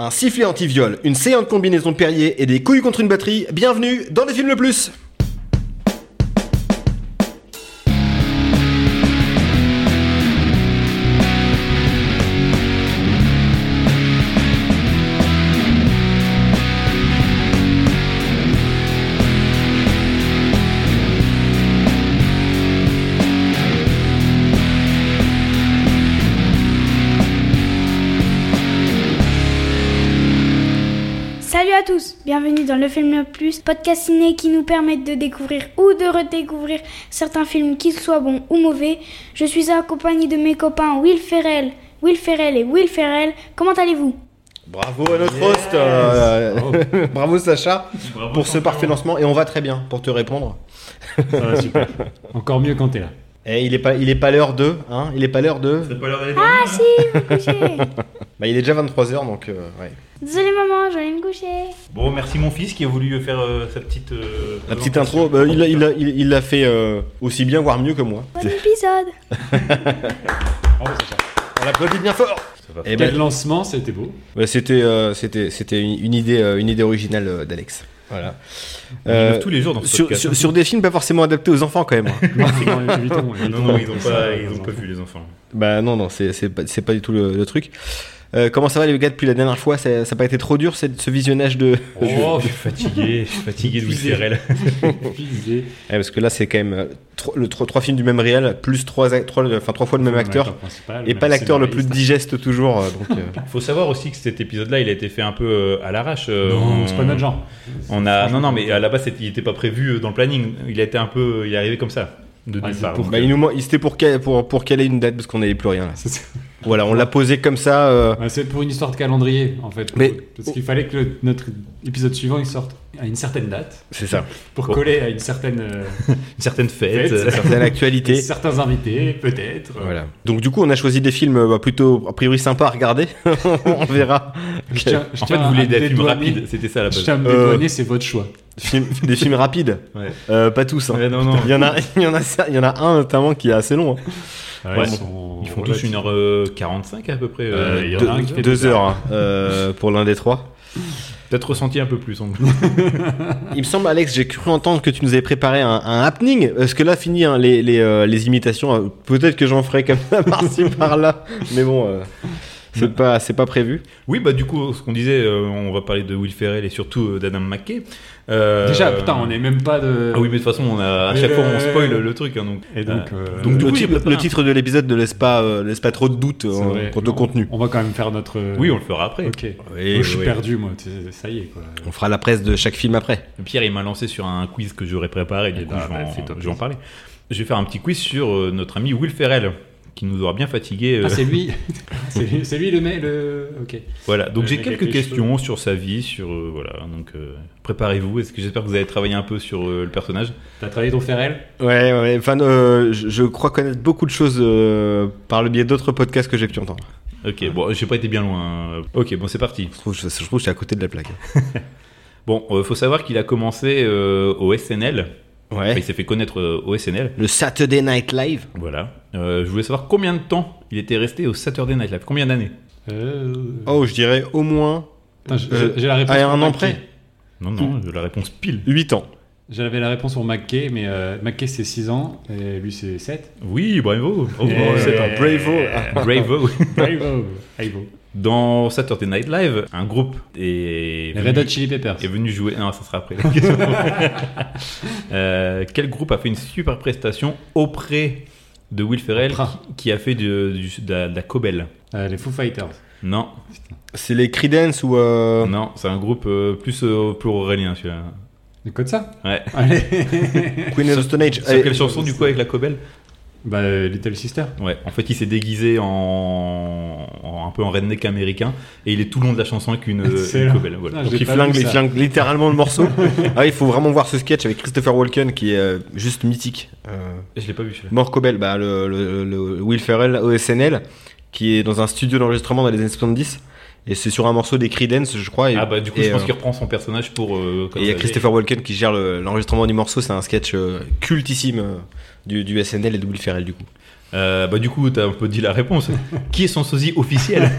Un sifflet anti-viol, une combinaison de Perrier et des couilles contre une batterie. Bienvenue dans les films le plus le film le plus, podcast ciné qui nous permet de découvrir ou de redécouvrir certains films, qu'ils soient bons ou mauvais. Je suis accompagné de mes copains Will Ferrell, Will Ferrell et Will Ferrell. Comment allez-vous? Bravo à notre host euh, Bravo Sacha Bravo, pour ce parfait lancement et on va très bien pour te répondre. Ça va, super. Encore mieux quand t'es là. Et il est pas, il est pas l'heure de, hein Il est pas l'heure de. T'as pas l'air d'aller Ah si, vous couchez Bah il est déjà 23h donc euh, ouais. Désolé maman, je vais me coucher. Bon, merci mon fils qui a voulu faire euh, sa petite. euh, La petite présentation. intro, bah, il l'a il il- il l'a fait euh, aussi bien voire mieux que moi. Bon épisode Sacha. On l'applaudit bien fort. Ça va. Et Quel ben, lancement, c'était beau. Ouais, c'était euh, c'était c'était une, une idée euh, une idée originale euh, d'Alex. Voilà. Euh, tous les jours dans ce sur, podcast. sur, sur des films pas forcément adaptés aux enfants quand même. hein. Non. Non, ils ont Ça, pas, les ils ont pas vu les enfants. bah non non c'est pas c'est pas du tout le, le truc. Euh, comment ça va les gars depuis la dernière fois? Ça ça a pas été trop dur cette- ce visionnage de Oh, je suis fatigué, je suis fatigué de Will. Ouais, parce que là c'est quand même euh, trois, le, trois, trois films du même réel plus trois trois enfin trois fois le même acteur et pas l'acteur le plus digeste toujours donc. euh, Faut savoir aussi que cet épisode-là, il a été fait un peu euh, à l'arrache. euh, Non, on- c'est pas notre genre. On a, non, non, mais à la base, c'était- il était pas prévu dans le planning. Il a été un peu, il est arrivé comme ça, de Ah, nulle c'est part. pour- bah, il nous c'était pour pour pour caler une date parce qu'on n'avait plus rien là. Voilà on l'a posé comme ça. euh, Ouais, C'est pour une histoire de calendrier, en fait. Mais- Parce qu'il fallait que le- notre épisode suivant il sorte à une certaine date c'est ça. pour Bon. coller à une certaine. euh, une certaine fête. Fête. euh, Certaines actualités. certains invités, peut-être. Voilà. Donc du coup, on a choisi des films euh, bah, plutôt a priori sympas à regarder. on verra. Je tiens- je En fait, vous voulez des films rapides, c'était ça la Je base. tiens à me Euh, dédouaner, c'est votre choix. Film- des films rapides. Ouais. Euh, pas tous. hein. Ouais, non, non. Il y en a, il y en a, il y en a un notamment qui est assez long. hein. Ouais, Ouais, ils sont- Ils font tous une heure euh, 45 à peu près. euh, Euh, il y en Deux, a un qui fait deux deux heures hein, pour l'un des trois. Peut-être ressenti un peu plus. en- Il me semble, Alex, j'ai cru entendre que tu nous avais préparé un, un happening. Parce que là, fini hein, les, les, euh, les imitations. Peut-être que j'en ferai comme ça par-ci par-là. Mais bon, euh, c'est pas, c'est pas prévu. Oui, bah du coup, ce qu'on disait, euh, on va parler de Will Ferrell et surtout euh, d'Adam McKay. Euh, Déjà, putain, on n'est même pas de. Ah oui, mais de toute façon, on a, à chaque fois, on spoil le truc. hein, donc. Et donc, Euh, euh, donc, du le, coup, titre, le de l'épisode ne laisse pas, euh, laisse pas trop de doute euh, quant au On- contenu. On va quand même faire notre. Oui, on le fera après. Ok. Oui, Moi, je suis oui. perdu, moi. Ça y est, quoi. On fera la presse de chaque film après. Pierre, il m'a lancé sur un quiz que j'aurais préparé, du Eh coup, bah, je, vais en, parler. Je vais faire un petit quiz sur notre ami Will Ferrell, qui nous aura bien fatigué. Ah, c'est lui. c'est lui, c'est lui le mec. Le... Ok. voilà, donc j'ai quelques questions sur sa vie, sur euh, voilà, donc euh, préparez-vous. Est-ce que j'espère que vous avez travaillé un peu sur euh, le personnage? T'as travaillé ton Ferrel Ouais, ouais. Enfin, euh, je, crois connaître beaucoup de choses euh, par le biais d'autres podcasts que j'ai pu entendre. Ok, bon, j'ai pas été bien loin. Ok, bon, c'est parti. Je trouve, je, je trouve que je suis à côté de la plaque. Bon, euh, faut savoir qu'il a commencé euh, au SNL. Enfin, Ouais. il s'est fait connaître euh, au SNL. Le Saturday Night Live. Voilà. Euh, je voulais savoir combien de temps il était resté au Saturday Night Live. Combien d'années euh... Oh, je dirais au moins euh, j'ai la réponse. à pour un an McKay. près. Non, non, la réponse pile. 8 ans. J'avais la réponse pour McKay, mais euh, McKay c'est 6 ans et lui c'est 7. Oui, bravo. Oh, Eh, c'est un bravo. bravo. Bravo. Bravo. Dans Saturday Night Live, un groupe est, Les venu, Red Hot Chili Peppers. est venu jouer. Non, ça sera après. la question. Euh, quel groupe a fait une super prestation auprès de Will Ferrell qui, qui a fait de, la, de la Cobel? Euh, les Foo Fighters. Non, C'est les Creedence ou. euh, non, c'est un groupe euh, plus, euh, plus aurélien celui-là. Codes ça Ouais. Allez. Queen of the Stone Age. Sur Eh, quelle chanson du coup avec la Cobel? Bah, Little Sister. Ouais, en fait il s'est déguisé en, en- un peu en redneck américain et il est tout le long de la chanson avec une, C'est une là. Cobel. Voilà. Ah, Donc il flingue, il littéralement le morceau. ah, il faut vraiment voir ce sketch avec Christopher Walken qui est euh, juste mythique. Euh, Je l'ai pas vu. Mort Cobel, bah, le, le- le Will Ferrell au SNL, qui est dans un studio d'enregistrement dans les années 70. Et c'est sur un morceau des Creedence, je crois. Et, Ah bah du coup et, je pense euh, qu'il reprend son personnage pour... euh, et il y a. Christopher Walken qui gère le- l'enregistrement du morceau. C'est un sketch euh, cultissime du, du SNL et de Will Ferrell, du coup. Euh, bah du coup t'as un peu dit la réponse. Qui est son sosie officiel?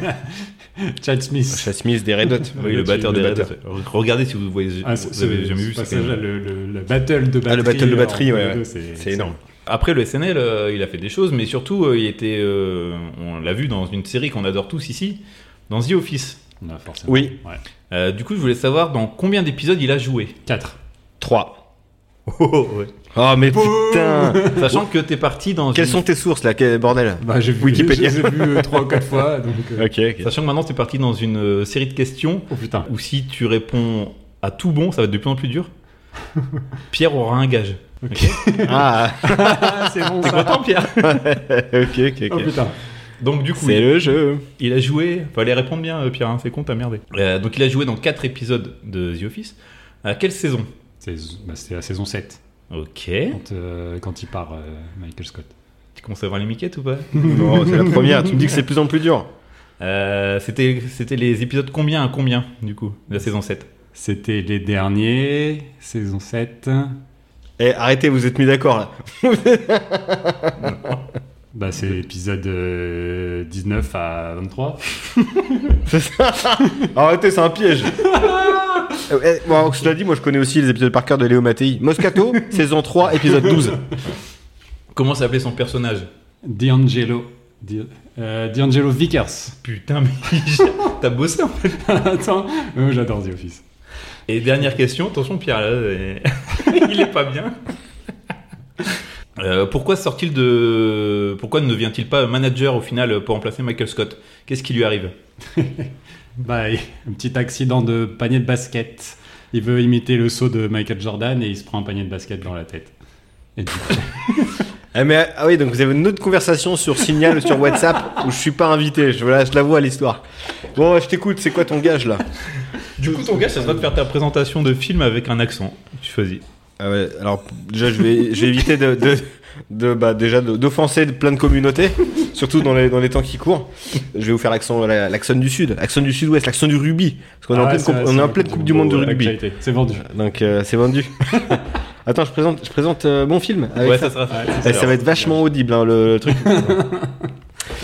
Chad Smith. Chad Smith des Red Hot. Oui, le batteur le des Red. Hot. Regardez si vous voyez, Ah, vous avez jamais vu même- passage-là, le, le, le battle de batterie. Ah, le battle de batterie, ouais, C'est énorme. Après le SNL, euh, il a fait des choses, mais surtout, euh, il était, euh, on l'a vu dans une série qu'on adore tous ici, dans The Office. Non, forcément. Oui. Ouais. Euh, du coup, je voulais savoir dans combien d'épisodes il a joué. 4. 3. Oh, ouais. Oh, mais putain Sachant que t'es parti dans. Quelles une- sont tes sources là Quel bordel? Bah, j'ai vu, Wikipédia. Je les ai vus 3 ou 4 fois. Donc, euh. Sachant que maintenant t'es parti dans une euh, série de questions Oh putain. où si tu réponds à tout bon, ça va être de plus en plus dur. Pierre aura un gage. Ah, Ah, c'est bon T'es content, Pierre? Ok, ok, Oh ok. putain. Donc du coup, C'est il, le jeu. il a joué. Fallait répondre bien, euh, Pierre. hein, c'est con, t'as merdé. Euh, donc il a joué dans 4 épisodes de The Office. À quelle saison? C'est bah, c'était la saison 7. Ok. Quand, euh, quand il part, euh, Michael Scott. Tu commences à voir les miquettes ou pas? Non, c'est la première. Tu me dis que c'est de plus en plus dur. Euh, C'était c'était les épisodes combien à combien du coup de la saison 7 C'était les derniers, saison 7. Eh, arrêtez, vous êtes mis d'accord là. Bah, c'est l'épisode euh, 19 à 23. C'est ça Arrêtez, c'est un piège. Euh, eh, bon, cela dit, moi je connais aussi les épisodes par cœur de Léo Mattei. Moscato, saison 3, épisode 12. Comment s'appelait son personnage? D'Angelo. Di- euh, D'Angelo Vickers. Putain, mais t'as bossé en fait. Attends, euh, j'adore The Office. Et dernière question, attention Pierre, là, il est pas bien. Euh, pourquoi sort-il de. Pourquoi ne devient-il pas manager au final pour remplacer Michael Scott? Qu'est-ce qui lui arrive? Bah, un petit accident de panier de basket. Il veut imiter le saut de Michael Jordan et il se prend un panier de basket dans la tête. Et du coup, Ah, mais, ah oui, donc vous avez une autre conversation sur Signal ou sur WhatsApp où je suis pas invité. Je, voilà, je la vois à l'histoire. Bon, je t'écoute, c'est quoi ton gage là? Du coup, ton gars, ça sera de faire ta présentation de film avec un accent. Tu choisis. Ah ouais, alors déjà je vais, je vais éviter de, de, de- bah, déjà d'offenser plein de communautés, surtout dans les, dans les temps qui courent. Je vais vous faire l'accent la- l'accent du sud, l'accent du sud-ouest, l'accent du rugby, parce qu'on est en Ah, pleine, ça, coupe- ça, on est en la pleine coupe du monde de ouais, rugby. C'est vendu. Donc euh, c'est vendu. Attends, je présente, je présente euh, mon film. Avec ouais, ça. ça sera Ouais, Eh, ça va être vachement audible hein, le, le truc.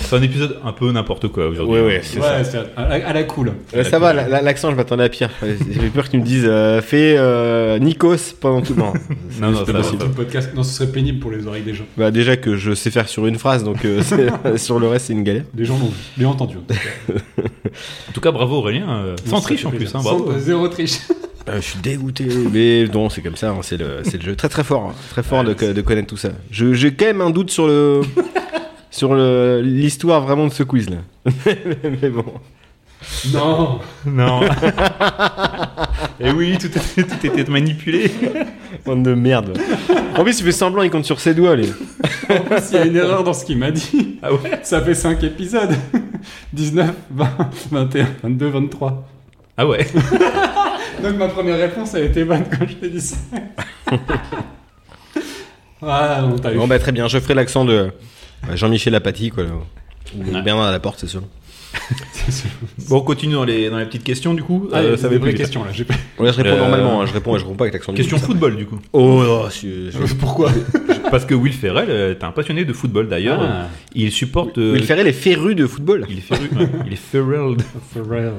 C'est un épisode un peu n'importe quoi aujourd'hui. Ouais, ouais, c'est ça. À, à la cool. Euh, ça va, la- la- l'accent, je m'attendais à pire. J'avais peur que tu me dises euh, fais euh, Nikos pendant tout. Non, Non, non, c'est ça pas va, possible. Le podcast, non, ce serait pénible pour les oreilles des gens. Bah déjà que je sais faire sur une phrase, donc euh, c'est- sur le reste c'est une galère. Les gens l'ont l'ont entendu. En tout cas, bravo Aurélien. euh, sans triche en plus. Hein, bravo. Sans- Zéro triche. Euh, je suis dégoûté, mais non, c'est comme ça, hein, c'est le, c'est le jeu. Très très fort, hein, très fort de, de connaître tout ça. Je- J'ai quand même un doute sur le sur l'histoire vraiment de ce quiz là. mais bon. Non. Non. Et oui, tout, était- tout était manipulé. Bande de merde. En plus, il fait semblant, il compte sur ses doigts, les. En plus, il y a une erreur dans ce qu'il m'a dit. Ah ouais? Ça fait 5 épisodes. 19, 20, 21, 22, 23. Ah ouais. Donc ma première réponse a été bonne quand je t'ai dit ça. ah, on t'a eu. Bon bah très bien, je ferai l'accent de Jean-Michel Apathy, quoi. Ou Bernard à la porte, c'est sûr. Bon, on continue dans les, dans les petites questions du coup. Ah, Euh, ça va plus là. J'ai Ouais, je réponds Euh, normalement, hein, je réponds, je réponds pas avec l'accent Question football du coup. Oh, oh, je- je- Pourquoi Parce que Will Ferrell euh, est un passionné de football d'ailleurs. Ah, Il supporte. euh, Will Ferrell est féru de football. Il est féru. ouais, il est Ferrell. for real.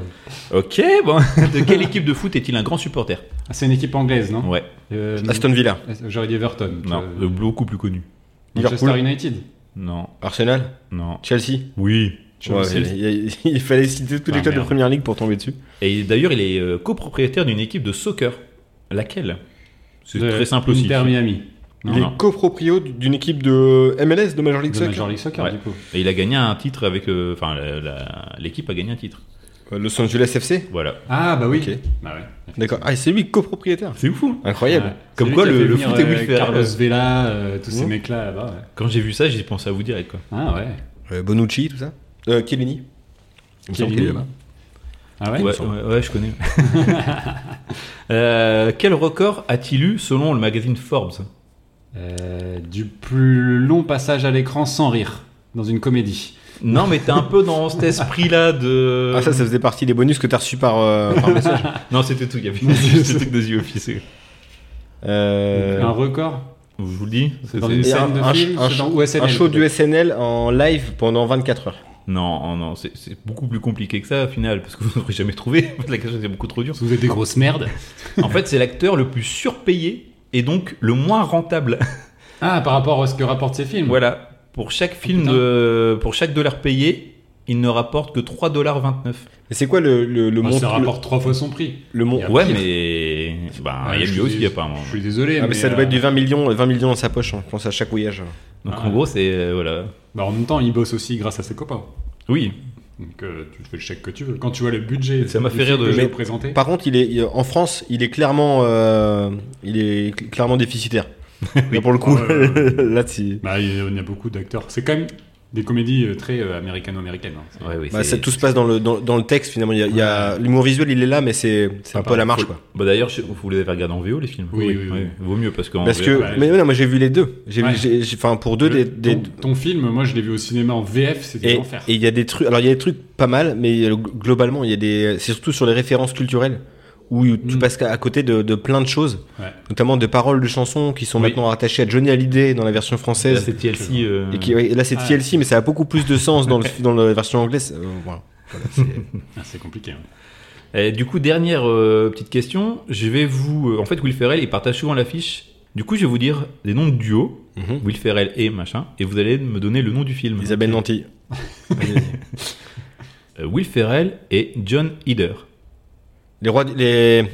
Ok, bon. De quelle équipe de foot est-il un grand supporter? Ah, c'est une équipe anglaise, non? Ouais. Euh, Aston Villa, J'aurais dit Everton. Non, Euh, euh, beaucoup plus connu. Manchester Liverpool. United. Non. Arsenal, Non. Chelsea. Oui. Ouais, il, il- il fallait citer tous les Ah, clubs de merde. première ligue pour tomber dessus. Et d'ailleurs, il est euh, copropriétaire d'une équipe de soccer. Laquelle? C'est De très simple aussi. Inter Miami. Non, il non. est coproprio d'une équipe de MLS, de Major League De Soccer. Major League Soccer, Ouais. du coup. Et il a gagné un titre avec. euh, Enfin, l'équipe a gagné un titre. Euh, Los Angeles FC. Voilà. Ah, bah oui. Bah ouais. D'accord. Ah, c'est lui copropriétaire. C'est fou. Incroyable. Ouais. Comme C'est quoi, lui qui a le- fait le venir, foot Will euh, Ferrell. Carlos Vela, euh, tous ces Ouais. mecs-là là-bas. ouais. Quand j'ai vu ça, j'ai pensé à vous direct quoi. Ah ouais. Euh, Bonucci, tout ça. Euh, Chiellini. Il me semble Chiellini. qu'il est là-bas. Ah ouais, Ouais, ouais, ouais, je connais. Euh, quel record a-t-il eu selon le magazine Forbes? Euh, Du plus long passage à l'écran sans rire, dans une comédie. Non, mais t'es un peu dans cet esprit-là de. Ah, ça, ça faisait partie des bonus que t'as reçus par, euh, par message. Non, c'était tout. Il y avait juste le truc de The Office. Euh, Un record Je vous le dis. C'est dans une scène un- de un film un dans- ou SNL, un show du. SNL en live pendant 24 heures. Non, non, c'est beaucoup plus compliqué que ça au final, parce que vous n'aurez jamais trouvé. La question c'est beaucoup trop dur. Vous êtes des grosses merdes. En fait, c'est l'acteur le plus surpayé et donc le moins rentable. Ah, par rapport à ce que rapportent ces films. Voilà. Pour chaque film, de, pour chaque dollar payé, il ne rapporte que 3,29$. Mais c'est quoi le, le, le Moi, mont- ça le- rapporte trois fois son prix. le mont- Il y a Ouais, pire. mais. Ben, Ouais, il y a mieux aussi, apparemment. Je suis désolé, Ah, mais mais ça doit euh, être du 20 millions, 20 millions dans sa poche, hein, je pense à chaque voyage. Donc Ah. en gros, c'est. euh, voilà. bah, en même temps, il bosse aussi grâce à ses copains. Oui, Donc euh, tu fais le chèque que tu veux. Quand tu vois le budget, Ça m'a fait rire de- vous présenter. Par contre, il est il- en France, il est clairement, euh, il est cl- clairement déficitaire. Là, pour le coup, là, c'est- Bah, il y a- il y a beaucoup d'acteurs. C'est quand même des comédies euh, très euh, américano-américaines. hein. Ouais, oui. bah, ça, tout se passe dans le, dans, dans le texte finalement. Il y a, l'humour visuel, il est là, mais c'est c'est un peu à la marche quoi. Bah d'ailleurs, vous les avez regardés en VO les films Oui, oui, oui. Vaut mieux parce qu'en Parce que, mais non, moi j'ai vu les deux. J'ai enfin pour deux Le- des, des- ton, ton film, moi je l'ai vu au cinéma en VF, c'était et l'enfer. et il y a des trucs. Alors il y a des trucs pas mal, mais euh, globalement il y a des. C'est surtout sur les références culturelles où tu Mm. passes à côté de, de plein de choses, Ouais. notamment de paroles de chansons qui sont Oui. maintenant rattachées à Johnny Hallyday dans la version là, française. c'est TLC. euh, Et qui, ouais, là c'est Ah. TLC, mais ça a beaucoup plus de sens dans, le, dans la version anglaise. Euh, voilà. Voilà, c'est- Ah, c'est compliqué. hein. Et du coup, dernière euh, petite question. Je vais vous. euh, en fait, Will Ferrell, il partage souvent l'affiche. Du coup, je vais vous dire des noms de duos. Mhm. Will Ferrell et machin. Et vous allez me donner le nom du film. Isabelle Nanty. Will Ferrell et John Heder. Les, rois, du- les,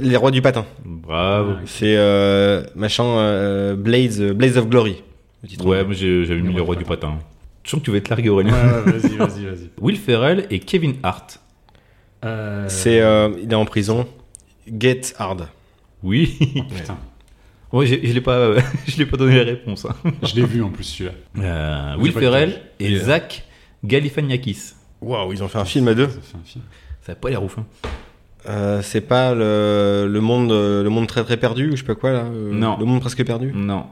les rois du patin. Bravo. Ouais. C'est euh, machin euh, Blaze, Blaze of Glory. Ouais, moi j'ai- j'avais mis Le roi du patin. Je sens que tu vas être largué, Aurélien. Ouais, vas-y, vas-y, vas-y. Will Ferrell et Kevin Hart. Euh, C'est euh, il est en prison. Get Hard. Oui. Putain, Ouais, je l'ai pas, euh, je l'ai pas donné la réponse. hein. je l'ai vu en plus celui-là. Euh, Will Ferrell et euh, Zach Galifianakis. Waouh, ils ont fait un film à deux. Ça fait un film. Ça a pas l'air ouf. hein. Euh, c'est pas le, le monde le monde très très perdu ou je sais pas quoi là. euh, Non. Le monde presque perdu? Non.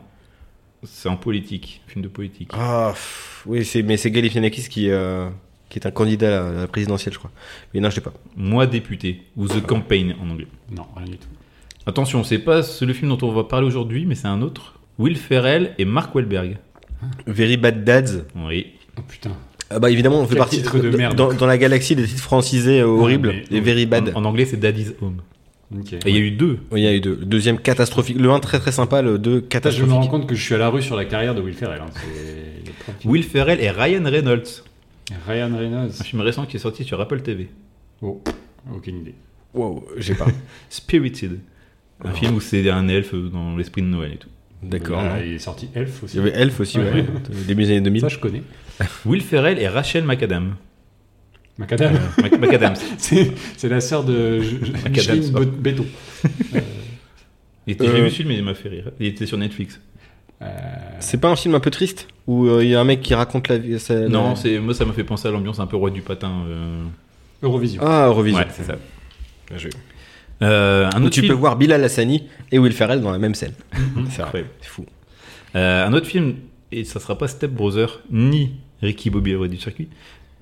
C'est en politique, film de politique. Ah pff, oui, c'est mais c'est Galifianakis qui euh, qui est un candidat à la présidentielle, je crois. Mais non, je sais pas. Moi député ou The Campaign en anglais. Non, rien du tout. Attention, c'est pas ce- le film dont on va parler aujourd'hui, mais c'est un autre. Will Ferrell et Mark Wahlberg. Very Bad Dads. Oui. Oh putain. Ah bah évidemment, on fait Quel partie titre de dans- merde. Dans, dans la galaxie des titres francisés euh, horribles mais- et Very Bad. En, en anglais, c'est Daddy's Home. Et il y a eu deux. Oui, il y a eu deux. Le deuxième catastrophique. Le 1 très très sympa, le 2 Je me rends catastrophique. compte que je suis à la rue sur la carrière de Will Ferrell. hein. Will Ferrell et Ryan Reynolds. Ryan Reynolds. Un film récent qui est sorti sur Apple TV. Oh, aucune idée. Wow, j'ai pas. Spirited. Un film où c'est un elfe dans l'esprit de Noël et tout. D'accord. Il est sorti Elf aussi. Il y avait Elf aussi, ouais. Ouais. Début des années 2000. Ça, je connais. Will Ferrell et Rachel McAdam. Macadam. Mac- McAdams. c'est la sœur de Micheline. Il était- J'ai Euh. vu ce film, il m'a fait rire. Il était sur Netflix. Euh, C'est pas un film un peu triste Où euh, il y a un mec qui raconte la vie. Non, c'est moi ça m'a fait penser à l'ambiance un peu roi du patin. euh. Eurovision. Ah, Eurovision. Ouais, c'est ça. Bien joué. Euh, un Où autre tu film. peux voir Bilal Hassani et Will Ferrell dans la même scène. c'est vrai. C'est fou. Euh, un autre film, et ça sera pas Step Brother, ni Ricky Bobby, le roi du circuit.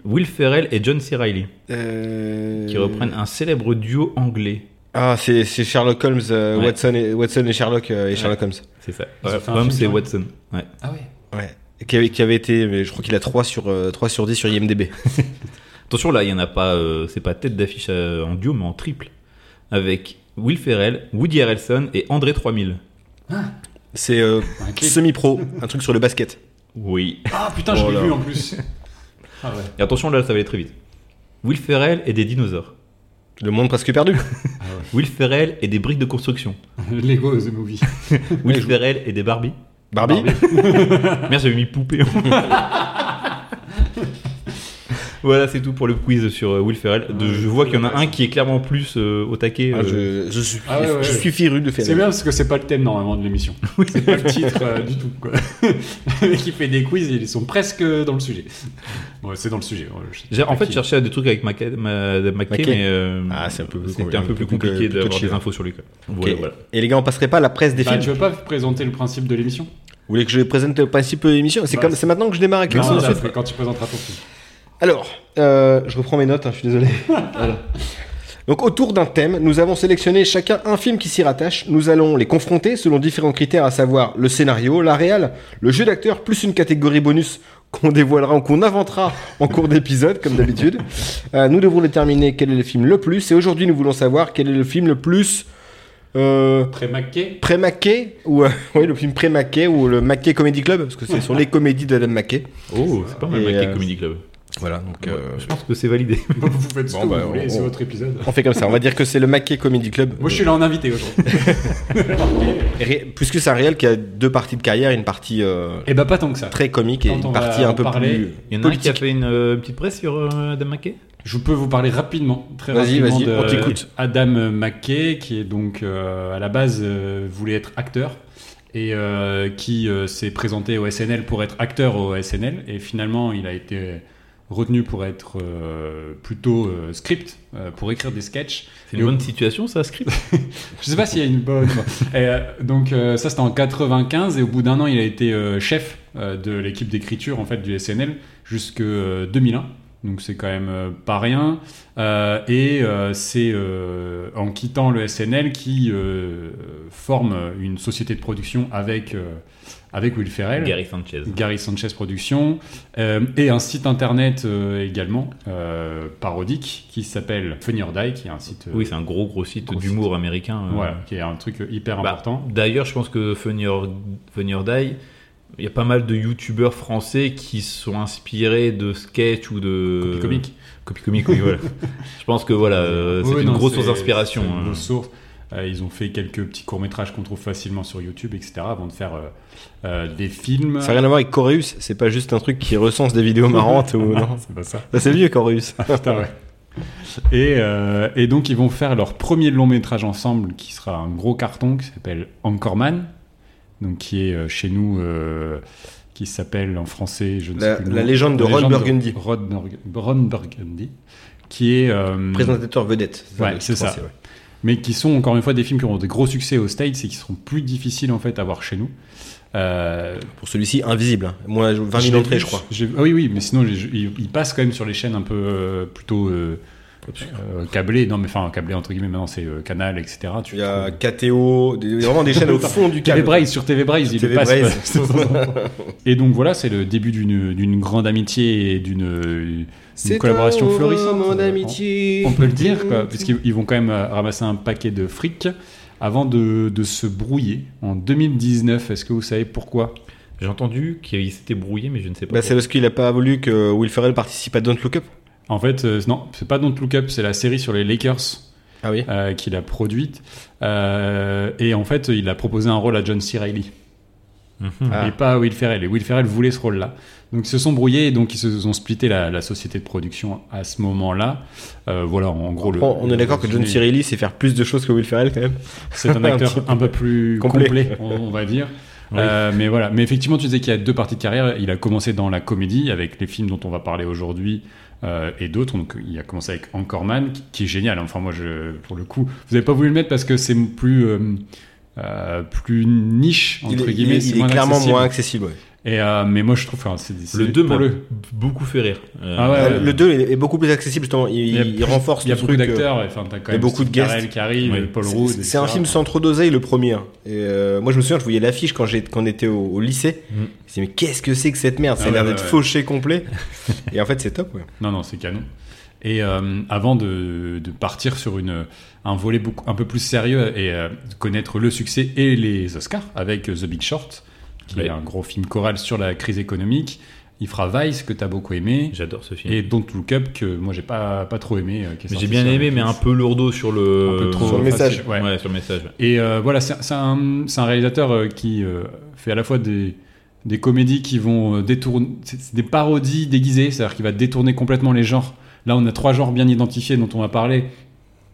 Will Ferrell et John C. Reilly, Euh, qui reprennent un célèbre duo anglais. Ah, c'est Sherlock Holmes, euh, Ouais. Watson, et, Watson et Sherlock euh, et Sherlock Holmes. C'est ça. Ouais, Holmes film, et Watson. Ouais. Ah ouais. Ouais. Qui avait, qui avait été, mais je crois qu'il a 3 sur, euh, 3 sur 10 sur IMDB. Attention là, il y en a pas. euh, c'est pas tête d'affiche en duo, mais en triple. Avec Will Ferrell, Woody Harrelson et André 3000. C'est euh, semi-pro, un truc sur le basket. Oui. Ah putain, je l'ai vu en plus. Ah ouais. Et attention là, ça va aller très vite. Will Ferrell et des dinosaures. Le monde presque perdu. Will Ferrell et des briques de construction. Lego The Movie. Will Ferrell et des Barbie. Barbie, Merde, j'avais mis poupée. Voilà, c'est tout pour le quiz sur euh, Will Ferrell. De- Ouais, je vois qu'il y en a un ça. qui est clairement plus euh, au taquet. Ah, euh, je, je suis, Ah ouais, ouais, je ouais. suis firu de C'est faire. bien parce que c'est pas le thème normalement de l'émission. C'est pas le titre euh, du tout. Quoi. Le mec qui fait des quiz, ils sont presque dans le sujet. Bon, c'est dans le sujet. J'ai en fait qui. cherché des trucs avec ma- Mackay. mais euh, Ah, c'est un peu plus c'était un peu plus compliqué d'avoir des infos sur lui. quoi. Voilà. Et les gars, on passerait pas à la presse des Bah, films tu veux pas présenter le principe de l'émission? Vous voulez que je présente le principe de l'émission? C'est Bah, comme c'est- c'est maintenant que je démarre avec Non, l'action là, c'est quand tu présenteras ton film. Alors, euh, je reprends mes notes, hein, je suis désolé. Voilà. Donc autour d'un thème, nous avons sélectionné chacun un film qui s'y rattache. Nous allons les confronter selon différents critères, à savoir le scénario, la réal, le jeu d'acteur, plus une catégorie bonus qu'on dévoilera ou qu'on inventera en cours d'épisode, comme d'habitude. Euh, nous devrons déterminer quel est le film le plus. Et aujourd'hui, nous voulons savoir quel est le film le plus. Euh, Pré-Maquet pré-Mackay ou euh, oui le film pré-Mackay ou le Mackay Comedy Club parce que c'est sur les comédies d'Adam Mackay Oh, c'est pas mal, Et, Mackay euh, Comedy Club. Voilà donc euh, Je pense que c'est validé. Vous faites ce Bon, que bah, vous voulez, on- c'est votre épisode. on fait comme ça on va dire que c'est le Mackay Comedy Club Moi, je suis là en invité aujourd'hui. Ré- plus que c'est un réel qui a deux parties de carrière une partie euh, Et bah, pas tant que ça. très comique et une partie un peu parler, plus Il y en a un qui a fait une euh, petite presse sur euh, Adam McKay Je peux vous parler rapidement, très rapidement vas-y, de on t'écoute. Adam McKay, qui est donc euh, à la base euh, voulait être acteur et euh, qui euh, s'est présenté au SNL pour être acteur au SNL et finalement il a été retenu pour être euh, plutôt euh, script euh, pour écrire des sketchs. C'est une Et au- bonne situation, ça, script Je sais pas s'il y a une bonne. Et, donc ça c'était en 95 et au bout d'un an il a été chef de l'équipe d'écriture en fait du SNL jusque euh, 2001. Donc c'est quand même pas rien. Et c'est en quittant le SNL qui forme une société de production avec avec Will Ferrell. Gary Sanchez. Gary Sanchez Productions, euh, et un site internet euh, également euh, parodique qui s'appelle Funny or Die, qui est un site Oui, c'est un gros, gros site d'humour américain. voilà, qui est un truc hyper Bah, important. D'ailleurs, je pense que Funny or, Funny or Die, il y a pas mal de youtubeurs français qui sont inspirés de sketch ou de. Copie comique. Copie comique, oui, voilà. je pense que voilà, c'est Oui, une non, grosse source d'inspiration. une grosse source. Euh, ils ont fait quelques petits courts-métrages qu'on trouve facilement sur YouTube, etc., avant de faire euh, euh, des films. ça n'a rien à voir avec Coreus c'est pas juste un truc qui recense des vidéos marrantes ou non C'est pas ça. Ça, c'est vieux Coreus Putain, ouais. Et, euh, et donc, ils vont faire leur premier long métrage ensemble, qui sera un gros carton, qui s'appelle Anchorman, donc qui est chez nous, euh, qui s'appelle en français, je ne La- sais plus la nom. légende de La Ron Burgundy. Ron, Burg- Ron Burgundy, qui est euh, présentateur vedette Ouais, c'est ça. français, ouais. Mais qui sont encore une fois des films qui ont des gros succès aux States et qui seront plus difficiles en fait à voir chez nous. Euh, pour celui-ci invisible hein. moi 20 je 000 l'ai entrées je crois ah oui, oui, mais sinon ils passent quand même sur les chaînes un peu euh, plutôt euh, euh, câblées. Non, mais enfin câblées entre guillemets. Maintenant c'est euh, Canal, etc. Tu il y a trouves- KTO des, vraiment des chaînes au fond du TV câble Braille sur TV Braille, ils TV ouais. et donc voilà, c'est le début d'une d'une grande amitié et d'une collaboration un florissante. On peut le dire, quoi, puisqu'ils ils vont quand même euh, ramasser un paquet de fric avant de, de se brouiller en 2019. Est-ce que vous savez pourquoi? J'ai entendu qu'il s'était brouillé, mais je ne sais pas. Bah, c'est parce qu'il a pas voulu que Will Ferrell participe à Don't Look Up. En fait, euh, non, c'est pas Don't Look Up, c'est la série sur les Lakers Ah oui. euh, qu'il a produite. Euh, et en fait, il a proposé un rôle à John C. Reilly Mhm. Ah. et pas à Will Ferrell. Et Will Ferrell voulait ce rôle-là. Donc ils se sont brouillés et donc ils se sont splitté la, la société de production à ce moment-là. Euh, voilà, en gros. le- on est d'accord que John. C. Reilly sait faire plus de choses que Will Ferrell quand même. C'est un acteur un peu plus complet. complet, on, on va dire. Oui. Euh, mais voilà. Mais effectivement, tu disais qu'il y a deux parties de carrière. Il a commencé dans la comédie avec les films dont on va parler aujourd'hui euh, et d'autres. Donc, il a commencé avec Anchorman, qui, qui est génial. Enfin, moi, je, pour le coup, vous n'avez pas voulu le mettre parce que c'est plus euh, euh, plus niche entre Il est, il guillemets. est- il est clairement accessible. moins accessible. ouais. Et euh, mais moi, je trouve, enfin, c'est c'est- Le 2 pour m'a le. beaucoup fait rire. Euh, Ah ouais, Euh, le 2 est, est beaucoup plus accessible justement. Il, Il y a il plus- renforce Il y a le truc. euh, d'acteurs. Enfin, t'as quand il y a même beaucoup de guests. Carell qui arrive, Oui. Paul C'est- Rudd. C'est un film sans trop d'oseille le premier. hein. Et euh, moi je me souviens, je voyais l'affiche quand, j'ai- quand on était au, au lycée. Mm. Je me disais, mais qu'est-ce que c'est que cette merde? Ça Ah a l'air ouais, d'être ouais, fauché complet. Et en fait c'est top. Ouais. Non, non, c'est canon. Et euh, avant de, de partir sur une, un volet beaucoup, un peu plus sérieux et euh, de connaître le succès et les Oscars avec The Big Short, qui Ouais. est un gros film choral sur la crise économique. Il fera Vice, que tu as beaucoup aimé, J'adore ce film. et Don't Look Up, que moi j'ai pas, pas trop aimé. euh, qui est Mais sorti J'ai bien aimé, mais un peu lourdeau sur le, Un peu trop Sur le message. ouais. Ouais, sur le message. Et euh, voilà, c'est un, réalisateur euh, qui euh, fait à la fois des, des comédies qui vont détourner. C'est des parodies déguisées, c'est-à-dire qu'il va détourner complètement les genres. Là, on a trois genres bien identifiés dont on va parler,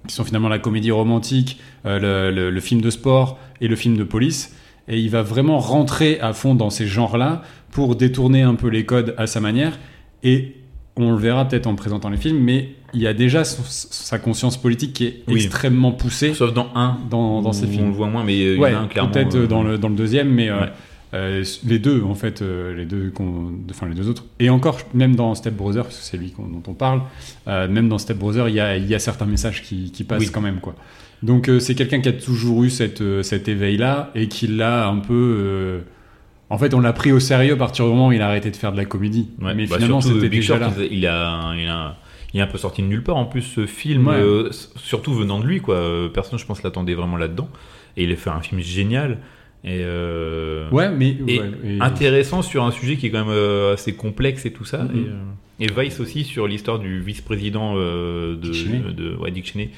qui sont finalement la comédie romantique, le, le- le film de sport et le film de police. Et il va vraiment rentrer à fond dans ces genres-là pour détourner un peu les codes à sa manière. Et on le verra peut-être en présentant les films, mais il y a déjà son- sa conscience politique qui est Oui. extrêmement poussée Sauf dans un, dans, dans ces films. On le voit moins, mais il y Ouais, en a un clairement. peut-être euh, dans, le, dans le deuxième, mais euh, Ouais. euh, les deux, en fait, euh, les deux, enfin les deux autres. Et encore, même dans Step Brother, parce que c'est lui dont on parle, euh, même dans Step Brother, il y a, il y a certains messages qui, qui passent Oui. quand même, quoi. Donc euh, c'est quelqu'un qui a toujours eu cette, euh, cet éveil-là et qui l'a un peu, euh, En fait, on l'a pris au sérieux à partir du moment où il a arrêté de faire de la comédie. Ouais, mais bah, finalement, surtout, c'était Big déjà Short, là. il a, il a, il est un peu sorti de nulle part en plus ce film, Ouais. euh, s- surtout venant de lui quoi. Euh, Personne, je pense, l'attendait vraiment là-dedans. Et il a fait un film génial et, euh, Ouais, mais et ouais, et- intéressant sur un sujet qui est quand même euh, assez complexe et tout ça. Mhm. et, euh, et Vice aussi sur l'histoire du vice-président euh, de, Dick Cheney. de, ouais, Dick Cheney,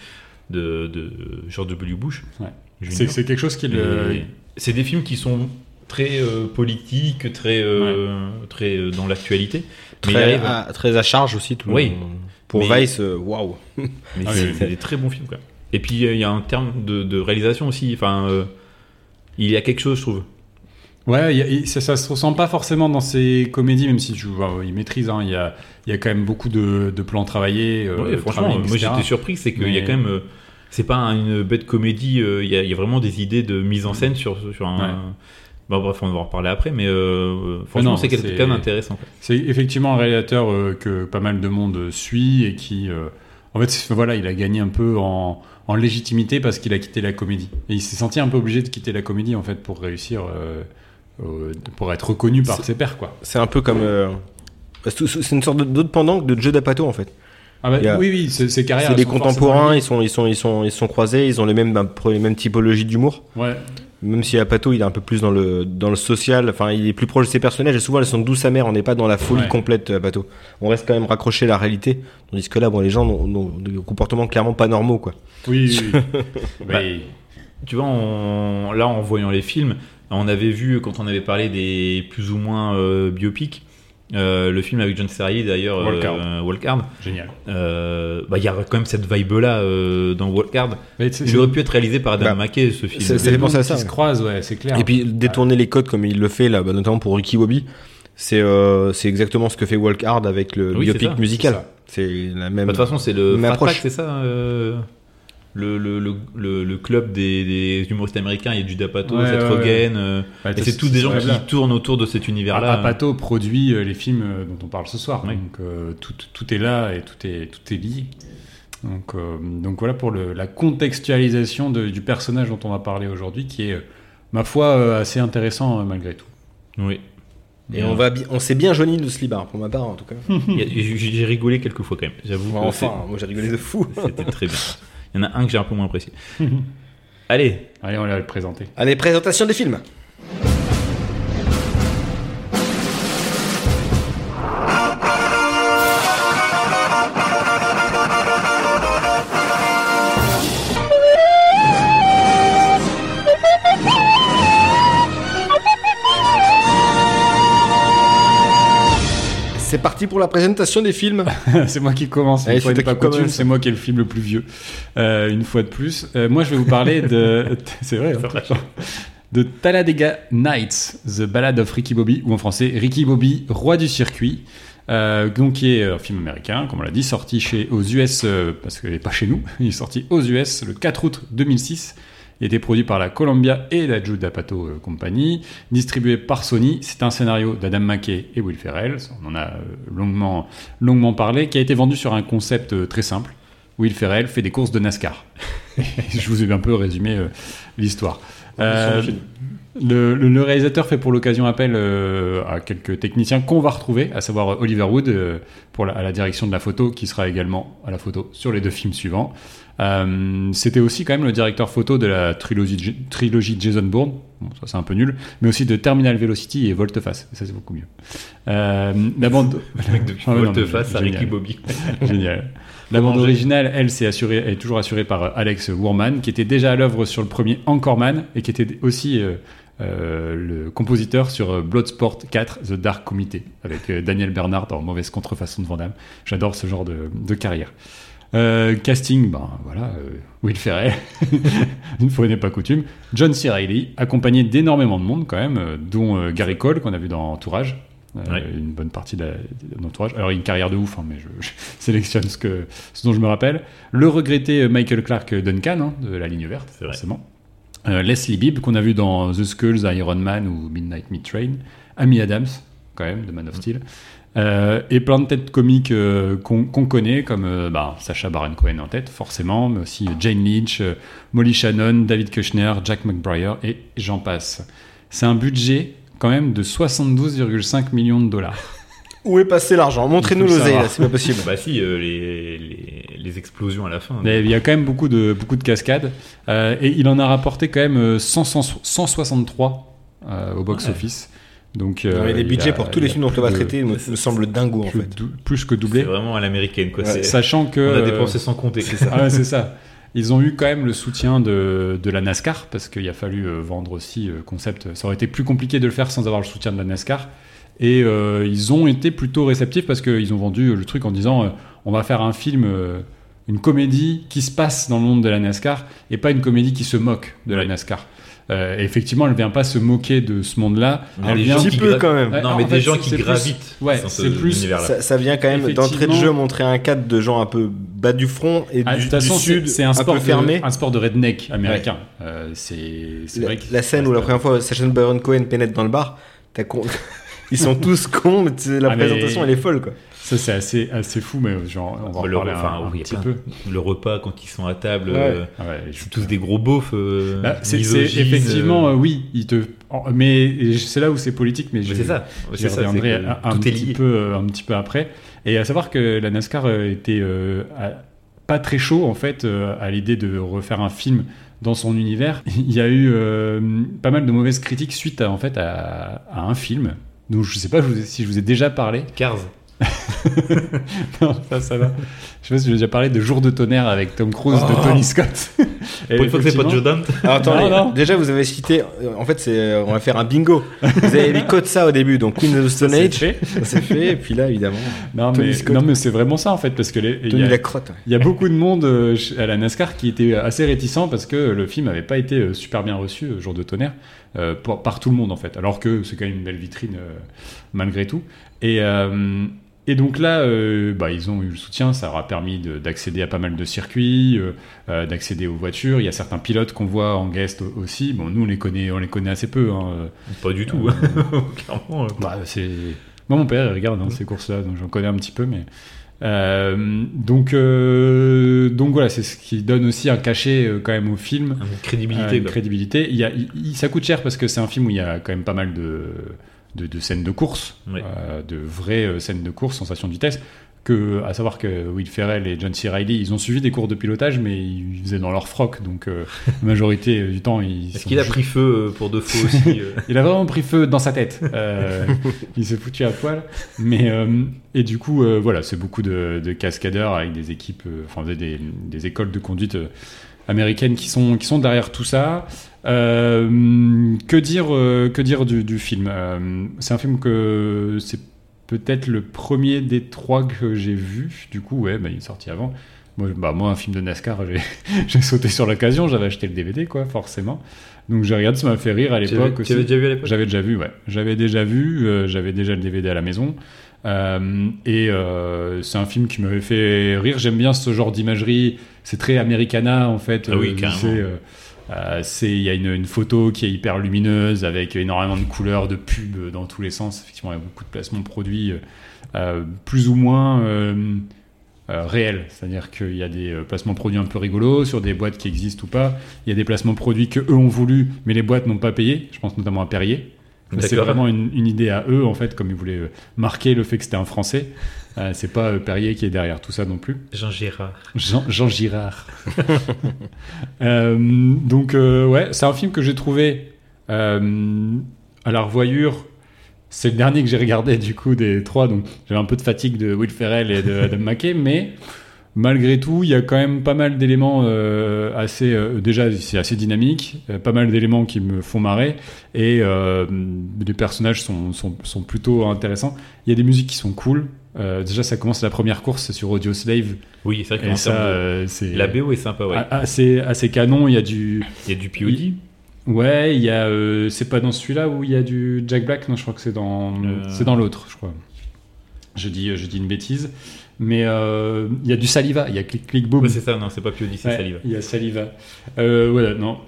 de, de George W. Bush. Ouais. C'est c'est quelque chose qui le. C'est des films qui sont très euh, politiques, très, euh, très euh, dans l'actualité. Mais Très, arrive- à, très à charge aussi. Tout le Oui. monde. Pour Mais- Vice, euh, waouh. Mais Ah c'est des très bons films, quoi. Et puis, euh, il y a un terme de, de réalisation aussi. Enfin, euh, il y a quelque chose, je trouve. Ouais, y a- ça, ça se ressent pas forcément dans ses comédies, même si tu vois, il maîtrise. hein, y a, y a quand même beaucoup de, de plans travaillés. euh, Ouais, franchement, travaillés, moi j'étais surpris, c'est qu'il y a quand même. euh, c'est pas une bête comédie, euh, il y, a, vraiment des idées de mise en scène sur, sur un. Ouais. Bon, bref, on va en reparler après, mais euh, franchement, c'est quelque- c'est- quand même intéressant. quoi. C'est effectivement un réalisateur euh, que pas mal de monde suit et qui, euh, en fait, voilà, il a gagné un peu en, en légitimité parce qu'il a quitté la comédie. Et il s'est senti un peu obligé de quitter la comédie en fait pour réussir, euh, euh, pour être reconnu par ses pairs, quoi. C'est un peu comme. euh, c'est c'est une sorte de- d'autre pendant que de Joe D'Apato en fait. Ah bah, a- Oui, oui, ses, ses carrières. C'est des contemporains, ils sont, ils sont, ils sont, ils sont croisés, ils ont les mêmes, ben, les mêmes typologies d'humour. Ouais. Même si Apato, il est un peu plus dans le, dans le social, enfin, il est plus proche de ses personnages et souvent elles sont douces amères, on n'est pas dans la folie Ouais. complète, Apato. On reste quand même raccroché à la réalité, tandis que là, bon, les gens ont, ont des comportements clairement pas normaux, quoi. Oui, oui. Bah, Tu vois, on- là, en voyant les films, on avait vu, quand on avait parlé des plus ou moins euh, biopics, euh, le film avec John Serrier d'ailleurs, Walk-Hard. euh, Génial. euh, bah, il y a quand même cette vibe-là euh, dans Walk-Hard. Mais Il aurait pu être réalisé par Adam Bah, McKay, ce film. c'est- ça, qui se croisent, ouais, c'est clair. Et puis détourner les codes comme il le fait là, bah, notamment pour Ricky Bobby, c'est euh, c'est exactement ce que fait Walk Hard avec le Oui, biopic musical. C'est la même. Bah, De toute façon, c'est le Même approche. C'est ça euh, le, le, le, le, le club des, des humoristes américains. Il y a Judah Pato, Ouais, Seth ouais, Rogen. euh, et c'est tous des gens qui tournent autour de cet univers-là. Apato produit euh, les films euh, dont on parle ce soir. Oui. Donc euh, tout, tout est là et tout est, tout est lié. Donc, euh, donc voilà pour le- la contextualisation de- du personnage dont on va parler aujourd'hui qui est, ma foi, euh, assez intéressant euh, malgré tout. Oui. Et on va, on s'est bien joigné de ce libar pour ma part en tout cas. J'ai rigolé quelques fois quand même. J'avoue. enfin, moi j'ai rigolé de fou. C'était très bien. Il y en a un que j'ai un peu moins apprécié. Allez, Allez, on va le présenter. Allez, présentation des films. C'est parti pour la présentation des films. c'est moi qui commence. Allez, fois c'est coutume, moi qui ai le film le plus vieux. Euh, une fois de plus. Euh, moi, je vais vous parler de. c'est vrai. hein, de Talladega Nights, The Ballad of Ricky Bobby, ou en français Ricky Bobby, roi du circuit. Euh, donc qui est un film américain, comme on l'a dit, sorti chez, aux US, euh, parce qu'il n'est pas chez nous, il est sorti aux US le 4 août 2006. Il a été produit par la Columbia et la Judd Apatow euh, Company, distribué par Sony. C'est un scénario d'Adam McKay et Will Ferrell, on en a euh, longuement, longuement parlé, qui a été vendu sur un concept euh, très simple. Will Ferrell fait des courses de NASCAR. Je vous ai un peu résumé euh, l'histoire. Euh, le, le- le réalisateur fait pour l'occasion appel euh, à quelques techniciens qu'on va retrouver, à savoir Oliver Wood pour la, à la direction de la photo, qui sera également à la photo sur les deux films suivants. Euh, C'était aussi quand même le directeur photo de la trilogie, trilogie Jason Bourne, bon, ça c'est un peu nul, mais aussi de Terminal Velocity et Volteface, ça c'est beaucoup mieux. Euh, la bande... mec de Ah ouais, non, mais face à génial. Ricky Bobby. Génial. La bande originale, elle, c'est assurée, est toujours assurée par euh, Alex Wourman, qui était déjà à l'œuvre sur le premier Anchorman et qui était aussi euh, euh, le compositeur sur Bloodsport 4, The Dark Committee, avec Daniel Bernard en mauvaise contrefaçon de Vandame. J'adore ce genre de, de carrière. Euh, casting, ben voilà, euh, Will Ferrell, une fois n'est pas coutume. John C. Reilly, accompagné d'énormément de monde quand même, euh, dont Gary Cole qu'on a vu dans Entourage. Ouais. Une bonne partie de l'entourage. Alors, une carrière de ouf, hein, mais je, je sélectionne ce, que, ce dont je me rappelle. Le regretté Michael Clark Duncan, hein, de la ligne verte, forcément. Leslie Bibb, qu'on a vu dans The Skulls, Iron Man ou Midnight Meat Train. Amy Adams, quand même, de Man of Steel. Euh, et plein de têtes comiques euh, qu'on connaît, comme euh, bah, Sacha Baron Cohen en tête, forcément, mais aussi Jane Lynch, euh, Molly Shannon, David Kushner, Jack McBrayer, et j'en passe. C'est un budget quand même de 72,5 millions de dollars. Où est passé l'argent? Montrez-nous l'oseille, c'est pas possible. Bah si, euh, les, les, les explosions à la fin. Mais il y a quand même beaucoup de, beaucoup de cascades. Euh, et il en a rapporté quand même euh, 100, 100, 163 euh, au box-office. Donc, euh, Non, mais les budgets a- pour tous les films dont on va traiter me, me semblent dingos en plus, fait. plus que C'est doublé. vraiment à l'américaine, quoi. Ouais, C'est- Sachant que. on a euh, dépensé sans compter. C'est ça. Ah ouais, c'est ça. Ils ont eu quand même le soutien de, de la NASCAR parce qu'il a fallu euh, vendre aussi concept. Ça aurait été plus compliqué de le faire sans avoir le soutien de la NASCAR. Et euh, ils ont été plutôt réceptifs parce qu'ils ont vendu le truc en disant euh, on va faire un film, euh, une comédie qui se passe dans le monde de la NASCAR et pas une comédie qui se moque de la. NASCAR. Euh, et effectivement, elle vient pas se moquer de ce monde-là. Un petit peu quand même. Ouais, Non, en mais fait, des gens qui gravitent ouais, ce c'est plus-. Ça, ça vient quand même d'entrée de jeu montrer un cadre de gens un peu bas du front et Ah, de du, toute façon, du sud c'est un un sport peu de- fermé. un sport de redneck américain. Euh, c'est vrai que la scène où la première fois Sacha Baron Cohen pénètre dans le bar, t'as con- ils sont tous cons, mais la Ah, mais- présentation elle est folle quoi. Ça, c'est assez, assez fou, mais genre, on va en Le- enfin, un, un oui, petit plein. peu. Le repas, quand ils sont à table, Ouais. euh, Ah ouais, je- c'est tous des gros beaufs. euh, Bah, c'est effectivement, euh, euh, oui, il te. en- Mais c'est là où c'est politique, mais mais je- c'est ça. Ça, c'est reviendrai que un, petit peu, un petit peu après. Et à savoir que la NASCAR était à- pas très chaud en fait à l'idée de refaire un film dans son univers. Il y a eu pas mal de mauvaises critiques suite à, en fait à, à un film. Donc je sais pas je si je vous ai déjà parlé. Cars. non, ça, ça va. Je sais pas si j'ai déjà parlé de Jour de tonnerre avec Tom Cruise Oh. de Tony Scott. Et Pour une fois que c'est pas Joe Dante. Alors attendez, Non, non. déjà vous avez cité, en fait c'est, on va faire un bingo. Vous avez mis code ça au début, donc Queen of the Stone c'est Age, fait. ça c'est fait, et puis là évidemment Non Tony mais, Scott. non mais c'est vraiment ça en fait parce que les, il y Tony a- la crotte. ouais. Il y a beaucoup de monde euh, à la NASCAR qui était assez réticent parce que le film n'avait pas été euh, super bien reçu, euh, Jour de tonnerre, euh, par tout le monde en fait. Alors que c'est quand même une belle vitrine euh, malgré tout. Et, euh, et donc là, euh, bah, ils ont eu le soutien, ça leur a permis de- d'accéder à pas mal de circuits, euh, euh, d'accéder aux voitures. Il y a certains pilotes qu'on voit en guest au- aussi. Bon, nous on les connaît, on les connaît assez peu. hein. Pas du tout. Clairement. euh, Bah, c'est... Moi, mon père, il regarde hein, ces courses-là, donc j'en connais un petit peu, mais... Euh, donc, euh, donc voilà, c'est ce qui donne aussi un cachet euh, quand même au film, Une crédibilité. une crédibilité. Il y a, il- ça coûte cher parce que c'est un film où il y a quand même pas mal de, de, de scènes de course, euh, de vraies euh, scènes de course, sensation de vitesse. Que, à savoir que Will Ferrell et John C. Reilly, ils ont suivi des cours de pilotage, mais ils faisaient dans leur froc, donc euh, la majorité du temps, ils Est-ce qu'il a pris feu pour de faux aussi euh il a vraiment pris feu dans sa tête. Euh, il s'est foutu à poil. Mais, et du coup, voilà, c'est beaucoup de, de cascadeurs avec des équipes, enfin des, des- écoles de conduite américaines qui sont, qui sont derrière tout ça. Euh, que dire, euh, que dire du, du film Euh, C'est un film que c'est peut-être le premier des trois que j'ai vu. Du coup, ouais, bah, il est sorti avant. Moi, bah, moi, un film de NASCAR, j'ai- sauté sur l'occasion. J'avais acheté le DVD, quoi, forcément. Donc j'ai regardé, ça m'a fait rire à l'époque aussi. déjà vu à l'époque? J'avais déjà vu, ouais. J'avais déjà vu, euh, j'avais déjà le DVD à la maison. Euh, et euh, c'est un film qui m'avait fait rire. J'aime bien ce genre d'imagerie. C'est très Americana, en fait. Ah oui, carrément. C'est, euh, Il y a une, une photo qui est hyper lumineuse avec énormément de couleurs, de pubs dans tous les sens. Effectivement, il y a beaucoup de placements de produits euh, plus ou moins euh, euh, réels. C'est-à-dire qu'il y a des euh, placements de produits un peu rigolos sur des boîtes qui existent ou pas. Il y a des placements de produits que eux ont voulu, mais les boîtes n'ont pas payé. Je pense notamment à Perrier. C'est vraiment une, une idée à eux, en fait, comme ils voulaient marquer le fait que c'était un Français. Euh, c'est pas euh, Perrier qui est derrière tout ça non plus. Jean Gérard. Jean, Jean Girard. Euh, donc, ouais, c'est un film que j'ai trouvé à la revoyure. C'est le dernier que j'ai regardé, du coup, des trois. Donc, j'avais un peu de fatigue de Will Ferrell et de Adam McKay, mais malgré tout, il y a quand même pas mal d'éléments euh, assez. euh, déjà, c'est assez dynamique, euh, pas mal d'éléments qui me font marrer, et les personnages sont, sont, sont plutôt intéressants. Il y a des musiques qui sont cool. Euh, déjà, ça commence la première course sur Audio Slave, Oui, c'est vrai et qu'en ça, euh, c'est La BO est sympa, ouais. a- assez, assez canon. Il y a du. Il y a du POD. Ouais, il y a. euh, c'est pas dans celui-là où il y a du Jack Black? Non, je crois que c'est dans. C'est dans l'autre, je crois. Je dis, je dis une bêtise. Mais il y a du Saliva. Il y a Click Click Boom. Ouais, c'est ça, non, c'est pas POD, c'est Ouais, Saliva. Il y a Saliva. Voilà, non.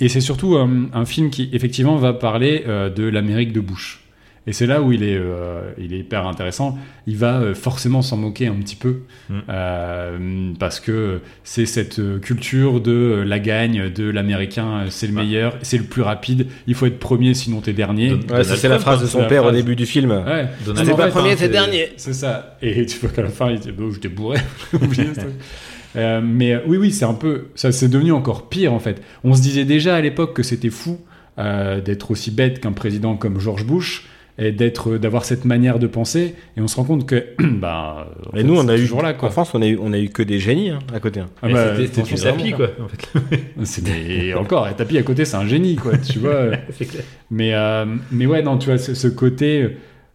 Et c'est surtout un, film qui, effectivement, va parler de l'Amérique de Bush. Et c'est là où il est, euh, il est hyper intéressant. Il va euh, forcément s'en moquer un petit peu, Mm. euh, parce que c'est cette culture de euh, la gagne, de l'américain, c'est le Ouais. meilleur, c'est le plus rapide, il faut être premier sinon t'es dernier. Ouais, c'est la phrase hein, de son père au début du film. Ouais. Donald en pas fait, premier, hein, c'est- dernier. C'est ça. Et tu vois qu'à la fin, il dit Bon, j'étais bourré. Euh, mais euh, oui, oui, c'est un peu. Ça, c'est devenu encore pire en fait. On se disait déjà à l'époque que c'était fou euh, d'être aussi bête qu'un président comme George Bush et d'être, d'avoir cette manière de penser. Et on se rend compte que, bah, en Et fait, nous, on a eu, toujours là quoi. en France, on a eu, on a eu que des génies hein, à côté. hein. Ah bah, c'était- tapis, quoi, en fait. Encore, et tapis à côté, c'est un génie quoi. Tu vois. Clair. Mais, euh, mais ouais, non, tu vois, ce, ce côté,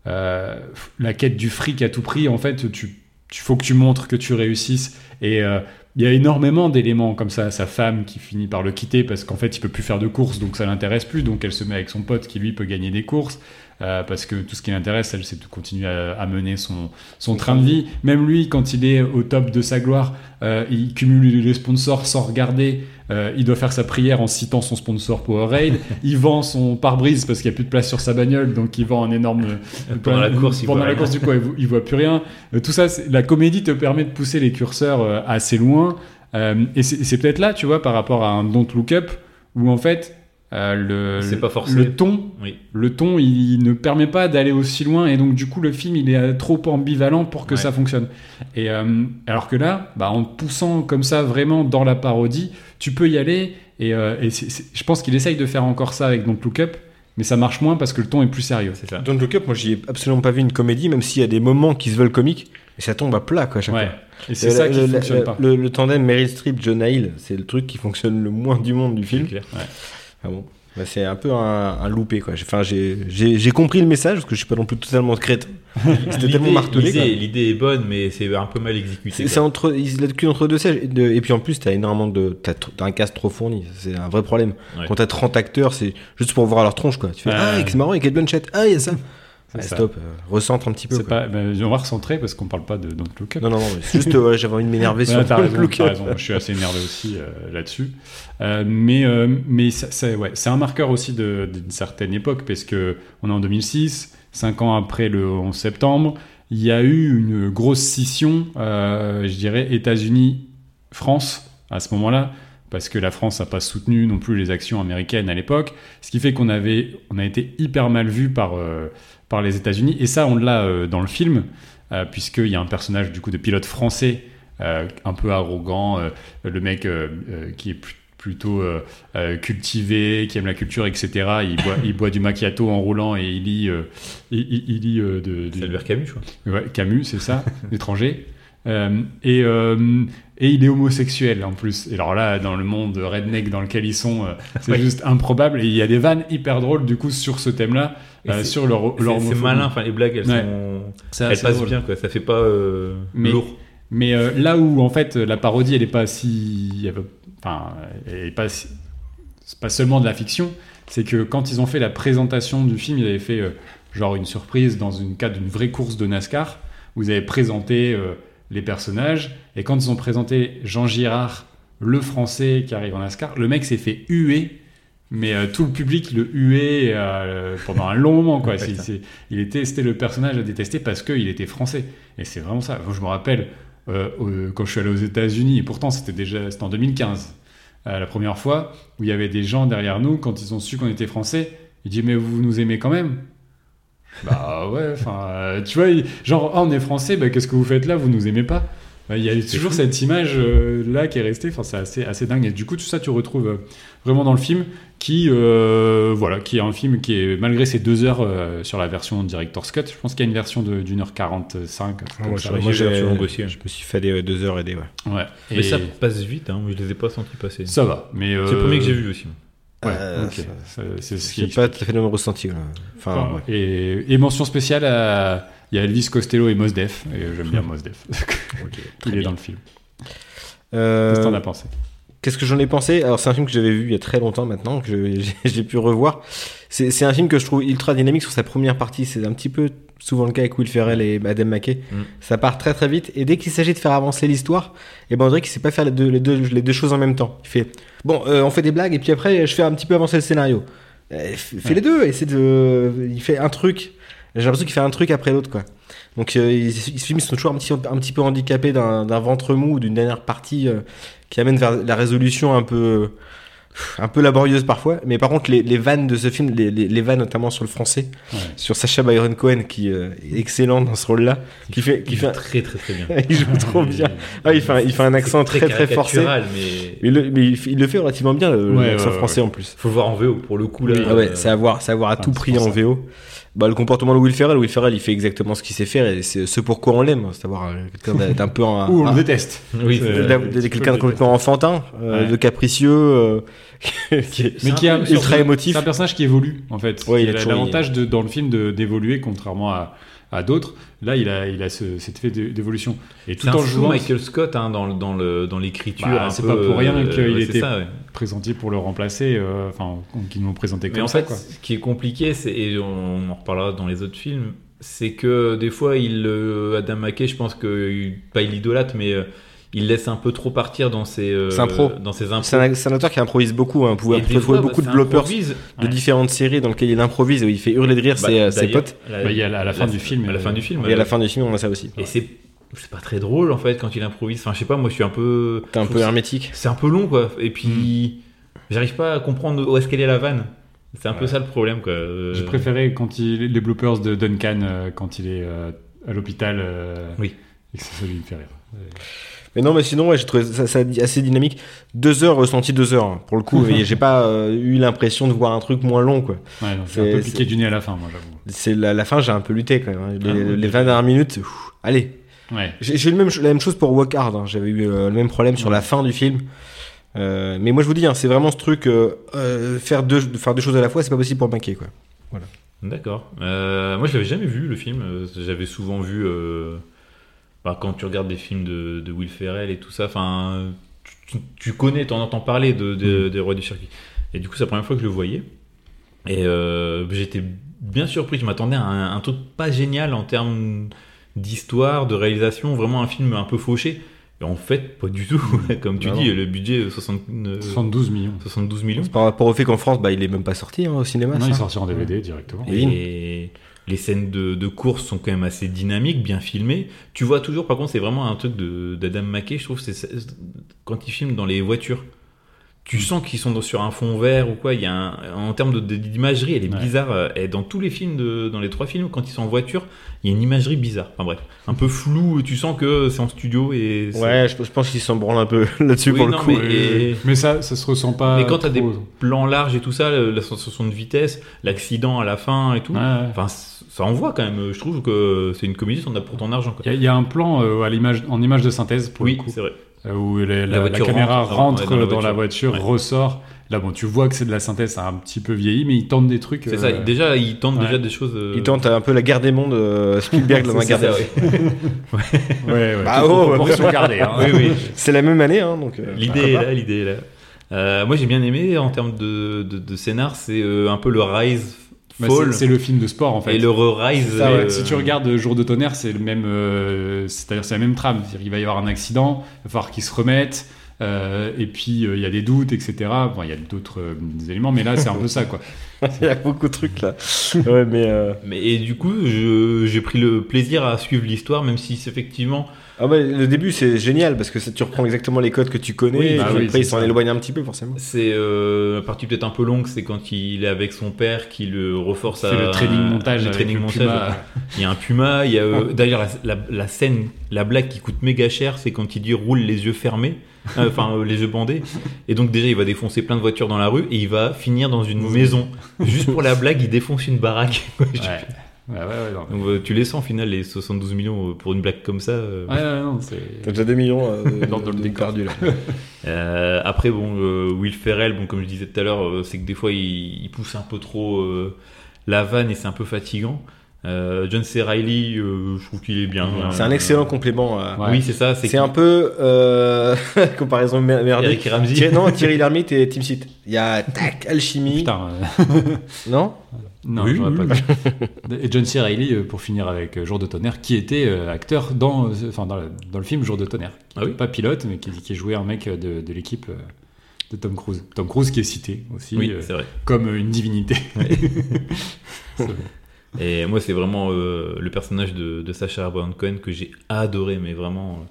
euh, la quête du fric à tout prix, en fait, tu, tu faut que tu montres que tu réussisses. Et euh, il y a énormément d'éléments comme ça. Sa femme qui finit par le quitter parce qu'en fait, il peut plus faire de courses, donc ça l'intéresse plus. Donc elle se met avec son pote qui lui peut gagner des courses. Euh, parce que tout ce qui l'intéresse, elle, c'est de continuer à, à mener son, son train de vie. Même lui, quand il est au top de sa gloire, euh, il cumule les sponsors sans regarder. Euh, il doit faire sa prière en citant son sponsor Powerade. il vend son pare-brise parce qu'il n'y a plus de place sur sa bagnole, donc il vend un énorme. Pendant la course, il pendant voit la course, du coup, il, il voit plus rien. Euh, tout ça, la comédie te permet de pousser les curseurs euh, assez loin. Euh, et c'est c'est peut-être là, tu vois, par rapport à un Don't Look Up, où en fait, euh, le, C'est pas forcé. le ton Oui. le ton il ne permet pas d'aller aussi loin et donc du coup le film il est trop ambivalent pour que Ouais. ça fonctionne et euh, alors que là bah, en te poussant comme ça vraiment dans la parodie tu peux y aller et, euh, et c'est- c'est- je pense qu'il essaye de faire encore ça avec Don't Look Up mais ça marche moins parce que le ton est plus sérieux C'est ça. Don't Look Up, moi, j'y ai absolument pas vu une comédie, même s'il y a des moments qui se veulent comiques, et ça tombe à plat, quoi, à chaque ouais fois. et c'est Le- ça qui le, fonctionne le- pas Le, le tandem Meryl Streep, John Hill, c'est le truc qui fonctionne le moins du monde du film. C'est clair. Ah bon. Bah, c'est un peu un, un loupé, quoi. J'ai- Enfin, j'ai- compris le message, parce que je suis pas non plus totalement crétin. C'était tellement martelé, l'idée- est bonne, mais c'est un peu mal exécuté. C'est entre, il a entre deux sièges. Et, puis en plus, t'as énormément de. T'as un cast trop fourni. C'est un vrai problème. Ouais. Quand t'as 30 acteurs, c'est juste pour voir leur tronche, quoi. Tu fais. Ah, c'est marrant, avec Kate Blanchett. Ah, il y a ça. Stop. euh, recentre un petit peu. pas ben, on va recentrer parce qu'on parle pas de Don't Look Up Non, non, non. juste, euh, j'avais envie de m'énerver sur le raison, look up. raison. Je suis assez énervé aussi euh, là-dessus. Euh, mais euh, mais ouais, c'est un marqueur aussi d'une certaine époque, parce que on est en 2006, cinq ans après le 11 septembre, il y a eu une grosse scission, je dirais, États-Unis-France à ce moment-là. Parce que la France n'a pas soutenu non plus les actions américaines à l'époque, ce qui fait qu'on avait, on a été hyper mal vu par, euh, par les États-Unis. Et ça, on l'a euh, dans le film, euh, puisqu'il y a un personnage du coup de pilote français euh, un peu arrogant, le mec qui est plus- plutôt euh, euh, cultivé, qui aime la culture, etc. Il boit, il boit du macchiato en roulant et il lit, euh, il, il- il lit de, Albert Camus, je crois. Ouais, Camus, c'est ça, l'étranger. Et, et il est homosexuel en plus. Et alors là, dans le monde redneck dans lequel ils sont, euh, c'est Ouais. juste improbable. Et il y a des vannes hyper drôles du coup sur ce thème-là, euh, c'est- sur leur, leur C'est malin, enfin les blagues, elles Ouais. sont. C'est Elles passent drôle. bien, quoi. Ça fait pas euh, Mais- lourd. Mais euh, là où en fait la parodie elle est pas si, elle enfin, elle est pas, si- c'est pas seulement de la fiction, c'est que quand ils ont fait la présentation du film, ils avaient fait euh, genre une surprise dans une cadre d'une vraie course de NASCAR où ils avaient présenté euh, les personnages et quand ils ont présenté Jean Girard, le Français qui arrive en NASCAR, le mec s'est fait huer. Mais euh, tout le public le huait euh, pendant un long moment. Quoi. Il était, c'était le personnage à détester parce qu'il était français. Et c'est vraiment ça. Moi, je me rappelle euh, quand je suis allé aux États-Unis, et pourtant c'était déjà c'était en 2015, euh, la première fois où il y avait des gens derrière nous quand ils ont su qu'on était français. Ils disaient mais vous nous aimez quand même Bah ouais, enfin euh, tu vois, genre Ah, on est français, bah, qu'est-ce que vous faites là? Vous nous aimez pas? Bah, Il y a toujours fou. cette image euh, là qui est restée. Enfin c'est assez assez dingue. Et du coup tout ça tu retrouves euh, vraiment dans le film qui euh, voilà qui est un film qui est malgré ses deux heures euh, sur la version director's cut. Je pense qu'il y a une version de- d'une heure 45. Ah, ça, ouais, moi, j'ai aussi, hein. je me suis fait des, deux heures et des. Ouais. Ouais. Mais ça passe vite, hein. Je les ai pas sentis passer. ça va. Mais C'est le premier que j'ai vu aussi. Ouais, Euh, ok. ça- Ça- C'est ce qui pas tout à fait le même ressenti. là. Enfin, Enfin, ouais. et, et mention spéciale à. Il y a Elvis Costello et Mos Def. Et j'aime bien Mos Def. Il est dans le film. Euh, Qu'est-ce que t'en as pensé? Qu'est-ce que j'en ai pensé? Alors c'est un film que j'avais vu il y a très longtemps maintenant, que j'ai pu revoir. C'est un film que je trouve ultra dynamique sur sa première partie. C'est un petit peu souvent le cas avec Will Ferrell et Adam McKay. Mm. Ça part très très vite et dès qu'il s'agit de faire avancer l'histoire, et ben on dirait qu'il sait pas faire les deux, les deux, les deux choses en même temps. Il fait bon, euh, on fait des blagues et puis après je fais un petit peu avancer le scénario. Euh, fais Ouais. les deux. Essaie de, il fait un truc J'ai l'impression qu'il fait un truc après l'autre, quoi. Donc, euh, ils, ils, ils sont toujours un petit, un petit peu handicapés d'un ventre mou ou d'une dernière partie euh, qui amène vers la résolution un peu, un peu laborieuse parfois. Mais par contre, les, les vannes de ce film, les, les, les vannes notamment sur le français, Ouais. sur Sacha Baron Cohen, qui euh, est excellent dans ce rôle-là, qui fait, qui Il fait, très très très bien. il joue trop bien. Ah, il fait, un- il fait un accent très très forcé. mais Mais, le- mais il, le fait relativement bien, Ouais, l'accent ouais, français en plus. faut le voir en VO pour le coup là. Ah ouais, euh, c'est à voir, c'est à voir à Ah, tout prix en. VO. Bah, le comportement de Will Ferrell, Will Ferrell, il fait exactement ce qu'il sait faire et c'est ce pourquoi on l'aime, c'est avoir euh, quelqu'un d'un- peu un, Ou on un- le déteste. Oui, Euh, quelqu'un de complètement enfantin, euh, Ouais. de capricieux, euh, qui est- Mais un qui une ultra émotif. C'est un personnage qui évolue en fait. Ouais, il a a toujours- l'avantage de- dans le film de- d'évoluer contrairement à, à d'autres. Là, il a, il a ce, cet effet d'é- d'évolution. Et tout en jouant, Michael Scott hein, dans, dans, le, dans l'écriture. Bah, c'est pas pour rien euh, qu'il ouais, était ça, ouais. présenté pour le remplacer. euh, Enfin, qu'ils nous l'ont présenté comme en ça. fait, quoi. ce qui est compliqué, c'est, et on en reparlera dans les autres films, c'est que des fois, il, euh, Adam McKay, je pense que, pas il idolâtre, mais euh, il laisse un peu trop partir dans ses, euh, C'est un pro. dans ses impros. c'est un, c'est un auteur qui improvise beaucoup. Hein. Vous pouvez retrouver fois, beaucoup bah, de ça bloopers improvise. de Ouais. différentes séries dans lesquelles il improvise et où il fait hurler de rire Bah, ses, ses d'ailleurs, potes. la- Bah, il y a à la fin du film, À la euh, fin du film. Et à la euh, fin du film, on a ça aussi. Et c'est, c'est pas très drôle en fait quand il improvise. Enfin, je sais pas, moi je suis un peu. T'es un peu hermétique. C'est un peu long quoi. Et puis, j'arrive pas à comprendre où est-ce qu'elle est la vanne. C'est un peu ça le problème quoi. Euh, J'ai préféré quand il, les bloopers de Duncan euh, quand il est euh, à l'hôpital. euh, Oui. Et que ça lui me fait rire. Mais non, mais sinon, ouais, j'ai trouvé ça, ça assez dynamique. Deux heures ressenti deux heures, hein, pour le coup. et j'ai pas euh, eu l'impression de voir un truc moins long, quoi. Ouais, c'est un peu piqué du nez à la fin, moi, j'avoue. C'est la, la fin, j'ai un peu lutté quand même. hein. Les, Ah les 20 dernières minutes, ouf, allez. Ouais. J'ai eu le même, la même chose pour Walk Hard. hein. J'avais eu euh, le même problème sur la fin du film. Euh, mais moi, je vous dis, hein, c'est vraiment ce truc euh, euh, faire deux, faire deux choses à la fois, c'est pas possible pour Mackay, quoi. D'accord. Euh, moi, je l'avais jamais vu le film. J'avais souvent vu euh, bah, quand tu regardes des films de, de Will Ferrell et tout ça. Enfin, tu, tu connais, t'en entends parler de, de- des rois du circuit. Et du coup, c'est la première fois que je le voyais. Et euh, j'étais bien surpris. Je m'attendais à un, un truc pas génial en termes d'histoire, de réalisation, vraiment un film un peu fauché. Et en fait, pas du tout. Comme tu Bah dis, non. le budget euh, 60, euh, 72 millions. 72 millions. C'est par rapport au fait qu'en France, bah, il est même pas sorti hein, au cinéma. non, ça. il sort sur en DVD directement. Et- Et les scènes de, de course sont quand même assez dynamiques, bien filmées. Tu vois toujours, par contre, c'est vraiment un truc de- d'Adam McKay, je trouve, c'est quand il filme dans les voitures. Tu sens qu'ils sont dans- sur un fond vert ou quoi. Il y a un- en termes d'imagerie, elle est Ouais. bizarre. euh, Et dans tous les films, de, dans les trois films, quand ils sont en voiture, il y a une imagerie bizarre. Enfin bref, un peu floue. Tu sens que c'est en studio et. Ouais, je, je pense qu'il s'en branle un peu là-dessus Oui, pour le coup. mais- et- Mais ça, ça se ressent pas. Mais quand t'as des plans larges et tout ça, la sensation de vitesse, l'accident à la fin et tout. Ouais, ouais. Enfin, ça envoie quand même. Je trouve que c'est une comédie, on a pour ton argent. Il y, a- il y a un plan euh, à l'image, en image de synthèse pour Oui, le coup, c'est vrai. euh, où la, la- La la voiture caméra rentre, dans, la voiture, Ouais. ressort. Là, bon, tu vois que c'est de la synthèse, ça a un petit peu vieilli, mais ils tentent des trucs. C'est euh, ça. Déjà, ils tentent ouais. déjà des choses. euh, Il tente un peu la guerre des mondes, euh, Spielberg dans la guerre des ouais. Ouais, ouais. Bah, oh, hein. oui, oui. C'est la même année, hein, donc. euh, L'idée est là, l'idée est là. Euh, moi, j'ai bien aimé en termes de, de, de scénar, c'est euh, un peu le rise Bah, fall c'est- le film de sport en fait. et le ça, ouais. euh, Si tu regardes Jour de tonnerre, c'est le même, euh, c'est-à-dire c'est la même trame. Qu'il va y avoir un accident, il va falloir qu'ils se remettent, euh, et puis euh, il y a des doutes, etc. Bon, il y a d'autres euh, éléments, mais là c'est un peu ça quoi. Il y a beaucoup de trucs là. Ouais, mais. euh, Mais et du coup, j'ai pris le plaisir à suivre l'histoire, même si c'est effectivement. Ah ouais, le début c'est génial parce que ça, tu reprends exactement les codes que tu connais. Oui, et bah puis oui, après, ils c'est s'en ça. éloignent un petit peu forcément. C'est euh, la partie peut-être un peu longue, c'est quand il est avec son père qui le reforce Il à le training montage. le training le montage. Puma. Il y a un puma. Il y a euh, d'ailleurs la, la- la scène, la blague qui coûte méga cher, c'est quand il dit roule les yeux fermés, enfin euh, les yeux bandés. Et donc déjà il va défoncer plein de voitures dans la rue et il va finir dans une maison. Juste pour la blague, il défonce une baraque. Ouais. Ouais, ouais, ouais, non. Donc euh, tu les sens au final les 72 millions euh, pour une blague comme ça. euh. Ouais, ouais, non, c'est. T'as déjà 2 millions euh, Dans le décor. perdus là. Euh, après, bon, euh, Will Ferrell, bon, comme je disais tout à l'heure, euh, c'est que des fois il, il pousse un peu trop euh, la vanne et c'est un peu fatigant. Euh, John C. Reilly, euh, je trouve qu'il est bien. C'est un excellent complément. à- Ouais. Oui, c'est ça. C'est un peu euh, comparaison mer- merdique. Thierry- non, Thierry Lhermitte et Team Seat. Il y a tac, alchimie. Putain. euh, Non? Non, Oui, oui, pas. Et John C. Reilly, euh, pour finir avec euh, Jour de tonnerre, qui était euh, acteur dans, euh, enfin, dans, le, dans le film Jour de tonnerre. Qui Ah Pas pilote, mais qui, qui jouait un mec euh, de, de l'équipe euh, de Tom Cruise. Tom Cruise qui est cité aussi Oui, euh, c'est vrai. comme une divinité. Et moi, c'est vraiment euh, le personnage de, de Sacha Baron Cohen que j'ai adoré, mais vraiment.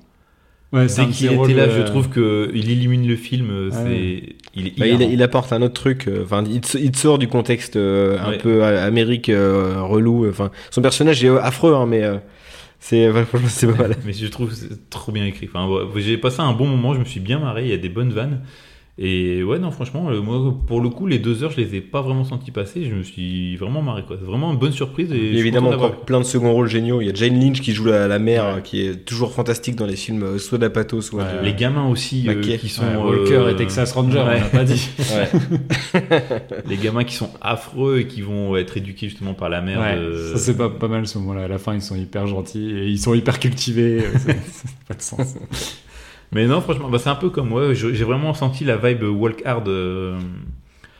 Ouais, c'est Dès qu'il était là, euh, je trouve que il élimine le film. euh, Ouais. C'est, il est Bah, il, apporte un autre truc. euh, Enfin, il, te- il te sort du contexte euh, un Ouais. peu euh, Amérique euh, relou. Enfin, son personnage est euh, affreux, hein, mais euh, c'est ouais, franchement c'est pas mal. Mais je trouve que c'est trop bien écrit. Enfin, ouais, j'ai passé un bon moment, je me suis bien marré, il y a des bonnes vannes. Et ouais, non, franchement, euh, moi, pour le coup, les deux heures, je les ai pas vraiment sentis passer. Je me suis vraiment marré, quoi. C'est vraiment une bonne surprise. Et Il y a évidemment encore plein de second rôles géniaux. Il y a Jane Lynch qui joue la, la mère, Ouais. euh, qui est toujours fantastique dans les films, euh, soit d'Apato, soit Ouais. de- Les gamins aussi euh, qui sont. ouais, Walker euh, et Texas Ranger, ouais. on l'a pas dit. Les gamins qui sont affreux et qui vont être éduqués justement par la mère. Ouais, de- ça c'est pas, pas mal ce moment-là. À la fin, ils sont hyper gentils et ils sont hyper cultivés. euh, ça- ça n'a pas de sens. Mais non, franchement, bah, c'est un peu comme moi. J'ai vraiment senti la vibe Walk Hard. euh,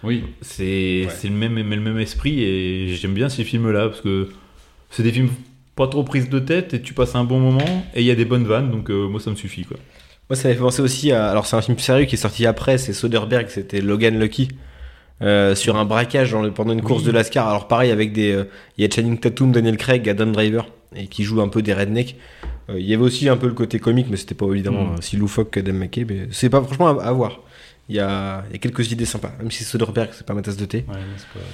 Oui, C'est Ouais. le, même, le même esprit et j'aime bien ces films-là parce que c'est des films pas trop prises de tête et tu passes un bon moment et il y a des bonnes vannes donc euh, moi ça me suffit quoi. Moi, ça m'a fait penser aussi à. Alors, c'est un film sérieux qui est sorti après, c'est Soderbergh, c'était Logan Lucky. euh, sur un braquage dans le- pendant une course Oui. de l'Ascar. Alors pareil avec des, euh, il y a Channing Tatum, Daniel Craig, Adam Driver et qui jouent un peu des rednecks. Euh, il y avait aussi un peu le côté comique, mais c'était pas évidemment Mm. euh, si loufoque qu'Adam McKay. Mais c'est pas franchement à, à voir. Il y a, il y a quelques idées sympas, même si Soderbergh c'est pas ma tasse de thé. Ouais, mais c'est pas-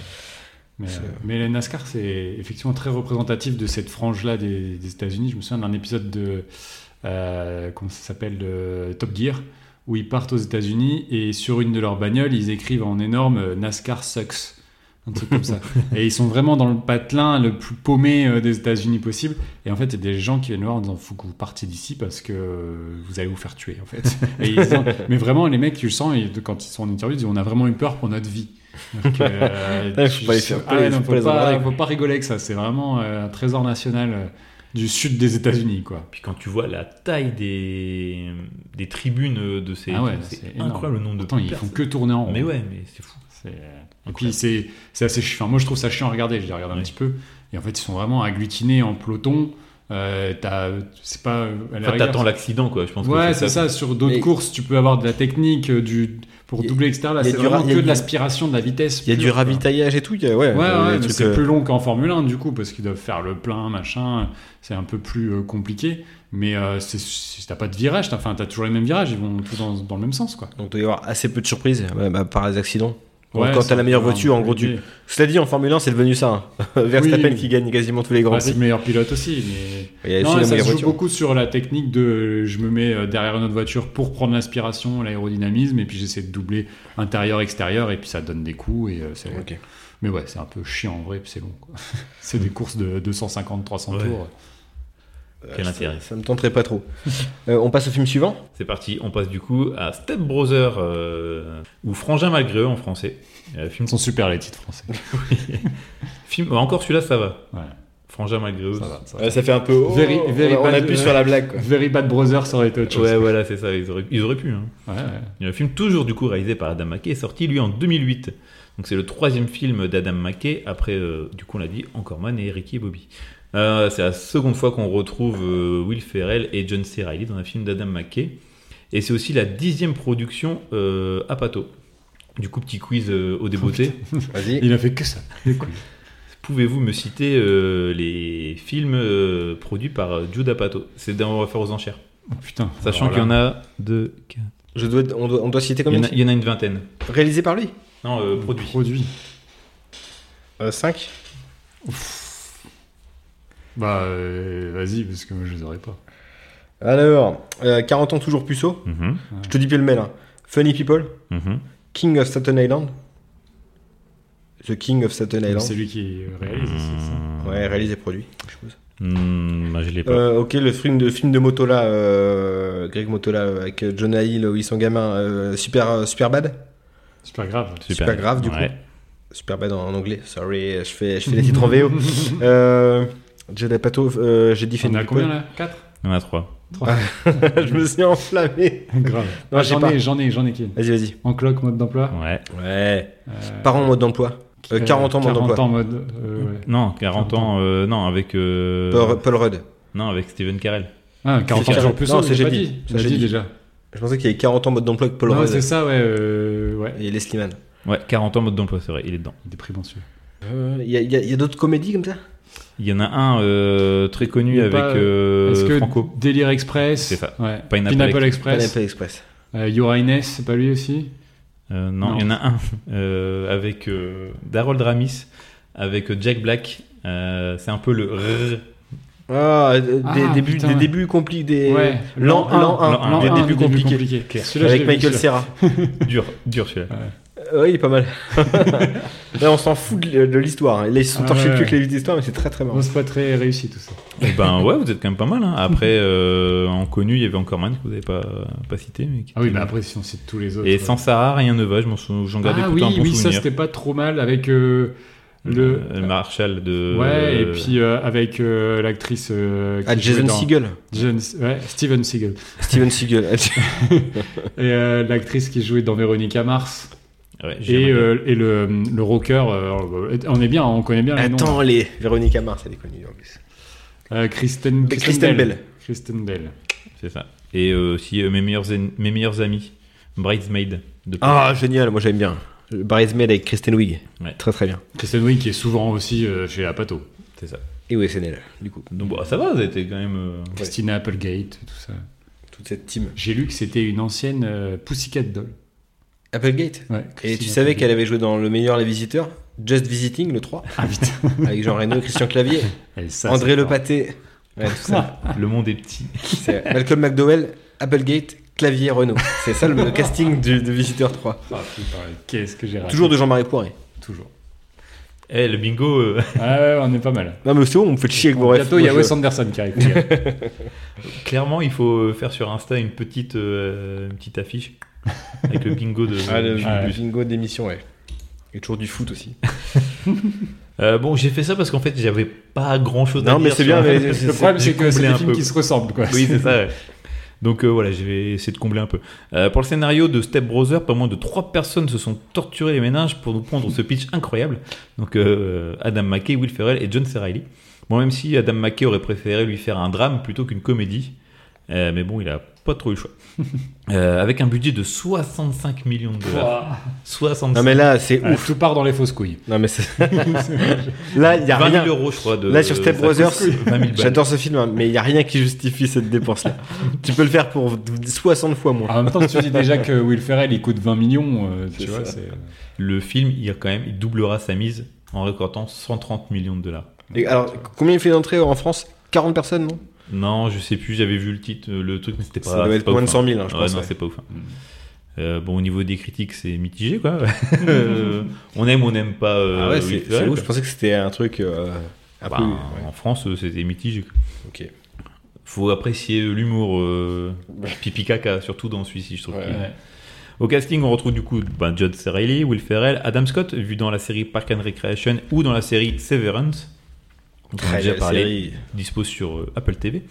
Mais, C'est- euh, mais les NASCAR, c'est effectivement très représentatif de cette frange-là des, des États-Unis. Je me souviens d'un épisode de. euh, comment ça s'appelle Top Gear, où ils partent aux États-Unis et sur une de leurs bagnoles, ils écrivent en énorme NASCAR sucks. Un truc comme ça. Et ils sont vraiment dans le patelin le plus paumé euh, des États-Unis possible. Et en fait, il y a des gens qui viennent voir en disant Faut que vous partiez d'ici parce que vous allez vous faire tuer, en fait. Et ils disent- mais vraiment, les mecs, tu le sens, et quand ils sont en interview, ils disent On a vraiment eu peur pour notre vie. Donc, euh, Ouais, faut pas faire- ah ouais, non, faut faut, pas pas rigoler avec ça. C'est vraiment euh, un trésor national euh, du sud des États-Unis, quoi. Puis quand tu vois la taille des, des tribunes de ces Ah ouais, c'est incroyable le nombre de Attends, ils font que tourner en rond. Mais ouais, mais c'est fou. C'est- Et puis c'est c'est assez chiant. Enfin, moi je trouve ça chiant à regarder. Je les regarde un Ouais. petit peu. Et en fait ils sont vraiment agglutinés en peloton. Euh, t'as- c'est pas. Enfin, rigueur, t'attends l'accident quoi. Je pense Ouais, c'est ça. Sur d'autres Mais- courses, tu peux avoir de la technique euh, du pour a- doubler, etc. Là, il y a c'est vraiment que du- de l'aspiration, de la vitesse. Il y a du quoi. ravitaillage et tout. il y a- ouais, euh, c'est euh, plus long qu'en Formule 1 du coup parce qu'ils doivent faire le plein, machin. C'est un peu plus euh, compliqué. Mais euh, si t'as pas de virage, t'as enfin, t'as toujours les mêmes virages. Ils vont tous dans, dans le même sens, quoi. Donc il doit y avoir assez peu de surprises ouais, bah, par les accidents. Ouais, quand t'as la meilleure voiture, en gros, tu. Cela dit, en Formule 1, c'est devenu ça. hein. Verstappen Oui. qui gagne quasiment tous les grands Ouais, c'est le meilleur pilote aussi, mais Il y a Non, aussi la ça se joue voiture. beaucoup sur la technique de je me mets euh, derrière une autre voiture pour prendre l'aspiration, l'aérodynamisme, et puis j'essaie de doubler intérieur-extérieur, et puis ça donne des coups. Et, euh, c'est- Ok. Mais ouais, c'est un peu chiant en vrai, puis c'est long. c'est des courses de 250-300 Ouais. tours. Quel Euh, intérêt. Ça, ça me tenterait pas trop. Euh, on passe au film suivant. C'est parti, on passe du coup à Step Brother euh, ou Frangin malgré eux en français. Euh, film, Ils sont super les titres français. film encore celui-là ça va. Ouais, Frangin malgré eux. ça va. Ça va. Ouais, ça fait un peu. oh, Very- on- very on, bad- appuie sur la blague. Quoi. Very Bad Brothers, ça aurait été autre chose. Ouais, voilà, c'est ça. Ils auraient, ils auraient pu. Hein. Ouais, ouais. Il y a un film toujours du coup réalisé par Adam McKay, sorti lui en 2008. Donc c'est le troisième film d'Adam McKay après, euh, du coup on l'a dit, encore Man et Ricky et Bobby. Euh, c'est la seconde fois qu'on retrouve euh, Will Ferrell et John C. Reilly dans un film d'Adam McKay. Et c'est aussi la dixième production euh, à Pato. Du coup, petit quiz euh, au débeauté. Vas-y. Il a fait que ça. Pouvez-vous me citer euh, les films euh, produits par Jude Apatow? C'est dans On va faire aux enchères. Oh, putain. Sachant qu'il y en a deux, quatre. Je dois, on, doit, on doit citer Il y, combien en a, il y en a une vingtaine. Réalisé par lui? Non, euh, produits. Produit. 5 Bah, euh, vas-y, parce que moi je les aurais pas. Alors, euh, 40 ans toujours puceau. Mhm, Je te dis plus le mail. hein. Funny People. mhm. King of Staten Island. The King of Staten Island. C'est lui qui réalise aussi ça. Ouais, réalisé et produit. je suppose. Hmm, bah, je l'ai pas. Euh, ok, le film de, film de Motola, euh, Greg Motola, euh, avec Jonah Hill où ils sont gamins. euh, super, euh, super bad Super grave. super grave, du coup. Ouais. Super bad en, en anglais. Sorry, je fais, je fais les titres en VO. euh, Judd Apatow, euh, j'ai dit On à combien là 4 Il y en a trois. je me suis enflammé. Grave. Non, Ah, j'en ai, j'en ai, j'en ai qui Vas-y, vas-y. En cloque, mode d'emploi Ouais. Ouais. Euh, Parents en mode d'emploi. Euh, 40 ans mode 40 d'emploi. ans mode. euh, ouais. Non, 40 ans. euh, non, avec. euh, Paul, Paul Rudd. Non, avec Steven Carell. Ah, 40 ans toujours plus non, c'est j'ai dit. J'ai dit déjà. Je pensais qu'il y avait 40 ans mode d'emploi avec Paul Non, Rudd c'est ça, ouais. ouais. et Leslie Mann. Ouais, 40 ans mode d'emploi, c'est vrai, il est dedans. Il est. Euh, Il y a, y a- il y a d'autres comédies comme ça? Il y en a un euh, très connu avec pas- euh, Est-ce que Franco. Délire Express C'est ça. Ouais. Pineapple Pineapple, Express. Pineapple Express. Euh, Your Highness, c'est pas lui aussi Euh, non, Non. il y en a un euh, avec euh, Daryl Dramis, avec Jack Black. Euh, c'est un peu le rrr. Ah, des, Ah, débuts, putain, des ouais. débuts compliqués, des Ouais. l'an L'an 1, l'an un, des débuts compliqués. Avec Michael. Serra. dur, dur celui-là. Oui, pas mal. Là, on s'en fout de, de l'histoire. hein. Là, ils se sont Ah torchés ouais. cul avec les vies d'histoire, mais c'est très très marrant. Bon, c'est pas très réussi tout ça. Eh ben ouais, vous êtes quand même pas mal. hein. Après, euh, en connu, il y avait encore Man que vous n'avez pas, pas cité. Mais qui Ah oui, mais après, si on cite tous les autres. Et ouais. sans Sarah, rien ne va. Je m'en sou- j'en gardais Ah plutôt oui, un bon oui, ça c'était pas trop mal avec euh, le. Euh, le Marshall de. Ouais, et puis euh, avec euh, l'actrice. euh, Ah, Jason dans- Segel. Jason- ouais, Steven Seagal. Steven Seagal. Et euh, l'actrice qui jouait dans Véronica Mars. Ouais, Et, euh, et le, le rocker. euh, on est bien, on connaît bien les noms. Attends, les Véronica Mars, elle est connue en plus. Euh, Kristen, Kristen Bell. Kristen Bell. C'est ça. Et euh, aussi euh, mes, meilleurs mes meilleurs amis, Bridesmaid. De Ah, génial, moi j'aime bien. Bridesmaid avec Kristen Wiig. Ouais. Très très bien. Kristen Wiig qui est souvent aussi euh, chez Apato. C'est ça. Et oui, SNL, du coup. Donc bon, ça va, vous été quand même. euh, Christina Applegate, tout ça. Toute cette team. J'ai lu que c'était une ancienne euh, Pussycat Doll. Applegate. Ouais, Et tu savais qu'elle avait joué dans Le meilleur Les Visiteurs Just Visiting, le 3, Ah putain. avec Jean Reno, Christian Clavier, Et ça, André Le. Ouais, tout ça. Le monde est petit. C'est Malcolm McDowell, Applegate, Clavier, Renault. C'est ça le, casting du, de Visiteur 3. Ah, putain, qu'est-ce que j'ai. Toujours de Jean-Marie Poiré. Toujours. Eh, le bingo. euh, Ah ouais, on est pas mal. Non, mais c'est bon, on me fait chier avec vos refs. Bientôt, il y a Wes Anderson qui arrive. clairement, il faut faire sur Insta une petite, euh, une petite affiche avec le bingo de. Ah, le, Ouais. bingo d'émission, ouais. Et toujours du foot aussi. Euh, bon, j'ai fait ça parce qu'en fait, j'avais pas grand chose à Non, dire. mais c'est bien, mais Le problème, c'est que c'est des un films peu. qui se ressemblent, quoi. Oui, c'est ça. ouais. Donc euh, voilà, je vais essayer de combler un peu. Euh, pour le scénario de Step Brother, pas moins de trois personnes se sont torturées les ménages pour nous pondre ce pitch incroyable. Donc euh, Adam McKay, Will Ferrell et John C. Reilly. Bon, même si Adam McKay aurait préféré lui faire un drame plutôt qu'une comédie, euh, mais bon, il a pas trop eu le choix. Euh, avec un budget de 65 millions de dollars. Ouah. 65 Non, mais là, c'est Ouais, ouf. Tout part dans les fausses couilles. Non, mais c'est. là, il y a 20 000 rien. euros, je crois. De, Là, sur Step Brothers, coûte 20 000 balles. J'adore ce film, hein, mais il n'y a rien qui justifie cette dépense-là. tu peux le faire pour 60 fois moins. En même temps, tu dis déjà que Will Ferrell il coûte 20 millions, euh, tu vois, c'est. Le film, il, y quand même, il doublera sa mise en récoltant 130 millions de dollars. Et alors, combien il fait d'entrée en France? 40 personnes, non? Non, je sais plus, j'avais vu le titre, euh, le truc, mais c'était pas. Ça doit être moins de ouf, 100 000, hein, je Ouais, pense. non, ouais. c'est pas ouf. hein. Euh, bon, au niveau des critiques, c'est mitigé, quoi. On aime, on n'aime pas. euh, Ah ouais, c'est ouf. Je pensais que c'était un truc euh, un Bah, peu. En France, c'était mitigé. Ok. Faut apprécier l'humour pipi caca, surtout dans celui-ci, je trouve. Ouais. Ouais. Au casting, on retrouve du coup ben, John C. Reilly, Will Ferrell, Adam Scott, vu dans la série Park and Recreation ou dans la série Severance. Dont on a déjà parlé. série. dispo sur euh, Apple TV.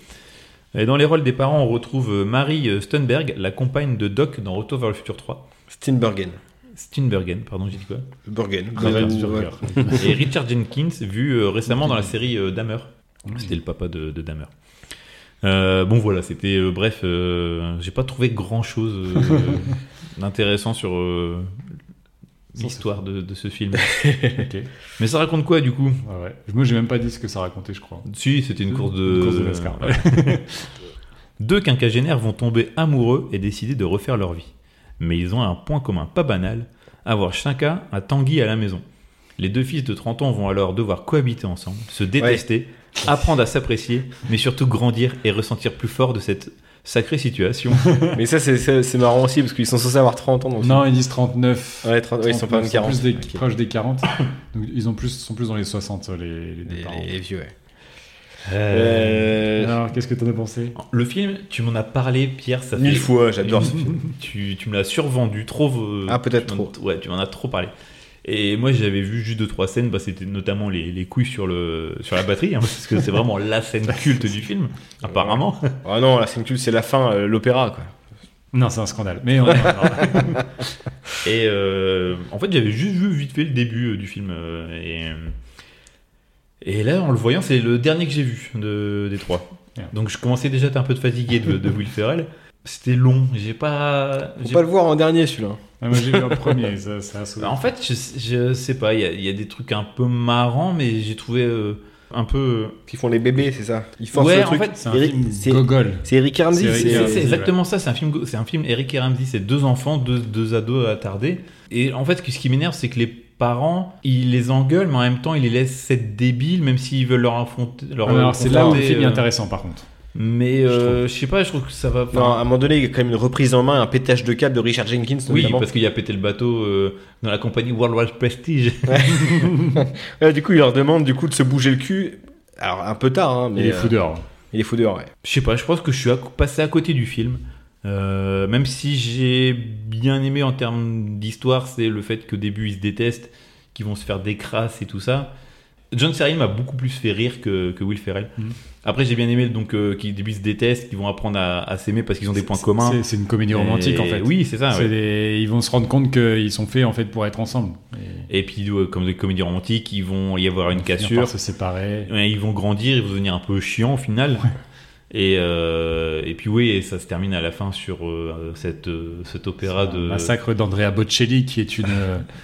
Et dans les rôles des parents, on retrouve euh, Marie euh, Stunberg, la compagne de Doc dans Retour vers le futur 3. Steinbergen. Steinbergen, pardon, j'ai dit quoi? Bergen. Burger. Et Richard Jenkins, vu récemment dans la série Dahmer. C'était le papa de, de Dahmer. Euh, bon voilà, c'était euh, bref, euh, j'ai pas trouvé grand chose d'intéressant sur l'histoire de, de ce film. Mais ça raconte quoi du coup? Ouais, ouais. Moi, j'ai même pas dit ce que ça racontait, je crois. Si, c'était une course de, Une course de NASCAR, ouais. Ouais. Deux quinquagénaires vont tomber amoureux et décider de refaire leur vie. Mais ils ont un point commun pas banal, avoir chacun un Tanguy à la maison. Les deux fils de 30 ans vont alors devoir cohabiter ensemble, se détester, apprendre à s'apprécier, mais surtout grandir et ressentir plus fort de cette sacrée situation. Mais ça, c'est- marrant aussi parce qu'ils sont censés avoir 30 ans le Non, ils disent 39. film. Ouais, 30 ouais, ils sont pas même 40. Plus des, Ok. proches des 40. Donc, ils ont plus, sont plus dans les 60, les, les Les, les vieux, ouais. Euh, Alors, qu'est-ce que t'en as pensé? Le film, tu m'en as parlé, Pierre, ça fait Mille fois, j'adore ce film. tu, tu me l'as survendu trop. euh, Ah, peut-être trop. Ouais, tu m'en as trop parlé. Et moi, j'avais vu juste deux trois scènes. Bah, c'était notamment les, les couilles sur le sur la batterie, hein, parce que c'est vraiment la scène culte du film, apparemment. Ah non, la scène culte, c'est la fin, euh, l'opéra, quoi. Non, c'est un scandale. Mais on Et euh, en fait, j'avais juste vu vite fait le début euh, du film. euh, et, et là, en le voyant, c'est le dernier que j'ai vu de, des trois. Donc, je commençais déjà à être un peu fatigué de, de Will Ferrell. C'était long. J'ai pas. Faut j'ai pas le voir en dernier, celui-là. Ah, moi, j'ai vu le premier, ça, ça a sauvé. En fait, je, je sais pas, il y, a- il y a des trucs un peu marrants, mais j'ai trouvé. euh, un peu. Qui font les bébés, c'est ça Ils forcent Ouais, le en truc. fait, C'est un Eric- film c'est- gogol. C'est Eric Ramsey, C'est ouais. exactement ça, c'est un film, c'est un film Eric et Ramsey, c'est deux enfants, deux, deux ados attardés. Et en fait, ce qui m'énerve, c'est que les parents, ils les engueulent, mais en même temps, ils les laissent être débiles, même s'ils veulent leur affronter. Leur Ah, alors c'est là où le film est euh, intéressant par contre. Mais euh, je sais pas, je trouve que ça va. enfin, Non, à un moment donné, il y a quand même une reprise en main, un pétage de câble de Richard Jenkins, oui, notamment. parce qu'il a pété le bateau euh, dans la compagnie Worldwide Prestige. Ouais, du coup, il leur demande du coup de se bouger le cul. Alors, un peu tard, hein, mais. Il est euh, fou dehors. Il est fou dehors, ouais. Je sais pas, je pense que je suis à- passé à côté du film. Euh, même si j'ai bien aimé en termes d'histoire, c'est le fait qu'au début ils se détestent, qu'ils vont se faire des crasses et tout ça. John Serry m'a beaucoup plus fait rire que, que Will Ferrell. Mhm. Après, j'ai bien aimé donc euh, qu'ils se détestent, qu'ils vont apprendre à, à s'aimer parce qu'ils ont des points communs. C'est- une comédie romantique Et- en fait. Oui, c'est ça. C'est ouais. des- Ils vont se rendre compte qu'ils sont faits en fait pour être ensemble. Et Et puis, euh, comme des comédies romantiques, ils vont y avoir une cassure. par se séparer. Ouais, ils vont grandir, ils vont devenir un peu chiants au final. Et, euh, et puis oui, et ça se termine à la fin sur euh, cette, euh, cet opéra de... Massacre d'Andrea Bocelli, qui est une,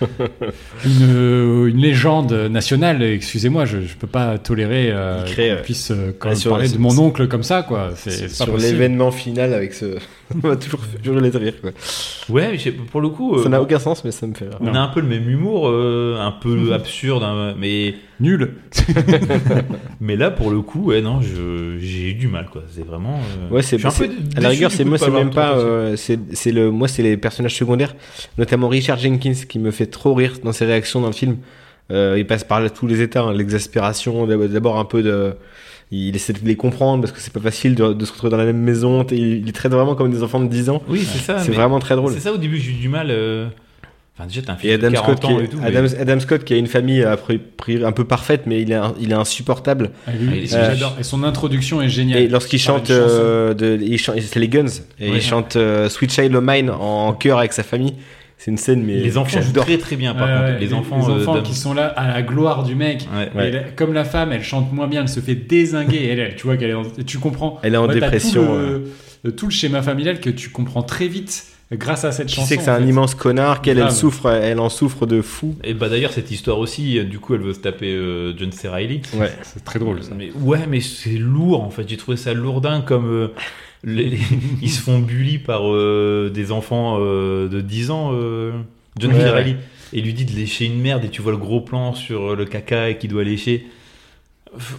une, une légende nationale. Excusez-moi, je ne peux pas tolérer euh, qu'on puisse euh, quand même parler de mon oncle comme ça. quoi. C'est Sur- l'événement final avec ce. On va toujours, toujours les rire, quoi. Ouais, pour le coup, euh, Ça n'a aucun sens, mais ça me fait rire. on a un peu le même humour, euh, un peu absurde, hein, mais, Nul. mais là, pour le coup, ouais, non, je- j'ai eu du mal, quoi. C'est vraiment... euh, Ouais, c'est à la rigueur, c'est moi, c'est même pas, euh, c'est le, moi, c'est les personnages secondaires, notamment Richard Jenkins qui me fait trop rire dans ses réactions dans le film. Euh, il passe par là tous les états, hein, l'exaspération, d'ab- d'abord un peu de, il essaie de les comprendre parce que c'est pas facile de, de se retrouver dans la même maison. Il, il les traite vraiment comme des enfants de 10 ans. Oui, c'est ça. c'est vraiment très drôle. C'est ça, au début, j'ai eu du mal... euh, Enfin, déjà, t'as un Et film Adam de 40 Scott, qui ans est, et tout. mais- Adam, Adam Scott qui a une famille a priori un peu parfaite, mais il est, un- il est insupportable. Ah, lui, Ah, il est- J'adore. Et son introduction est géniale. Et lorsqu'il chante, euh, de, il chante- c'est les Guns, et Ouais. il chante euh, Sweet Child O' Mine en chœur avec sa famille. C'est une scène, mais Les enfants jouent très très bien, par contre. ouais, les, enfants, euh, d'Adam- qui sont là à la gloire du mec. Ouais. Ouais. Et comme la femme, elle chante moins bien, elle se fait désinguer. Elle, elle, tu vois qu'elle est en- et tu comprends. Elle est en t'as dépression. Tout ouais. le, tout le schéma familial que tu comprends très vite grâce à cette Tu chanson. sais que c'est un fait. immense connard, qu'elle elle Grave. souffre, elle en souffre de fou. Et bah d'ailleurs, cette histoire aussi, du coup, elle veut se taper euh, John C. Reilly. Ouais. C'est très drôle ça. Mais ouais, mais c'est lourd en fait. J'ai trouvé ça lourdin comme euh, les- les- ils se font bully par euh, des enfants euh, de 10 ans. euh, John Ouais, C. ouais. Reilly et lui dit de lécher une merde et tu vois le gros plan sur le caca et qu'il doit lécher.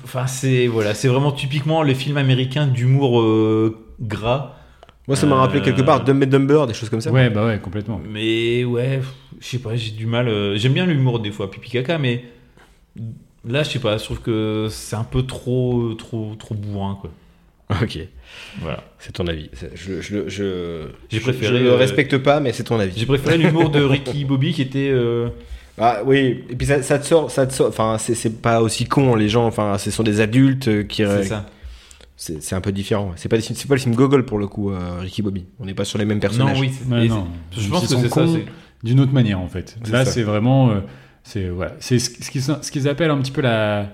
Enfin, c'est voilà, c'est vraiment typiquement le film américain d'humour euh, gras. Moi, ça m'a rappelé Euh, quelque part Dumb and Dumber, des choses comme ça. Ouais, bah ouais, complètement. Mais ouais, je sais pas, j'ai du mal. euh, J'aime bien l'humour des fois, pipi caca, mais là, je sais pas, je trouve que c'est un peu trop, trop, trop bourrin, quoi. Ok, Voilà. c'est ton avis. Je, je, je, J'ai je- préféré, Je le euh, respecte pas, mais c'est ton avis. J'ai préféré l'humour de Ricky Bobby qui était. euh, Ah oui, et puis ça, ça te sort, ça te sort. Enfin, c'est- c'est pas aussi con les gens. Enfin, ce sont des adultes qui. c'est ça. C'est c'est un peu différent. C'est pas, c'est pas le film Gogol pour le coup, euh, Ricky Bobby. On n'est pas sur les mêmes personnages. Non, oui, et non. c'est- Je pense que c'est ça. D'une autre manière en fait. C'est Là, ça. c'est vraiment. euh, c'est voilà. c'est ce ce qu'ils ce qu'ils appellent un petit peu la.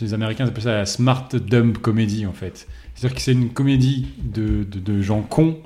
Les Américains appellent ça la smart dumb comedy en fait. C'est-à-dire que c'est une comédie de, de, de gens cons,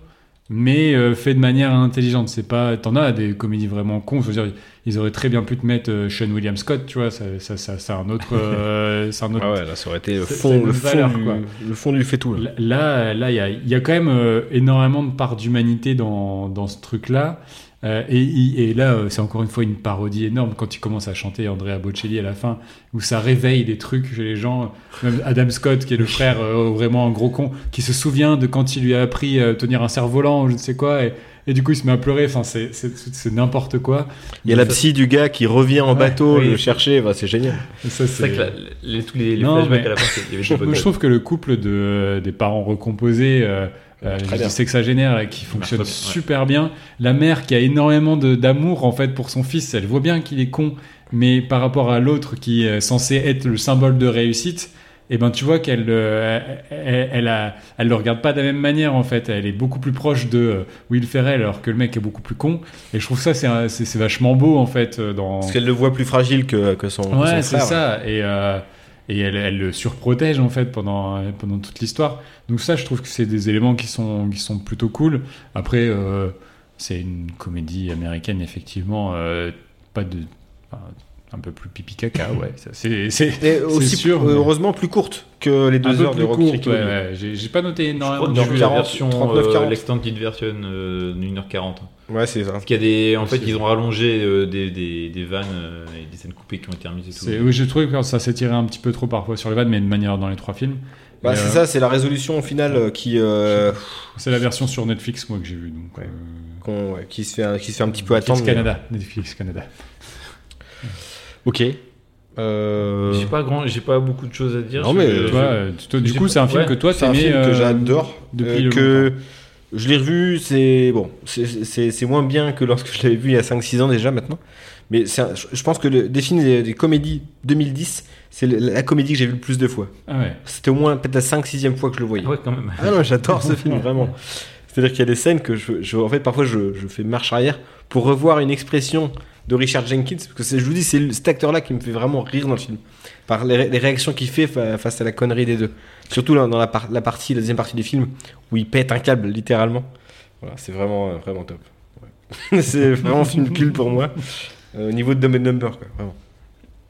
mais euh, fait de manière intelligente. C'est pas. T'en as des comédies vraiment cons. Je veux dire, ils auraient très bien pu te mettre euh, Sean William Scott, tu vois. Ça, ça, ça- c'est un autre. euh, c'est un autre Ah ouais, là, ça aurait été le fond, le fond, valeur, du, quoi. le fond du fait tout. Là. Là, là, il y a, il y a quand même euh, énormément de part d'humanité dans, dans ce truc-là. Euh, et, et là, euh, c'est encore une fois une parodie énorme quand il commence à chanter Andrea Bocelli à la fin, où ça réveille des trucs chez les gens. Même Adam Scott, qui est le frère euh, vraiment un gros con, qui se souvient de quand il lui a appris à tenir un cerf-volant ou je ne sais quoi, et, et du coup il se met à pleurer. Enfin, c'est- c'est c'est n'importe quoi. Il y a la psy du gars qui revient en Ouais, bateau oui. le chercher. Enfin, c'est génial. C'est vrai que la- les- tous les, les Non, mais- à la fin, c'est- il y avait des je trouve que le couple de, des parents recomposés, euh, euh, bien. du sexagénaire, là, qui fonctionne ouais. super bien. La mère qui a énormément d'amour en fait pour son fils, elle voit bien qu'il est con, mais par rapport à l'autre qui est censé être le symbole de réussite, et ben tu vois qu'elle euh, elle, elle, a- elle le regarde pas de la même manière en fait. Elle est beaucoup plus proche de euh, Will Ferrell alors que le mec est beaucoup plus con. Et je trouve ça c'est c'est c'est vachement beau en fait euh, dans. Parce qu'elle le voit plus fragile que, que son, que Ouais, c'est ça. Et, euh, et elle, elle le surprotège en fait pendant, pendant toute l'histoire. Donc ça, je trouve que c'est des éléments qui sont, qui sont plutôt cool. Après, euh, c'est une comédie américaine, effectivement. euh, pas de, enfin, un peu plus pipi caca, ouais. ça, C'est c'est- Et c'est aussi, sûr. euh, mais heureusement, plus courte que les un deux peu heures de Rocky courte, ouais, ouais. J'ai j'ai pas noté Je énormément. crois que choses. la 40, version 39, euh, 40. l'extended version euh, d'une heure 40. Ouais, c'est ça. Parce qu'il y a des, en fait, ils ont rallongé euh, des, des, des vannes euh, et des scènes coupées qui ont été remises et tout. Oui, j'ai trouvé que ça s'est tiré un petit peu trop parfois sur les vannes, mais de manière dans les trois films. Bah, c'est euh, ça, c'est la résolution au final euh, qui, euh, C'est la version sur Netflix, moi, que j'ai vue. Donc, Ouais. euh, qu'on- ouais, qui, se fait, qui se fait un petit peu Netflix attendre. mais- Canada. Netflix Canada. Ok. Euh, J'ai pas grand, j'ai pas beaucoup de choses à dire. Non, mais, je- Toi, toi, du coup, c'est un film ouais, que toi, C'est un t'aimais, film que j'adore. depuis euh, le que longtemps. Je l'ai revu, c'est bon, c'est- moins bien que lorsque je l'avais vu il y a 5-6 ans déjà maintenant. Mais un- je pense que le, des films des, des comédies 2010, c'est la comédie que j'ai vu le plus de fois. Ah ouais. C'était au moins peut-être la 5-6e fois que je le voyais. Ah ouais, quand même. Ah non, j'adore ce film, vraiment. C'est-à-dire qu'il y a des scènes que je, je- en fait, parfois je, je fais marche arrière pour revoir une expression de Richard Jenkins, parce que je vous dis, c'est cet acteur-là qui me fait vraiment rire dans le film, par les, ré- les réactions qu'il fait fa- face à la connerie des deux. Surtout dans dans la, par- la partie, la deuxième partie du film, où il pète un câble, littéralement. Voilà, c'est vraiment, euh, vraiment top. Ouais. c'est vraiment un film culte pour moi, euh, au niveau de Dumb and Number, quoi, vraiment.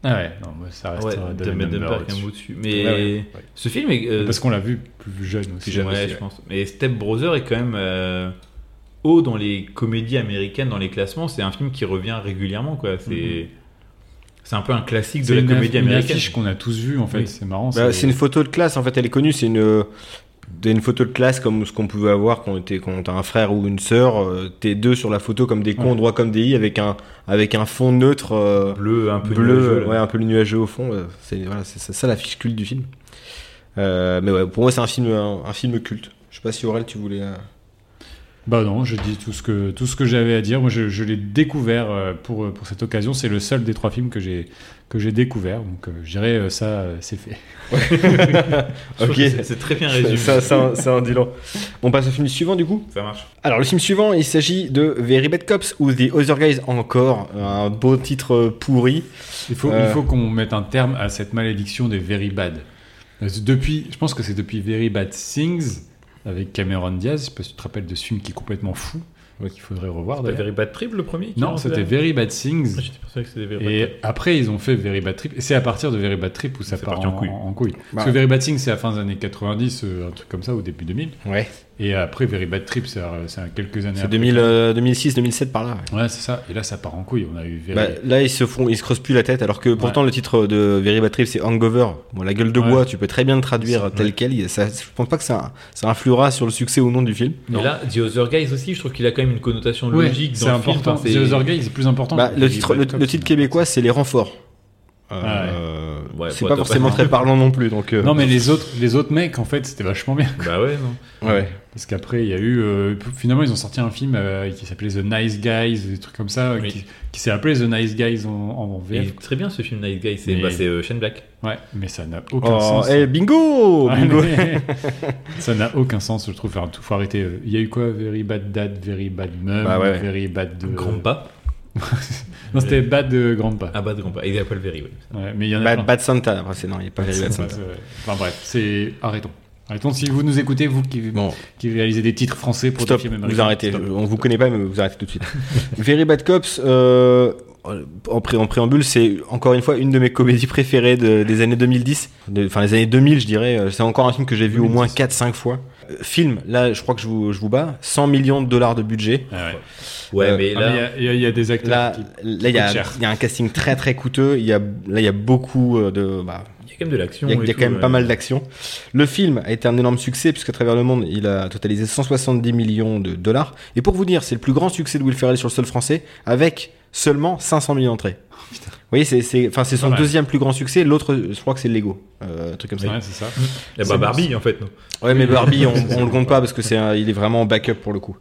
Ah ouais, non, moi, ça reste Ouais, euh, de Dumb and Dumber un dessus. Mais Ouais, ouais, ouais. ce film est. euh, Parce qu'on l'a vu plus jeune aussi. Plus jeune ouais, aussi, je ouais. pense. Mais Step Brother est quand même euh, haut dans les comédies américaines, dans les classements. C'est un film qui revient régulièrement, quoi. C'est. Mhm. C'est un peu un classique de la une, comédie une américaine. affiche qu'on a tous vu en fait, Oui. c'est marrant. Bah, c'est une photo de classe, en fait, elle est connue, c'est une, une photo de classe comme ce qu'on pouvait avoir quand on était quand t'as un frère ou une sœur, euh, t'es deux sur la photo comme des cons, Ouais. droits comme des i, avec un, avec un fond neutre euh, Bleu, un peu bleu, nuageux, ouais, un peu nuageux au fond. euh, C'est voilà, c'est ça, ça la fiche culte du film. Euh, mais ouais, pour moi, c'est un film, un, un film culte. Je sais pas si Aurel, tu voulais. Euh, Bah non, je dis tout ce que tout ce que j'avais à dire. Moi, je, je l'ai découvert euh, pour pour cette occasion. C'est le seul des trois films que j'ai que j'ai découvert. Donc, euh, je dirais euh, ça, euh, c'est fait. Ok. c'est- très bien résumé. ça, ça, ça en dit long. On passe au film suivant, du coup? Ça marche. Alors, le film suivant, il s'agit de Very Bad Cops ou The Other Guys encore. Un beau titre euh, pourri. Il faut Euh. il faut qu'on mette un terme à cette malédiction des very bad. Depuis, je pense que c'est depuis Very Bad Things avec Cameron Diaz. Je sais pas si tu te rappelles de ce film qui est complètement fou, qu'il faudrait revoir. C'était. Very Bad Trip le premier Non, est c'était Very Bad Things. Ah, J'étais persuadé que c'était Very Bad Et Trip. après, ils ont fait Very Bad Trip. Et c'est à partir de Very Bad Trip où ça part en, en couille. en couille. Bah. Parce que Very Bad Thing, c'est à la fin des années 90, euh, un truc comme ça, au début 2000. Ouais. Et après, Very Bad Trip, c'est euh, quelques années C'est après. 2000, euh, 2006, 2007 par là. ouais. Ouais, c'est ça. Et là, ça part en couille. On a eu Very... Bah, là, ils se font, ils se creusent plus la tête, alors que pourtant le titre de Very Bad Trip c'est Hangover. Bon, la gueule de Ouais. bois, tu peux très bien le traduire tel ouais. quel. Ça, je pense pas que ça, ça influera sur le succès ou non du film. Et là, The Other Guys aussi, je trouve qu'il a quand même une connotation Ouais, logique c'est dans le important. film. The Other Guys, c'est plus important. Bah, que le titre, le, titre québécois c'est les renforts. Euh, Ouais, c'est pas forcément très parlant non plus, donc. euh, Non, mais les autres, les autres mecs, en fait, c'était vachement bien. Bah ouais, non. ouais. Parce qu'après, il y a eu. euh, finalement, ils ont sorti un film euh, qui s'appelait The Nice Guys, des trucs comme ça, Oui. qui, qui s'est appelé The Nice Guys en, en VF. très bien ce film Night Guy, c'est Mais- bah, euh, Shane Black. Ouais, mais ça n'a aucun Oh, sens. eh, bingo, bingo. ça n'a aucun sens, je trouve. Enfin, tout, faut arrêter. Il y a eu quoi? Very Bad Dad, Very Bad Mum, Bah ouais. Very Bad. de- Grand pas. Non, c'était Bad de Grandpa. Ah bah de grand pas. Il appelle Very, oui. Ouais, mais il y en a Bad. Bad Santa, après c'est non, il n'y a pas Very Bad Santa. Enfin bref, c'est arrêtons. Arrêtons. Si vous nous écoutez, vous qui, Bon, qui réalisez des titres français pour stop, des films vous américains, arrêtez. stop. On vous connaît pas, mais vous arrêtez tout de suite. Very Bad Cops, euh, en, pré- en préambule, c'est encore une fois une de mes comédies préférées de- des années 2010. De- Enfin, les années 2000, je dirais. Euh, C'est encore un film que j'ai vu au moins 4-5 fois. Euh, film, là, je crois que je vous, je vous bats. 100 millions de dollars de budget. Ah ouais. Ouais, Euh, mais Ah, là, il y y, y a des acteurs Là, qui. là, il y, y a un casting très très coûteux. Il y a, là, il y a beaucoup euh, de. bah, quand même de l'action. il y a, il y a tout, quand même ouais. pas mal d'action. Le film a été un énorme succès puisqu'à travers le monde, il a totalisé 170 millions de dollars. Et pour vous dire, c'est le plus grand succès de Will Ferrell sur le sol français avec seulement 500 000 entrées. Vous voyez, c'est, enfin, c'est son deuxième plus grand succès. L'autre, je crois que c'est Lego, euh, un truc comme ça. Ouais, c'est ça. Eh bah Barbie en fait. non. Ouais, mais Barbie, on, on le compte pas parce que c'est, il est vraiment en backup pour le coup.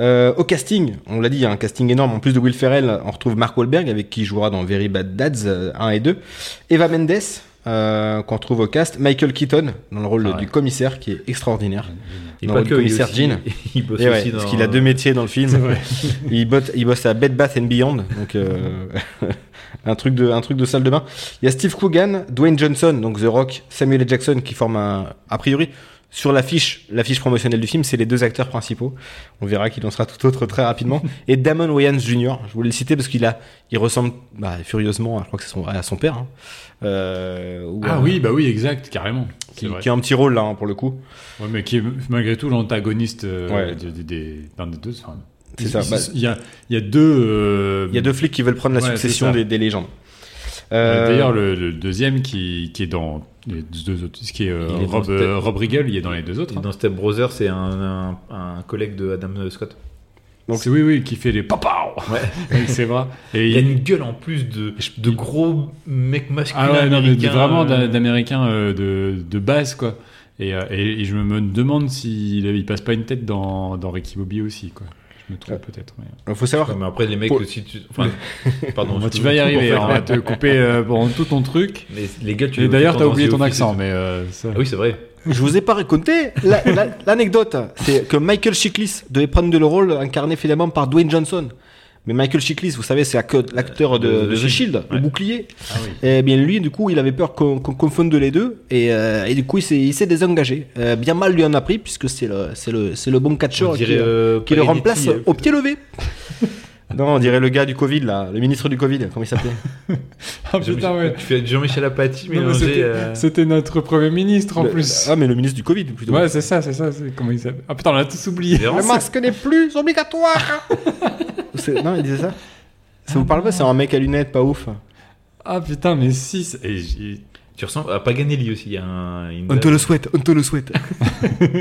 Euh, au casting, on l'a dit, il y a un casting énorme. En plus de Will Ferrell, on retrouve Mark Wahlberg avec qui il jouera dans Very Bad Dads euh, 1 et 2. Eva Mendes, euh, qu'on retrouve au cast. Michael Keaton dans le rôle Ah ouais. du commissaire qui est extraordinaire. Et Dans pas le que, il, commissaire aussi- Jean. il bosse Et ouais, aussi dans... parce qu'il a deux métiers dans le film. Il, botte, il bosse à Bed Bath and Beyond, donc euh, un truc de un truc de salle de bain. Il y a Steve Coogan, Dwayne Johnson, donc The Rock, Samuel L. Jackson qui forment un, a priori. Sur l'affiche, l'affiche promotionnelle du film, c'est les deux acteurs principaux. On verra qu'il en sera tout autre très rapidement. Et Damon Wayans Jr. Je voulais le citer parce qu'il a, il ressemble bah, furieusement, je crois que c'est son, à son père. hein. Euh, ou, Ah euh, oui, bah oui, exact, carrément. Qui, qui a un petit rôle là hein, pour le coup. Ouais, mais qui est malgré tout l'antagoniste euh, Ouais. des- d'un des deux. enfin, C'est il- ça, il- bah- Il y a, il y a deux. euh, Il y a deux flics qui veulent prendre la Ouais, succession des légendes. Euh, Euh, D'ailleurs, le, le deuxième qui, qui est dans les deux autres, ce qui est euh, Il est dans Rob, Step- Rob Riggle, il est dans les deux autres. Hein. dans Step Brothers, c'est un, un, un collègue de Adam Scott. donc- C'est oui, oui, qui fait les papa ses bras. Et Il a il- une gueule en plus de, de gros mecs masculins. Ah ouais, non, mais vraiment d'a- d'américain euh, de, de base, quoi. Et, et, et je me demande s'il il passe pas une tête dans, dans Ricky Bobby aussi, quoi. Je me trompe peut-être. mais- Il faut savoir Ouais, mais après, les mecs Pour- aussi. Tu... Enfin, pardon. Tu vas y arriver, fait, on va te couper euh, pendant tout ton truc. Mais les gars, tu Et d'ailleurs, t'as oublié ton accent, mais euh, ça... Ah oui, c'est vrai. Je vous ai pas raconté la- la- l'anecdote. c'est que Michael Chiklis devait prendre le rôle incarné finalement par Dwayne Johnson. Mais Michael Chiklis, vous savez, c'est l'acteur- l'acteur de, Euh, de The Shield, le bouclier. Ah oui. Et bien lui, du coup, il avait peur qu'on confonde les deux. Et, euh, et du coup, il s'est désengagé. Euh, bien mal lui en a pris, puisque c'est le, le, le bon catcheur qui, dirait, euh, qui le remplace euh, au pied levé. non, on dirait le gars du Covid, là, le ministre du Covid, comment il s'appelait Ah putain, ouais. Tu fais Jean-Michel Apathy mais. C'était euh, c'était notre Premier ministre en Le- plus. Ah, mais le ministre du Covid, plutôt. Ouais, c'est ça, c'est ça. c'est- Comment il s'appelle Ah putain, on l'a tous oublié. Le masque n'est plus obligatoire. C'est- non, il disait ça. Ça vous parle pas C'est un mec à lunettes, pas ouf. Ah putain, mais si. et Tu ressembles à Paganelli aussi. Il y a un, une On te le souhaite, on te le souhaite.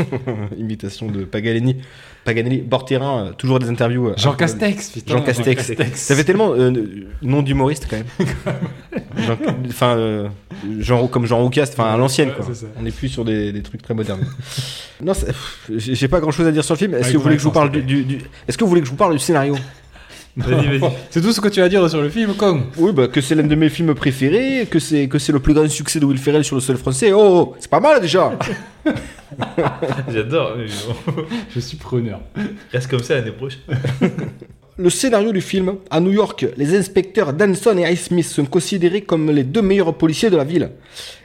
Imitation de Paganelli. Paganelli, bord terrain, euh, toujours des interviews. euh, Jean Castex, putain. Jean Castex. Ça fait tellement euh, nom d'humoriste quand même. Jean- Enfin, euh, Jean, comme Jean Roucas, enfin à l'ancienne Ouais, quoi. On n'est plus sur des, des trucs très modernes. non, j'ai pas grand chose à dire sur le film. Est-ce Avec que vous voulez que je vous parle accent, du, du- du- Est-ce que vous voulez que je vous parle du scénario? Vas-y, vas-y. C'est tout ce que tu as à dire sur le film, Kong. Oui, bah, que c'est l'un de mes films préférés, que c'est que c'est le plus grand succès de Will Ferrell sur le sol français. Oh, oh, c'est pas mal déjà. J'adore. mais bon. Je suis preneur. Reste comme ça l'année prochaine. Le scénario du film, à New York, les inspecteurs Danson et Ice Smith sont considérés comme les deux meilleurs policiers de la ville.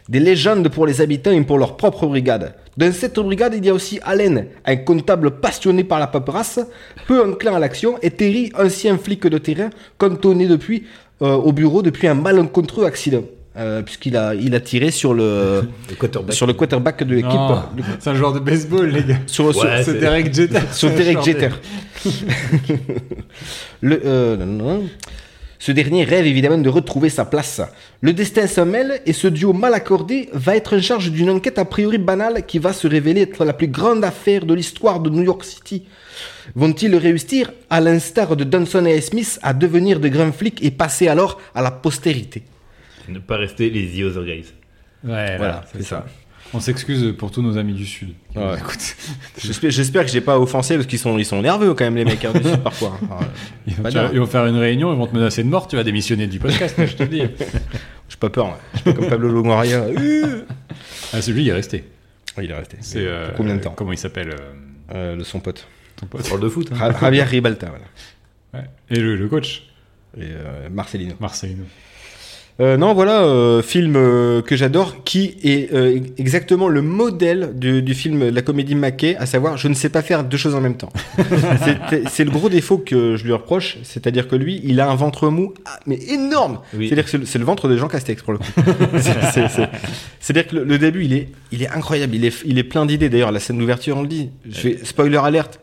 Des légendes pour les habitants et pour leur propre brigade. Dans cette brigade, il y a aussi Allen, un comptable passionné par la paperasse, peu enclin à l'action, et Terry, ancien flic de terrain, cantonné depuis euh, au bureau depuis un malencontreux accident. Euh, puisqu'il a, il a tiré sur le, Le quarterback. sur le quarterback de l'équipe. C'est un joueur de baseball, les gars. Sur, Ouais, c'est- Derek Jeter. sur Derek Jeter. Le, euh, non, non. Ce dernier rêve évidemment de retrouver sa place. Le destin s'en mêle et ce duo mal accordé va être en charge d'une enquête a priori banale qui va se révéler être la plus grande affaire de l'histoire de New York City. Vont-ils réussir, à l'instar de Dunson et Smith, à devenir de grands flics et passer alors à la postérité? Ne pas rester les The Other Guys. Ouais, Voilà, c'est ça. On s'excuse pour tous nos amis du Sud. Ouais. J'espère, que j'ai pas offensé parce qu'ils sont, ils sont nerveux quand même les mecs hein, du Sud, parfois. euh, Ils vont, vas- ils faire une réunion, ils vont te menacer de mort, tu vas démissionner du podcast, je te le dis. j'ai pas peur. Je suis pas comme Pablo Longoria. Euh, Ah, celui, il est resté. oui, il est resté. C'est euh, combien de temps Comment il s'appelle euh, Euh, De son pote. ton On pote parle de foot. hein. Javier Ribalta, voilà. Ouais. Et le, le coach, Et euh, Marcelino. Marcelino. Euh, non, voilà, euh, film euh, que j'adore, qui est exactement le modèle du, du film de la comédie Mackay, à savoir, je ne sais pas faire deux choses en même temps. C'est- le gros défaut que je lui reproche, c'est-à-dire que lui, il a un ventre mou, ah, mais énorme. Oui. C'est-à-dire que c'est le- ventre de Jean Castex pour le coup. C'est- c'est- c'est- C'est-à-dire que le, le début, il est, il est incroyable, il est, il est plein d'idées. D'ailleurs, la scène d'ouverture, on le dit. Je fais spoiler alerte.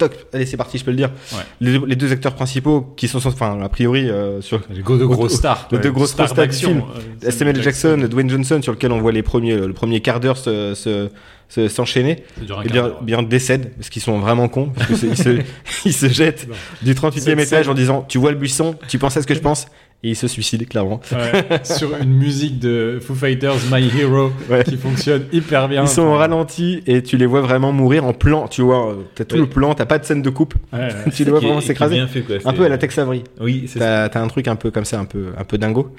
Toc, allez, c'est parti, je peux le dire. Ouais. Les, les deux acteurs principaux, qui sont, enfin, a priori, euh, sur Les gros- de grosses stars. les deux grosses stars du film. Euh, Samuel Jackson, Dwayne Johnson, sur lequel on voit les premiers, le premier quart d'heure se- se- se- s'enchaîner, et bien, bien décèdent, parce qu'ils sont vraiment cons, parce qu'ils se, ils se jettent Non. du 38e Cette étage en disant Tu vois le buisson, tu penses à ce que je pense? Et ils se suicident, clairement. Ouais, sur une musique de Foo Fighters, My Hero, Ouais. qui fonctionne hyper bien. Ils sont au ralenti et tu les vois vraiment mourir en plan, tu vois. T'as tout Ouais. le plan, t'as pas de scène de coupe, Ouais, ouais. tu les vois vraiment s'écraser. bien fait, quoi. Un peu à la Tex Avery. Oui, c'est ça. T'as t'as un truc un peu comme ça, un peu, un peu dingo.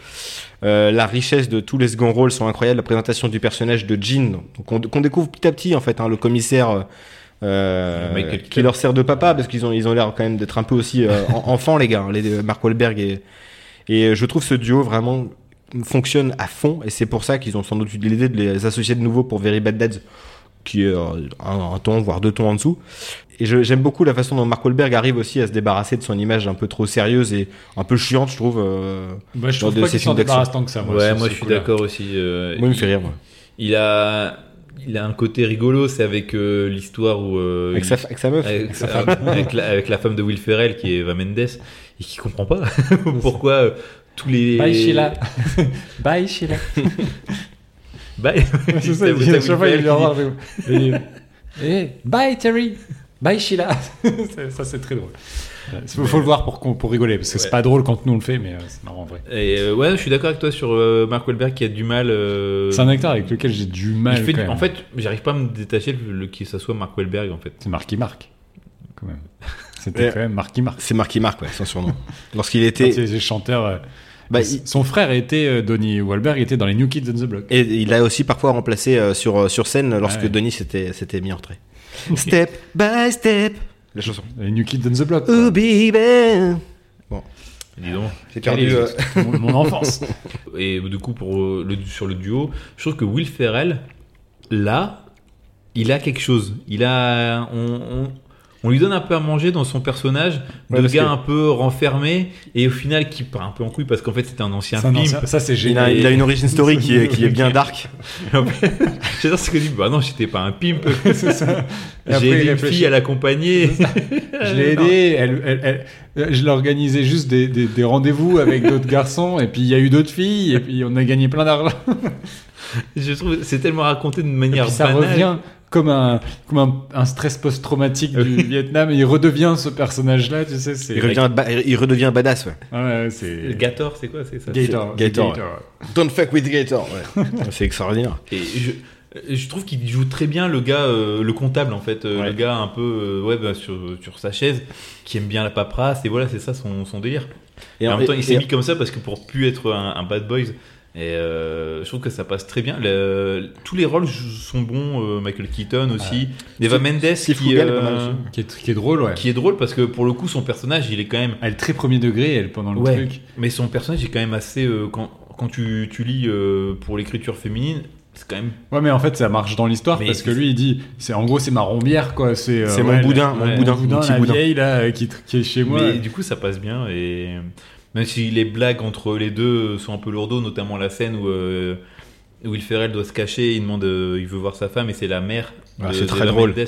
Euh, la richesse de tous les second rôles sont incroyables. La présentation du personnage de Jean, donc qu'on qu'on découvre petit à petit en fait, hein, le commissaire euh, qui leur sert de papa parce qu'ils ont ils ont l'air quand même d'être un peu aussi euh, en- enfants les gars, hein, les Mark Wahlberg et et je trouve ce duo vraiment fonctionnent à fond et c'est pour ça qu'ils ont sans doute eu l'idée de les associer de nouveau pour Very Bad Dads qui est euh, un, un ton voire deux tons en dessous et j'aime beaucoup la façon dont Mark Wahlberg arrive aussi à se débarrasser de son image un peu trop sérieuse et un peu chiante je trouve euh, Bah, je trouve de pas qu'il s'en débarrasse tant que ça. ouais, sur moi je suis d'accord aussi. euh, moi il me fait rire moi. Il a, il a un côté rigolo, c'est avec euh, l'histoire où. euh, avec, il- sa, avec sa meuf avec, avec la, avec la femme de Will Ferrell qui est Eva Mendes et qui comprend pas pourquoi euh, tous les. Bye Sheila. Bye Sheila. Bye. C'est ça, il chaque fois, il dit, Eh, Bye Terry. Bye Sheila. Ça, c'est très drôle. Il faut le voir pour, pour rigoler, parce que c'est pas drôle quand nous on le fait, mais euh, c'est marrant en vrai. Et euh, ouais, je suis d'accord avec toi sur euh, Mark Wahlberg qui a du mal. euh, C'est un acteur avec lequel j'ai du mal. fait quand du- même. en fait, j'arrive pas à me détacher le, le- que ça soit Mark Wahlberg en fait. c'est Marky Mark. Quand même. C'était quand même Marky Mark. c'est Marky Mark ouais son surnom lorsqu'il Quand était il était chanteur. euh, bah, il- Son frère était euh, Donnie Wahlberg, était dans les New Kids on the Block. Et il a aussi parfois remplacé euh, sur, euh, sur scène lorsque Ouais. Denis s'était s'était mis en retrait. step by step. La chanson. Les New Kids on the Block. quoi. Oh baby. Dis donc. J'ai perdu. Euh, mon, mon enfance. Et du coup, pour euh, le, sur le duo, je trouve que Will Ferrell, là, il a quelque chose. Il a, on, on, on lui donne un peu à manger dans son personnage de Ouais, parce gars que- un peu renfermé et au final qui part un peu en couille parce qu'en fait c'était un ancien film. ça, ça, c'est il, génial. a, il a une origin story qui est, qui est bien dark. J'adore ce que dit. Bah non, j'étais pas un pimp. J'ai aidé une fille à l'accompagner. Je l'ai aidé, elle, elle- elle- euh, je l'ai organisé juste des, des- des rendez-vous avec d'autres garçons, et puis il y a eu d'autres filles, et puis on a gagné plein d'argent. Je trouve que c'est tellement raconté de Et manière puis ça banale. revient comme un, comme un, un stress post-traumatique du Vietnam, et il redevient ce personnage-là, tu sais, c'est... Il, revient ba- il redevient badass. Ouais. Ah ouais, c'est... Gator, c'est quoi C'est ça? Gator. Gator, Gator. Don't fuck with Gator. Ouais. c'est extraordinaire. Et je, je trouve qu'il joue très bien le gars, euh, le comptable en fait, euh, Ouais. le gars un peu euh, ouais, bah, sur, sur sa chaise, qui aime bien la paperasse, et voilà, c'est ça son, son délire. Et, en même temps, il s'est et- mis comme ça parce que pour plus être un, un bad boys, et euh, je trouve que ça passe très bien. Le- tous les rôles sont bons, euh, Michael Keaton aussi, Eva Steve- Mendes qui, euh. Qui est, qui est drôle, ouais. qui est drôle parce que pour le coup, son personnage, il est quand même Elle est très premier degré, elle, pendant le Ouais. truc. Mais son personnage est quand même assez. euh, quand, quand tu, tu lis euh, pour l'écriture féminine, c'est quand même. Ouais, mais en fait, ça marche dans l'histoire, parce que lui, il dit, c'est en gros, c'est ma rombière, quoi. C'est euh, ouais, mon boudin, la- mon ouais, boudin, mon petit la boudin. vieille, là, qui, qui est chez moi. Mais du coup, ça passe bien. Et même si les blagues entre les deux sont un peu lourdeaux, notamment la scène où euh, Will Ferrell doit se cacher, il demande, euh, il veut voir sa femme et c'est la mère. Ah, c'est très drôle. Mendes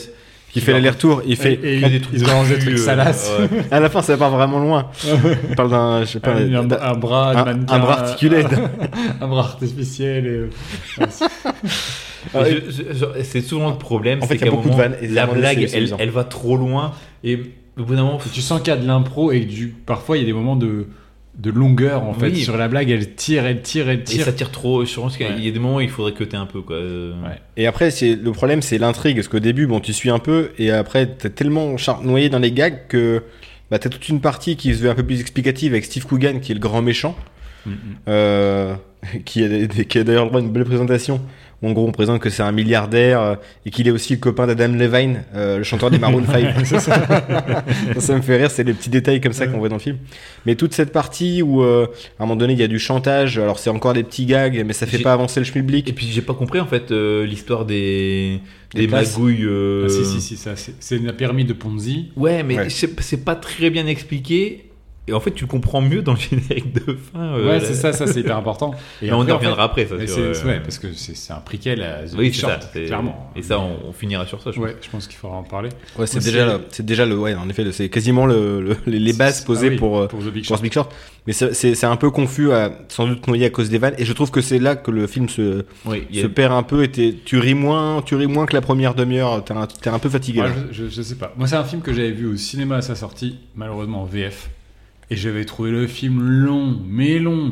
Il fait l'aller-retour. Il fait. Et, a des il, trucs il de trucs euh, salaces. ouais. À la fin, ça part vraiment loin. Il parle d'un, je sais pas, un, un- d'un- un bras un- mannequin, un bras articulé. un bras artificiel. Et... Ah, Et c'est souvent le problème, En fait, il y a beaucoup de vannes, et la blague, elle, va trop loin et au bout d'un moment, tu sens qu'il y a de l'impro et du... parfois, il y a des moments de, de longueur, en fait, Oui. sur la blague. Elle tire, elle tire, elle et tire. ça tire trop. Je pense qu'il y a- Ouais. il y a des moments où il faudrait que tu un peu quoi. Euh, Ouais. Et après, c'est le problème, c'est l'intrigue. Parce qu'au début, bon, tu suis un peu, et après, t'es tellement noyé dans les gags que bah, t'as toute une partie qui se veut un peu plus explicative avec Steve Coogan, qui est le grand méchant, Mm, mm. euh, qui a, qui a d'ailleurs le droit à une belle présentation. En gros, on présente que c'est un milliardaire euh, et qu'il est aussi le copain d'Adam Levine, euh, le chanteur des Maroon 5. ça, ça me fait rire, c'est les petits détails comme ça qu'on voit dans le film. Mais toute cette partie où, euh, à un moment donné, il y a du chantage, alors c'est encore des petits gags, mais ça fait pas avancer le schmilblick. Et puis j'ai pas compris en fait euh, l'histoire des, Des magouilles. euh, Ah, si, si, si, ça, c'est un permis de Ponzi. Ouais, mais Ouais. c'est pas très bien expliqué. Et en fait, tu le comprends mieux dans le générique de fin. euh, ouais, c'est ça, ça c'est hyper important. Et on y en reviendra après, ça. sur, euh, ouais, parce que c'est un prequel à The Oui, Short, ça. clairement. Et ça, on, on finira sur ça, je pense. Ouais, je pense qu'il faudra en parler. Ouais, c'est déjà, c'est- déjà le, ouais, en effet, c'est quasiment le, le- les, bases Ah posées oui, pour, euh, pour The Big pour Short. ce Big Short. Mais c'est- un peu confus, à, sans doute noyé à cause des vannes. Et je trouve que c'est là que le film se, Oui, a- perd un peu. Et tu ris moins, tu ris moins que la première demi-heure. T'es un, un peu fatigué. Ouais, là. je, je- je sais pas. Moi, c'est un film que j'avais vu au cinéma à sa sortie, malheureusement en VF. Et j'avais trouvé le film long, mais long.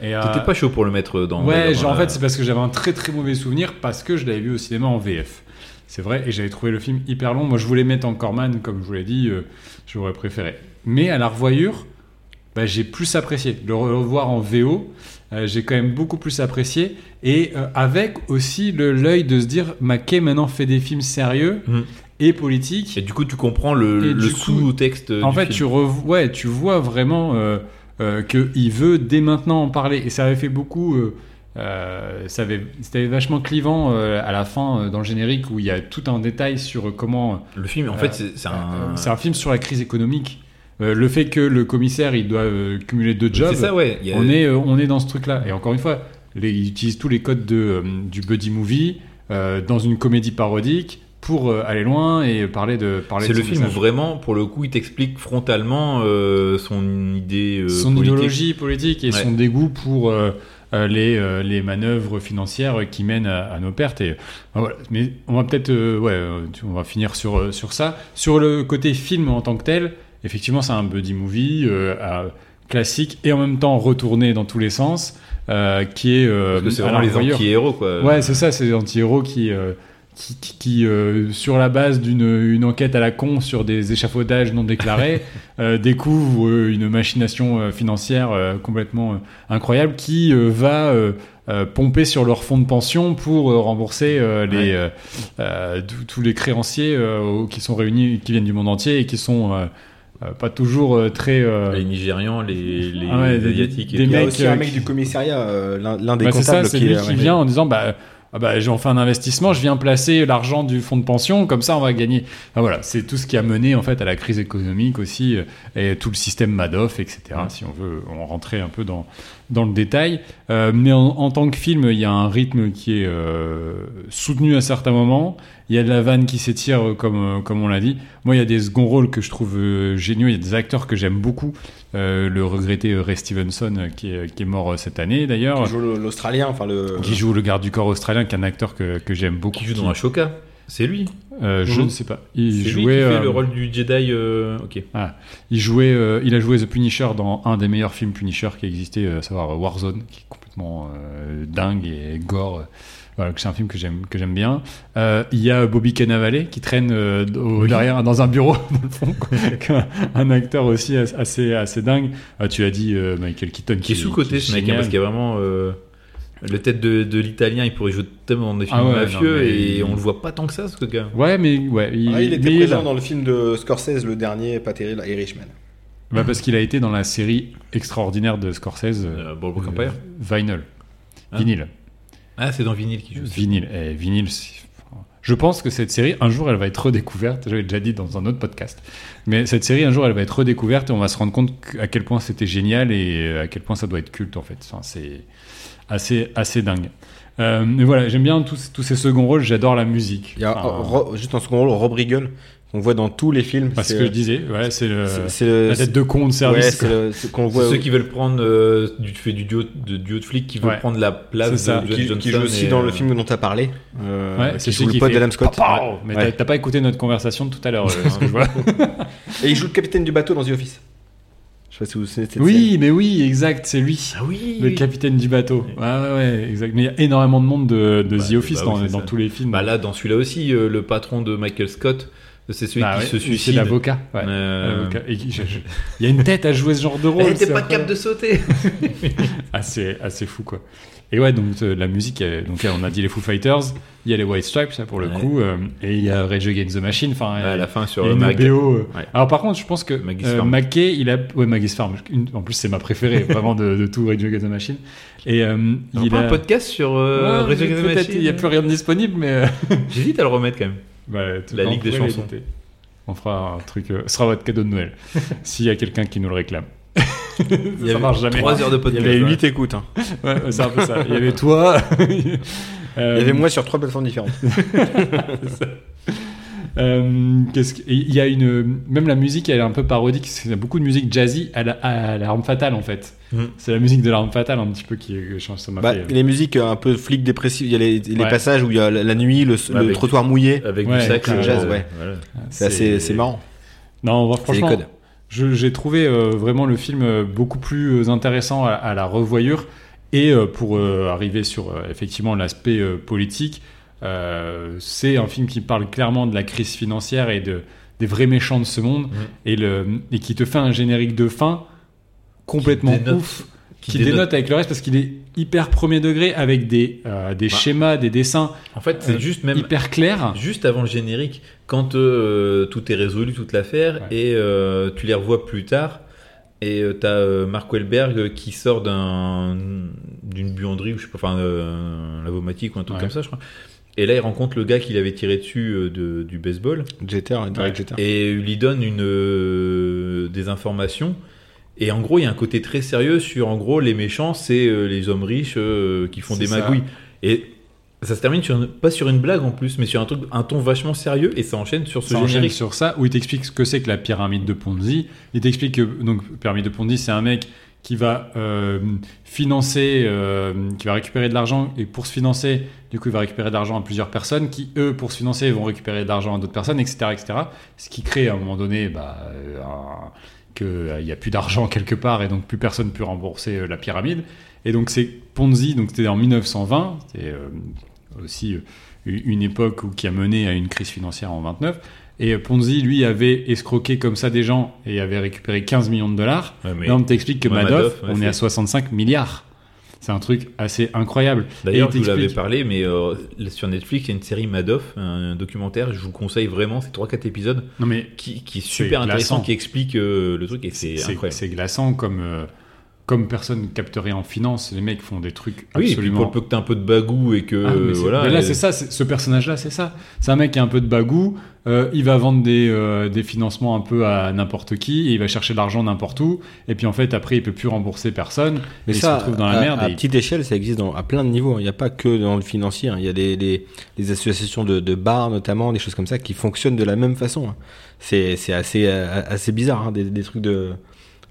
Euh, T'étais pas chaud pour le mettre dans. Ouais, dans genre, en fait, c'est parce que j'avais un très très mauvais souvenir parce que je l'avais vu au cinéma en VF. C'est vrai, et j'avais trouvé le film hyper long. Moi, je voulais mettre en Corman, comme je vous l'ai dit, euh, j'aurais préféré. Mais à la revoyure, bah, j'ai plus apprécié. Le revoir en VO, euh, j'ai quand même beaucoup plus apprécié. Et euh, avec aussi l'œil de se dire, Mackay maintenant fait des films sérieux Mhm. Et politiques. Et du coup, tu comprends le, sous-texte. En du fait, film. tu, revo- ouais, tu vois vraiment euh, euh, qu'il veut dès maintenant en parler. Et ça avait fait beaucoup. euh, euh, ça avait, c'était vachement clivant euh, à la fin dans le générique où il y a tout un détail sur comment Le film, en fait, c'est c'est un. c'est un film sur la crise économique. Euh, le fait que le commissaire il doit euh, cumuler deux jobs, C'est ça, ouais. a- on est, euh, on est dans ce truc-là. Et encore une fois, les, ils utilisent tous les codes de, du buddy movie dans une comédie parodique pour euh, aller loin et parler de parler C'est le film où vraiment, pour le coup, il t'explique frontalement euh, son idée euh, son politique. idéologie politique et Ouais. son dégoût pour euh, les, les manœuvres financières qui mènent à, à nos pertes. Et, voilà. Mais on va peut-être, ouais, on va finir sur, sur ça. Sur le côté film en tant que tel, effectivement, c'est un buddy movie à- classique et en même temps retourné dans tous les sens, qui est c'est vraiment les anti-héros, quoi. Ouais, c'est ça, c'est des anti-héros qui, qui, qui- qui, euh, sur la base d'une une enquête à la con sur des échafaudages non déclarés, euh, découvrent euh, une machination euh, financière euh, complètement euh, incroyable qui euh, va euh, euh, pomper sur leur fonds de pension pour euh, rembourser euh, les, Ouais. euh, euh, tous- les créanciers euh, qui sont réunis, qui viennent du monde entier et qui sont euh, euh, pas toujours euh, très... euh, Les Nigérians, les, les Ah ouais, des- Asiatiques. et des Il y a mecs, aussi un mec qui- du commissariat, euh, l'un des Bah, c'est ça, comptables c'est qui lui qui ouais. vient en disant bah, ah bah j'en fais un investissement, je viens placer l'argent du fonds de pension, comme ça on va gagner. Voilà, c'est tout ce qui a mené en fait à la crise économique aussi euh, et tout le système Madoff, etc. Si on veut en rentrer un peu dans dans le détail, Euh, mais en, en tant que film, il y a un rythme qui est euh, soutenu à certains moments. Il y a de la vanne qui s'étire, euh, comme comme on l'a dit. Moi, il y a des second rôles que je trouve euh, géniaux. Il y a des acteurs que j'aime beaucoup. Euh, le regretté Ray Stevenson, qui est, qui est mort cette année d'ailleurs Qui joue le- l'Australien, enfin le. qui joue le garde du corps australien, qui est un acteur que, que j'aime beaucoup. Qui joue dans Ashoka. C'est lui. Euh, Je Mhm. ne sais pas. Il lui qui jouait. fait euh, le rôle du Jedi. euh, Ok. il jouait. il a joué The Punisher dans un des meilleurs films Punisher qui existait, à savoir Warzone, qui est complètement dingue et gore. Voilà, c'est un film que j'aime que j'aime bien. Il y a Bobby Cannavale qui traîne derrière dans un bureau dans le fond, quoi. un, un acteur aussi as- assez assez dingue. Ah, tu as dit Michael Keaton Qui est sous-côté ce mec, hein, parce qu'il y a vraiment. Euh, le tête de, de l'italien, il pourrait jouer tellement dans des films Ah ouais, mafieux non, mais et on le voit pas tant que ça, ce gars. Ouais, mais ouais, il, Ah, il était mais présent là. dans le film de Scorsese, le dernier, pas terrible, Irishman. Bah, parce qu'il a été dans la série extraordinaire de Scorsese, euh, Euh, Boardwalk Empire. Vinyl. Hein Vinyle. Ah, c'est dans Vinyl qui joue. ça. Vinyle. Eh, vinyle, c'est- Je pense que cette série, un jour, elle va être redécouverte. J'avais déjà dit dans un autre podcast. Mais cette série, un jour, elle va être redécouverte et on va se rendre compte à quel point c'était génial et euh, à quel point ça doit être culte, en fait. Enfin, c'est assez, assez dingue. Euh, mais voilà, j'aime bien tous, tous ces seconds rôles. J'adore la musique. Il y a Enfin, Ro- juste en second rôle Rob Riggle, qu'on voit dans tous les films. parce que je disais, ouais, c'est le- c'est- c'est le- la tête de con de Ouais, service. le- c'est qu'on C'est voit. ceux qui veulent prendre euh, du fait du duo de, duo de flics qui veulent Ouais. prendre la place C'est ça. de qui, Johnson. qui joue aussi et, dans le euh, film dont tu as parlé. Euh, Ouais, qui c'est joue celui le qui pote fait d'Adam Scott. Ouais. Mais Ouais. t'as- t'as pas écouté notre conversation de tout à l'heure, euh. Et il joue le capitaine du bateau dans The Office. Je sais pas si vous savez cette scène. Oui, mais oui, exact, c'est lui. Ah oui Le capitaine du bateau. Ouais, ouais, ouais, exact. Mais il y a énormément de monde de, de Bah, The Office bah dans, oui, tous les films. Bah là, dans celui-là aussi, euh, le patron de Michael Scott, c'est celui Bah qui ouais, se c'est suicide. l'avocat. Ouais, Euh, l'avocat. Je- Il y a une tête à jouer ce genre de rôle. T'es c'est pas capable de sauter assez, assez fou, quoi. Et ouais, donc euh, la musique, euh, donc euh, on a dit les Foo Fighters, il y a les White Stripes, ça pour le Ouais. coup, euh, et il y a Rage Against the Machine. Enfin, À la fin, sur une Mag. BO. euh. Ouais. Alors par contre, je pense que euh. McKay, il a, ouais, Maggie's Farm. Une- En plus, c'est ma préférée, vraiment de, de tout Rage Against the Machine. Et euh, il pas a un podcast sur euh, Ouais, Rage Against the Machine il n'y a plus rien de disponible, mais euh, J'hésite à le remettre quand même. Bah, La Ligue des chansons. On fera un truc. euh, ce sera votre cadeau de Noël, s'il y a quelqu'un qui nous le réclame. Il y ça avait marche jamais. 3 heures de Il y podcast. avait ouais. 8 écoutes. hein. Ouais, c'est un peu ça. Il y avait toi. Il y avait moi sur trois plateformes différentes. Euh, il y a une même la musique elle est un peu parodique parce qu'il y a beaucoup de musique jazzy à la- à l'arme fatale en fait Mhm. c'est la musique de l'arme fatale un petit peu qui est ça m'a Bah, fait les musiques euh, un peu flic dépressif, il y a les, les Ouais. passages où il y a la, la nuit, le, le avec- trottoir mouillé. Avec Ouais, du sax, le euh, jazz, ouais. voilà. C'est assez c'est marrant. non bah, C'est les franchement codes. je- j'ai trouvé euh, vraiment le film euh, beaucoup plus euh, intéressant à, à la revoyure et euh, pour euh, arriver sur euh, effectivement l'aspect euh, politique euh, c'est un film qui parle clairement de la crise financière et de des vrais méchants de ce monde Mhm. et le et qui te fait un générique de fin complètement dénote- ouf qui, dénote, avec le reste parce qu'il est hyper premier degré avec des, euh, des Bah. schémas, des dessins En fait, c'est Euh, juste même hyper clairs. juste avant le générique, quand euh, tout est résolu, toute l'affaire, Ouais. et euh, tu les revois plus tard, Et euh, t'as euh, Mark Wahlberg euh, qui sort d'un d'une buanderie ou je sais pas, enfin euh, un lavomatique ou un truc Ouais. comme ça, je crois. Et là, il rencontre le gars qui l'avait tiré dessus euh, de, du baseball Jeter, direct Jeter. et lui donne une euh, des informations. Et en gros, il y a un côté très sérieux sur en gros les méchants, c'est euh, les hommes riches euh, qui font des ça. magouilles. Et ça se termine sur une- pas sur une blague en plus, mais sur un truc, un ton vachement sérieux et ça enchaîne sur ce Ça enchaîne générique. sur ça, où il t'explique ce que c'est que la pyramide de Ponzi. Il t'explique que, donc, pyramide de Ponzi, c'est un mec qui va euh, financer, euh, qui va récupérer de l'argent, et pour se financer, du coup, il va récupérer de l'argent à plusieurs personnes, qui, eux, pour se financer, vont récupérer de l'argent à d'autres personnes, etc., etc. Ce qui crée, à un moment donné, bah, euh, qu'il n'y a plus d'argent quelque part, et donc plus personne ne peut rembourser la pyramide. Et donc, c'est Ponzi, donc c'était en 1920, c'était euh, aussi une époque où, qui a mené à une crise financière en 29. Et Ponzi, lui, avait escroqué comme ça des gens et avait récupéré 15 millions de dollars. Ouais, mais- Là, on t'explique que Ouais, Madoff, on est à 65 milliards. C'est un truc assez incroyable. D'ailleurs, je vous l'avais parlé, mais euh, sur Netflix, il y a une série Madoff, un documentaire, je vous le conseille vraiment, c'est 3-4 épisodes, Non, mais qui, qui est super intéressant, glaçant. qui explique euh, le truc, et c'est c'est incroyable. c'est glaçant comme, euh, comme personne capterait en finance. Les mecs font des trucs Oui, absolument. pour le peu que t'as un peu de bagou et que Ah, mais voilà. mais là, et- c'est ça, ce personnage-là, c'est ça. C'est un mec qui a un peu de bagou, euh, il va vendre des, euh, des financements un peu à n'importe qui, et il va chercher de l'argent n'importe où, et puis en fait, après, il peut plus rembourser personne, Mais et il ça, se retrouve dans la à, merde. à et- petite échelle, ça existe dans, à plein de niveaux. hein. Il n'y a pas que dans le financier. hein. Il y a des, des, des associations de, de bars, notamment, des choses comme ça, qui fonctionnent de la même façon. hein. C'est assez, euh, assez bizarre, hein, des, des trucs de.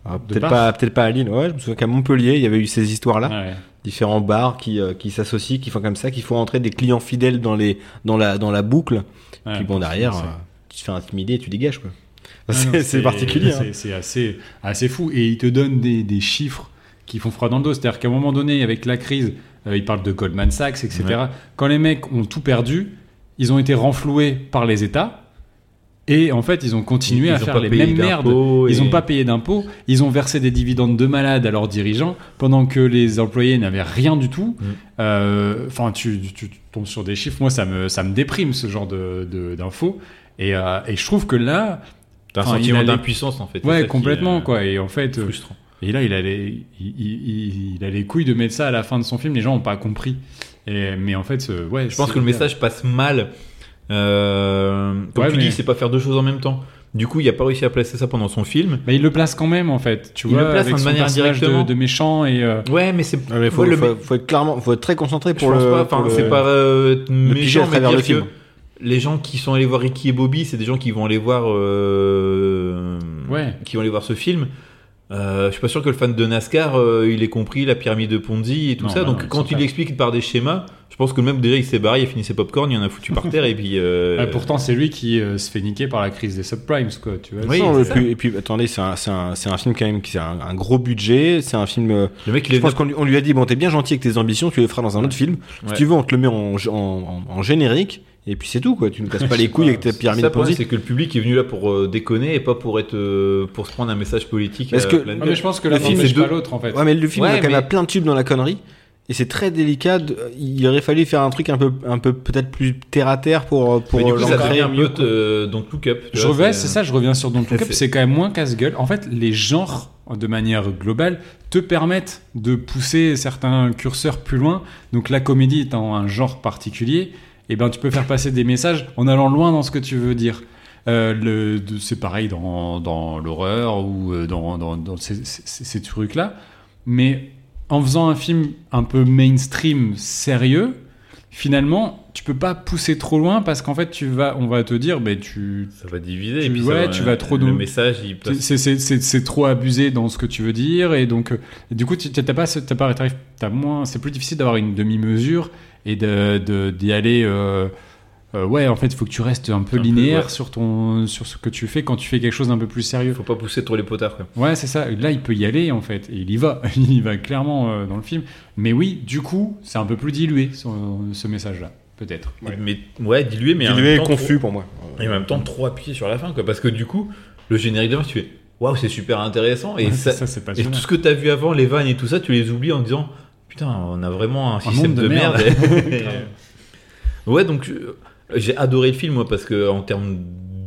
De Peut-être pas, peut-être pas à Lille. Ouais, je me souviens qu'à Montpellier, il y avait eu ces histoires-là. Ouais. Différents bars qui, euh, qui s'associent, qui font comme ça, qui font entrer des clients fidèles dans, les, dans, la, dans la boucle. Ouais, Puis bon, derrière, euh, tu te fais intimider et tu dégages. quoi. Ah C'est particulier. hein. C'est assez, assez fou. Et il te donne des, des chiffres qui font froid dans le dos. C'est-à-dire qu'à un moment donné, avec la crise, euh, il parle de Goldman Sachs, etc. Quand les mecs ont tout perdu, ils ont été renfloués par les États. Et en fait, ils ont continué Ils à ont faire les mêmes merdes. Ils n'ont pas payé d'impôts. Ils ont versé des dividendes de malades à leurs dirigeants pendant que les employés n'avaient rien du tout. Mm. Euh, Enfin, tu, tu- tu tombes sur des chiffres. Moi, ça me, ça me déprime ce genre de- de- d'infos. Et, euh, et je trouve que là, T'as un sentiment d'impuissance en fait. Ouais, complètement, euh, quoi. Et en fait, Frustrant. et là, il a, les, il, il- il a les couilles de mettre ça à la fin de son film. Les gens n'ont pas compris. Et, mais en fait, ouais. Je pense que le message passe mal. Euh, comme Ouais, tu mais- dis, c'est pas faire deux choses en même temps. Du coup, il a pas réussi à placer ça pendant son film. Mais il le place quand même, en fait. Tu Il vois, le place avec de son manière personnage de, directement. de méchant et. euh, Ouais, mais c'est. Ouais, mais faut, ouais, le faut, faut être clairement, faut être très concentré je pour pense le. pas. pour Enfin, le- c'est pas euh, méchant, mais travers dire le film. que les gens qui sont allés voir Ricky et Bobby, c'est des gens qui vont aller voir. euh, Ouais. Qui vont aller voir ce film. Euh, je suis pas sûr que le fan de NASCAR, euh, il ait compris la pyramide de Ponzi et tout Non, ça. bah Donc non, quand il pas. explique par des schémas, je pense que même déjà il s'est barré, il a fini ses popcorn, il en a foutu par terre et puis. euh, pourtant, c'est lui qui euh, se fait niquer par la crise des subprimes, quoi. Tu vois. Oui, Non, et, puis, et puis, attendez, c'est un, c'est un, c'est un film quand même qui a un, un gros budget. C'est un film. euh, le mec il je pense qu'on lui, on lui a dit bon, t'es bien gentil avec tes ambitions, tu les feras dans un autre film. Ouais. Si tu veux, on te le met en, en, en- en générique. Et puis c'est tout, quoi. Tu nous casses pas les couilles avec ta pyramide Ça, Ponzi. c'est que le public est venu là pour euh, déconner et pas pour être euh, pour se prendre un message politique. Est-ce à que- mais je pense que Le film, c'est pas deux- l'autre, en fait. Ouais, mais le film, Ouais, il a quand même plein de tubes dans la connerie. Et c'est très délicat. il aurait fallu faire un truc un peu, un peu peut-être plus terre à terre pour, pour Mais du coup, ça l'ancrer mieux. euh, Don't Look Up. Je vois, reviens, c'est ça, je reviens sur Don't Look Up, C'est- c'est quand même moins casse-gueule. En fait, les genres, de manière globale, te permettent de pousser certains curseurs plus loin. Donc la comédie étant un genre particulier, eh ben, tu peux faire passer des messages en allant loin dans ce que tu veux dire. Euh, c'est pareil dans, dans l'horreur ou euh, dans, dans- dans ces, ces- ces trucs-là. Mais en faisant un film un peu mainstream, sérieux, finalement, tu peux pas pousser trop loin parce qu'en fait, tu vas, on va te dire, ben, tu, Ça va diviser. Tu- et puis ouais, ça va- tu vas trop Le message, c'est- trop abusé dans ce que tu veux dire et donc euh, du coup tu t'as pas t'as pas t'as moins c'est plus difficile d'avoir une demi-mesure et de de- d'y aller euh, euh, ouais en fait il faut que tu restes un peu Un peu, linéaire ouais. sur ton sur ce que tu fais quand tu fais quelque chose d'un peu plus sérieux Faut pas pousser trop les potards. Quoi. ouais c'est ça là il peut y aller en fait et il y va il y va clairement euh, dans le film mais oui du coup c'est un peu plus dilué ce, ce message là peut-être Mais ouais, dilué, mais en Dilué même et temps, confus pour moi. et en même temps trop appuyé sur la fin, quoi. Parce que du coup, le générique de fin, tu fais waouh, c'est super intéressant et Ouais, ça, ça c'est pas Et tout ce que tu as vu avant, les vannes et tout ça, tu les oublies en disant Putain, on a vraiment un système de de, merde. merde. ouais, donc euh, j'ai adoré le film, moi, parce que en termes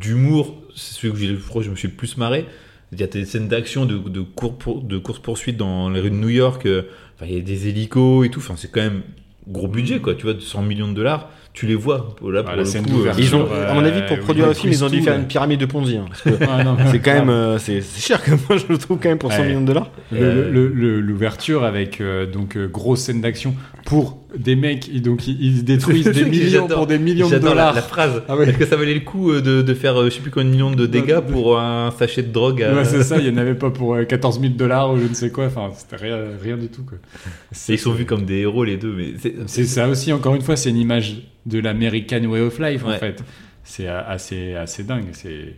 d'humour, c'est celui que j'ai, je crois que je me suis le plus marré. Il y a des scènes d'action, de, de, cour- pour- de course-poursuite dans les rues de New York. euh, Enfin, il y a des hélicos et tout. Enfin, c'est quand même gros budget, quoi. Tu vois, de 100 millions de dollars, tu les vois. Là, pour Ah, la le scène coup, euh. Ils ont, euh, à mon avis, pour oui, produire le film, ils ont dû faire une pyramide de Ponzi. hein, Ah, c'est quand même, euh, c'est cher même, moi, je le trouve quand même pour 100 Ouais. millions de dollars. Le- le- le- L'ouverture avec euh, donc euh, grosse scène d'action pour des mecs, ils, donc ils, ils détruisent des millions pour des millions de la, dollars. la phrase. Ah ouais. Est-ce que ça valait le coup euh, de, de faire, euh, je sais plus combien de millions de dégâts pour un sachet de drogue à- Ouais, c'est ça, il n'y en avait pas pour euh, 14 000 dollars ou je ne sais quoi, enfin c'était rien, rien du tout. Quoi. Et Ils sont vus comme des héros les deux, mais c'est ça aussi, encore une fois, c'est une image de l'American Way of Life en fait. C'est euh, assez, assez dingue, c'est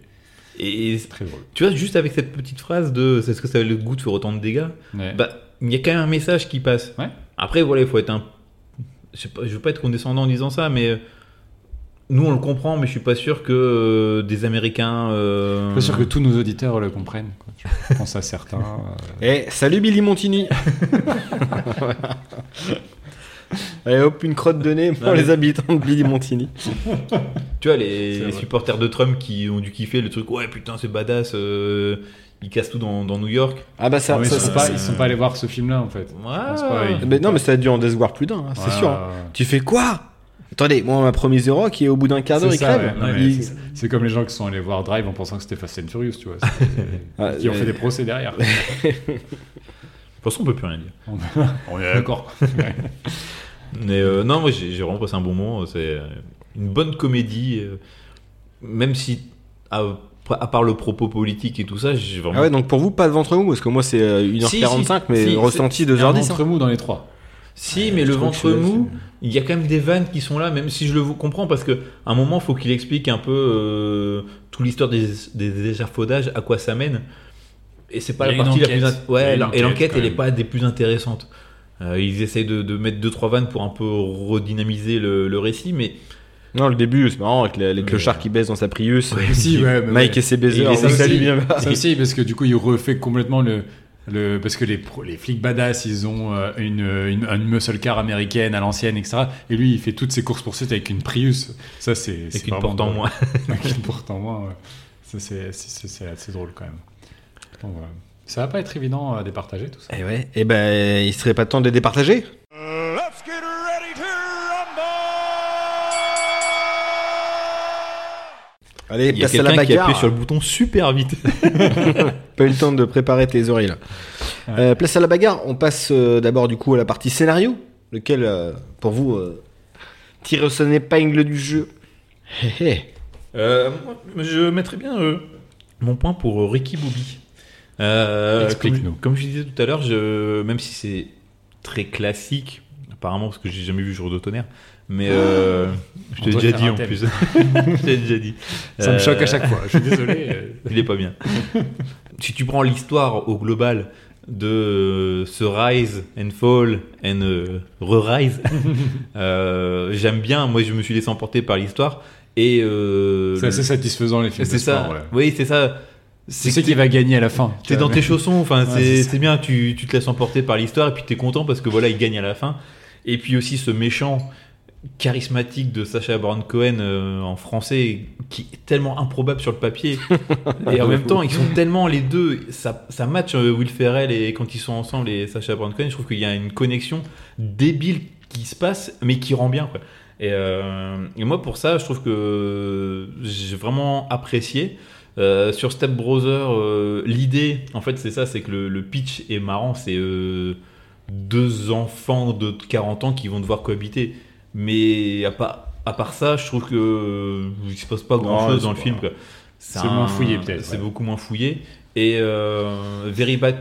Et très drôle. tu vois, juste avec cette petite phrase de est-ce que ça valait le goût de faire autant de dégâts. Bah, il y a quand même un message qui passe. Après, voilà, il faut être un. Je, je veux pas être condescendant en disant ça, mais euh, nous on le comprend, mais je suis pas sûr que euh, des Américains. euh, Je suis pas sûr que tous nos auditeurs le comprennent. Quoi. Je pense à certains. euh, Eh, salut Billy Montini Allez hop, une crotte de nez pour les habitants de Billy Montini. Tu vois, les, supporters de Trump qui ont dû kiffer le truc, ouais putain, c'est badass, euh, ils cassent tout dans, dans New York. Ah bah ça, ils, sont ça- pas, ils sont pas allés voir ce film-là en fait. Ouais. pas, ils- Mais non, mais ça a dû en décevoir plus d'un, hein, c'est Ouais, sûr. hein. Tu fais quoi? Attendez, moi, ma promis zéro qui est au bout d'un quart d'heure, C'est il crève. ouais. Il- c'est- comme les gens qui sont allés voir Drive en pensant que c'était Fast and Furious, tu vois. Ah, qui ont fait des procès derrière. De toute façon, on peut plus rien dire. On est d'accord. Mais euh, non, moi j'ai vraiment passé un bon moment. C'est une bonne comédie, euh, même si, à, à part le propos politique et tout ça, j'ai vraiment. Ah ouais, donc pour vous, pas de ventre mou, parce que moi, c'est euh, 1h45, Si, si, mais si, ressenti Il y a un 2h10. hein. ventre mou dans les trois. Si, mais le ventre mou, il y a quand même des vannes qui sont là, même si je le comprends, parce que à un moment, il faut qu'il explique un peu euh, toute l'histoire des, des, des échafaudages, à quoi ça mène. Et c'est pas la partie la plus. Ouais, et enquête, l'enquête, elle est pas des plus intéressantes. Euh, ils essayent de, de mettre deux trois vannes pour un peu redynamiser le, le récit, mais Non, le début, c'est marrant, avec les, les clochards qui baissent dans sa Prius. Si, ouais, mais Mike ouais. et ses baisers, Et salue aussi- bien bas. Ça aussi, parce que du coup, il refait complètement le. le parce que les, pro- les flics badass, ils ont euh, une, une, une muscle car américaine à l'ancienne, etc. Et lui, il fait toutes ses courses-poursuites avec une Prius. Ça, c'est. avec une porte en moins. Avec une porte en moins, ouais. Ça, c'est- assez drôle quand même. Donc, voilà. Ça va pas être évident à départager tout ça. Et ouais, et ben, il serait pas temps de les départager? Allez, Il y a place à la quelqu'un qui a bagarre. appuyé sur le bouton super vite. Pas eu le temps de préparer tes oreilles là. Ouais. Euh, place à la bagarre, on passe euh, d'abord du coup à la partie scénario, lequel euh, pour vous euh, tire son épingle du jeu. Hé hé. Euh, moi, je mettrais bien euh, mon point pour euh, Ricky Bobby. Euh, Explique-nous. Comme, comme je disais tout à l'heure, je- même si c'est très classique, apparemment, parce que j'ai jamais vu Jour de tonnerre, mais euh, je t'ai déjà dit en thème. plus. je t'ai déjà dit. Ça me Euh, choque à chaque fois. Je suis désolé. euh. Il est pas bien. si tu prends l'histoire au global de euh, ce rise and fall and euh, re-rise, euh, j'aime bien. Moi, je me suis laissé emporter par l'histoire. Et euh, C'est assez satisfaisant les films. c'est sport, ça. ouais. Oui, c'est ça. Tu C'est sais que qui va gagner à la fin. T'es dans tes chaussons, enfin Ouais, c'est bien, tu, tu te laisses emporter par l'histoire et puis t'es content parce que voilà, il gagne à la fin. Et puis aussi ce méchant charismatique de Sacha Baron Cohen euh, en français qui est tellement improbable sur le papier et en même temps ils sont tellement les deux ça, ça match euh, Will Ferrell et quand ils sont ensemble et Sacha Baron Cohen je trouve qu'il y a une connexion débile qui se passe mais qui rend bien quoi. Et, euh, et moi pour ça je trouve que j'ai vraiment apprécié euh, sur Step Brother, euh, l'idée, en fait, c'est ça, c'est que le, le pitch est marrant, c'est euh, deux enfants de 40 ans qui vont devoir cohabiter. Mais à part, à part ça, je trouve que il se passe pas grand chose dans le film. c'est moins fouillé, peut-être, C'est ouais. beaucoup moins fouillé. Et euh, Very Bad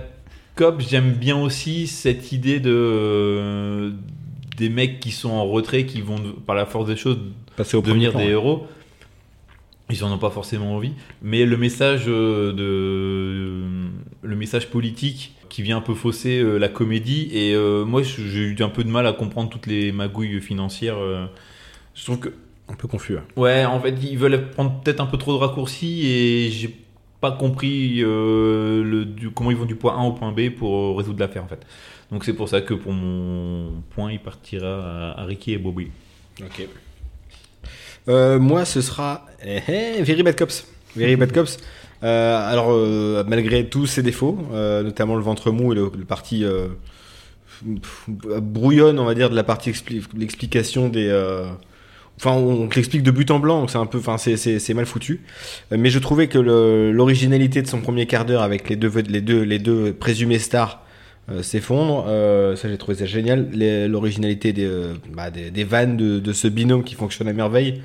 Cop, j'aime bien aussi cette idée de des mecs qui sont en retrait, qui vont par la force des choses Passer au devenir premier des plan, héros. Ils en ont pas forcément envie, mais le message euh, de le message politique qui vient un peu fausser euh, la comédie et euh, moi j'ai eu un peu de mal à comprendre toutes les magouilles financières. euh. Je trouve que Un peu confus. hein. ouais, en fait ils veulent prendre peut-être un peu trop de raccourcis et j'ai pas compris euh, le, du- comment ils vont du point A au point B pour euh, résoudre l'affaire en fait. Donc c'est pour ça que pour mon point il partira à, à Ricky et Bobby. Ok. Moi, ce sera eh, eh, Very Bad Cops. Very Bad Cops. Euh, alors, euh, malgré tous ses défauts, euh, notamment le ventre mou et le, le parti brouillonne, on va dire, de la partie expli- l'explication des. Enfin, on l'explique de but en blanc, donc c'est un peu, enfin, c'est- mal foutu. Mais je trouvais que l'originalité de son premier quart d'heure avec les deux, les deux, les deux présumés stars euh, s'effondre. Ça, j'ai trouvé ça génial. L'originalité des, bah, vannes de ce binôme qui fonctionne à merveille.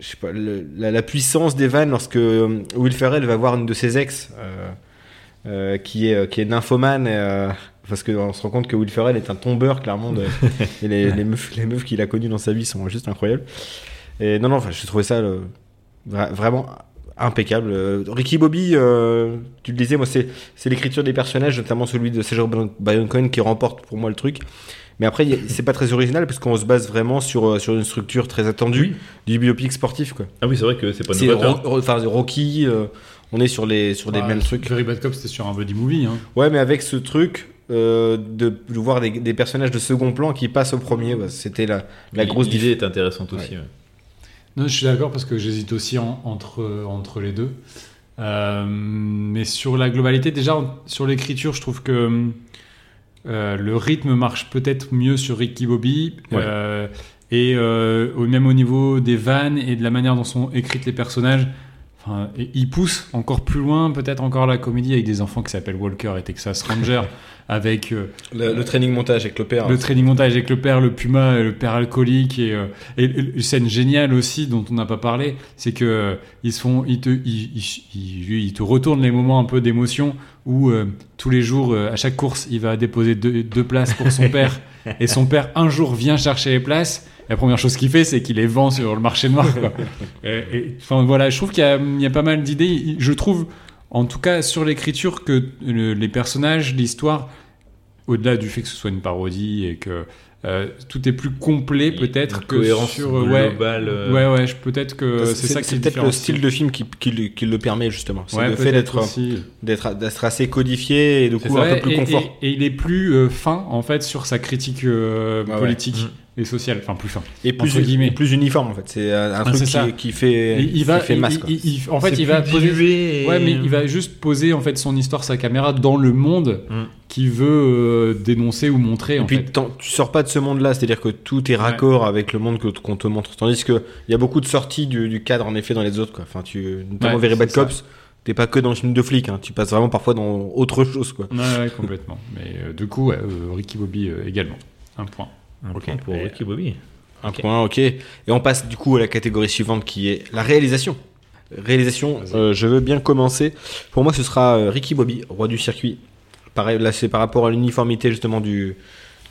Je sais pas, le- la, la puissance des vannes lorsque euh, Will Ferrell va voir une de ses ex euh, euh, qui, est, qui est nymphomane. parce qu'on se rend compte que Will Ferrell est un tombeur, clairement. De, et les, les meufs, les meufs qu'il a connues dans sa vie sont juste incroyables. Et non, non, enfin, j'ai trouvé ça le- vraiment impeccable. Ricky Bobby, euh, tu le disais, moi, c'est c'est l'écriture des personnages, notamment celui de Sergio Bayon Cohen qui remporte pour moi le truc. Mais après, c'est pas très original parce qu'on se base vraiment sur, euh, sur une structure très attendue du biopic sportif. Quoi. Ah oui, c'est vrai que c'est pas novateur. Enfin, Rocky, euh, on est sur les, sur des Ouais, mêmes trucs. Very Bad Cop, c'était sur un buddy movie. Hein. Ouais, mais avec ce truc euh, de, de voir des, des personnages de second plan qui passent au premier, c'était la, la grosse L'idée idée. est intéressante aussi. ouais. Non, je suis d'accord parce que j'hésite aussi en- entre, entre les deux. Euh, mais sur la globalité, déjà sur l'écriture, je trouve que euh, le rythme marche peut-être mieux sur Ricky Bobby. Ouais. Euh, et euh, au- même au niveau des vannes et de la manière dont sont écrites les personnages, enfin, et il pousse encore plus loin, peut-être encore la comédie avec des enfants qui s'appellent Walker et Texas Ranger, avec euh, Le, le training montage avec le père. le training montage avec le père, le puma, et le père alcoolique et, euh, et une scène géniale aussi dont on n'a pas parlé, c'est que ils se font, ils te, ils, ils- ils- ils te retournent les moments un peu d'émotion où euh, tous les jours, euh, à chaque course, il va déposer deux, deux places pour son père et son père un jour vient chercher les places. La première chose qu'il fait, c'est qu'il les vend sur le marché noir. quoi. et, et, enfin voilà, je trouve qu'il y, a- il y a pas mal d'idées. Je trouve, en tout cas sur l'écriture, que le- les personnages, l'histoire au-delà du fait que ce soit une parodie et que euh, tout est plus complet peut-être que cohérence sur euh, ouais globale. euh, ouais ouais je- peut-être que c'est ça qui c'est est peut-être le style de film qui, qui, le- qui le permet justement. C'est ouais, le fait d'être d'être d'être assez codifié et du C'est coup ça. un peu plus et, confort. et- et il est plus euh, fin en fait sur sa critique euh, ouais. politique Mm. Et sociale enfin plus fin Et plus, entre guillemets. plus uniforme en fait. C'est un, Ah, truc qui, qui fait, il qui va fait il- masse. il- il- en fait il va poser et- Ouais, mais il va juste poser en fait son histoire, sa caméra dans le monde Mm. qui veut euh, dénoncer ou montrer. Et en puis fait. tu sors pas de ce monde-là, c'est-à-dire que tout est raccord avec le monde que- qu'on te montre. Tandis que il y a beaucoup de sorties du, du cadre en effet dans les autres. Quoi. Enfin, tu, notamment Ouais, Very Bad c'est ça. Cops, t'es pas que dans le film de flic, hein. tu passes vraiment parfois dans autre chose. Quoi. Ouais, ouais, complètement. Mais euh, du coup, ouais, euh, Ricky Bobby euh, également. Un point. Un Ok. point pour Ricky Bobby. Un point, ok. Et on passe du coup à la catégorie suivante qui est la réalisation. Réalisation, euh, je veux bien commencer. Pour moi, ce sera euh, Ricky Bobby, roi du circuit. Pareil, là, c'est par rapport à l'uniformité justement du,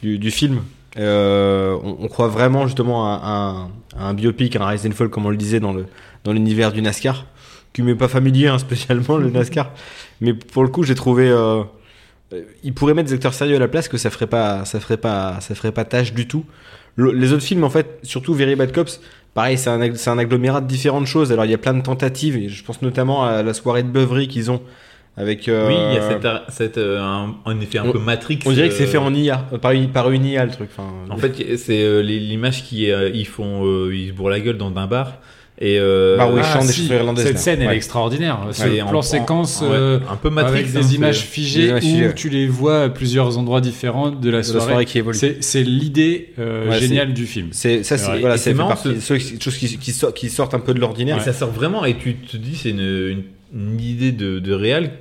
du, du film. Euh, on, on croit vraiment justement à, un- à un biopic, un Rise and Fall, comme on le disait dans le dans l'univers du NASCAR, qui m'est pas familier hein, spécialement le NASCAR, mais pour le coup, j'ai trouvé. Euh, il pourrait mettre des acteurs sérieux à la place que ça ferait pas, ça ferait pas, ça ferait pas tâche du tout. Le- les autres films, en fait, surtout Very Bad Cops, pareil, c'est un, agglomérat de différentes choses. Alors, il y a plein de tentatives, et je pense notamment à la soirée de beuverie qu'ils ont avec. euh, Oui, il y a cette, euh, un, un effet un on- peu Matrix. On dirait que c'est euh, fait en IA, euh, par, une- par une IA le truc. Enfin, En fait, c'est euh, l'image qui euh, ils font, euh, ils se bourrent la gueule dans un bar et euh, Bah oui, Ah, si, Cette scène, elle Ouais. est extraordinaire. Ce Ouais, en- plan en- séquence ouais, euh, un peu Matrix avec hein, des images c'est- figées Des images où figées. tu les vois à plusieurs endroits différents de la de la soirée. qui évolue. C'est c'est l'idée euh, Ouais, géniale du film. C'est ça, c'est voilà, c'est marrant, partie ce- des choses qui- choses qui, sortent, qui sortent un peu de l'ordinaire. Ça sort vraiment, et tu te dis, c'est une, une, une idée de, de réal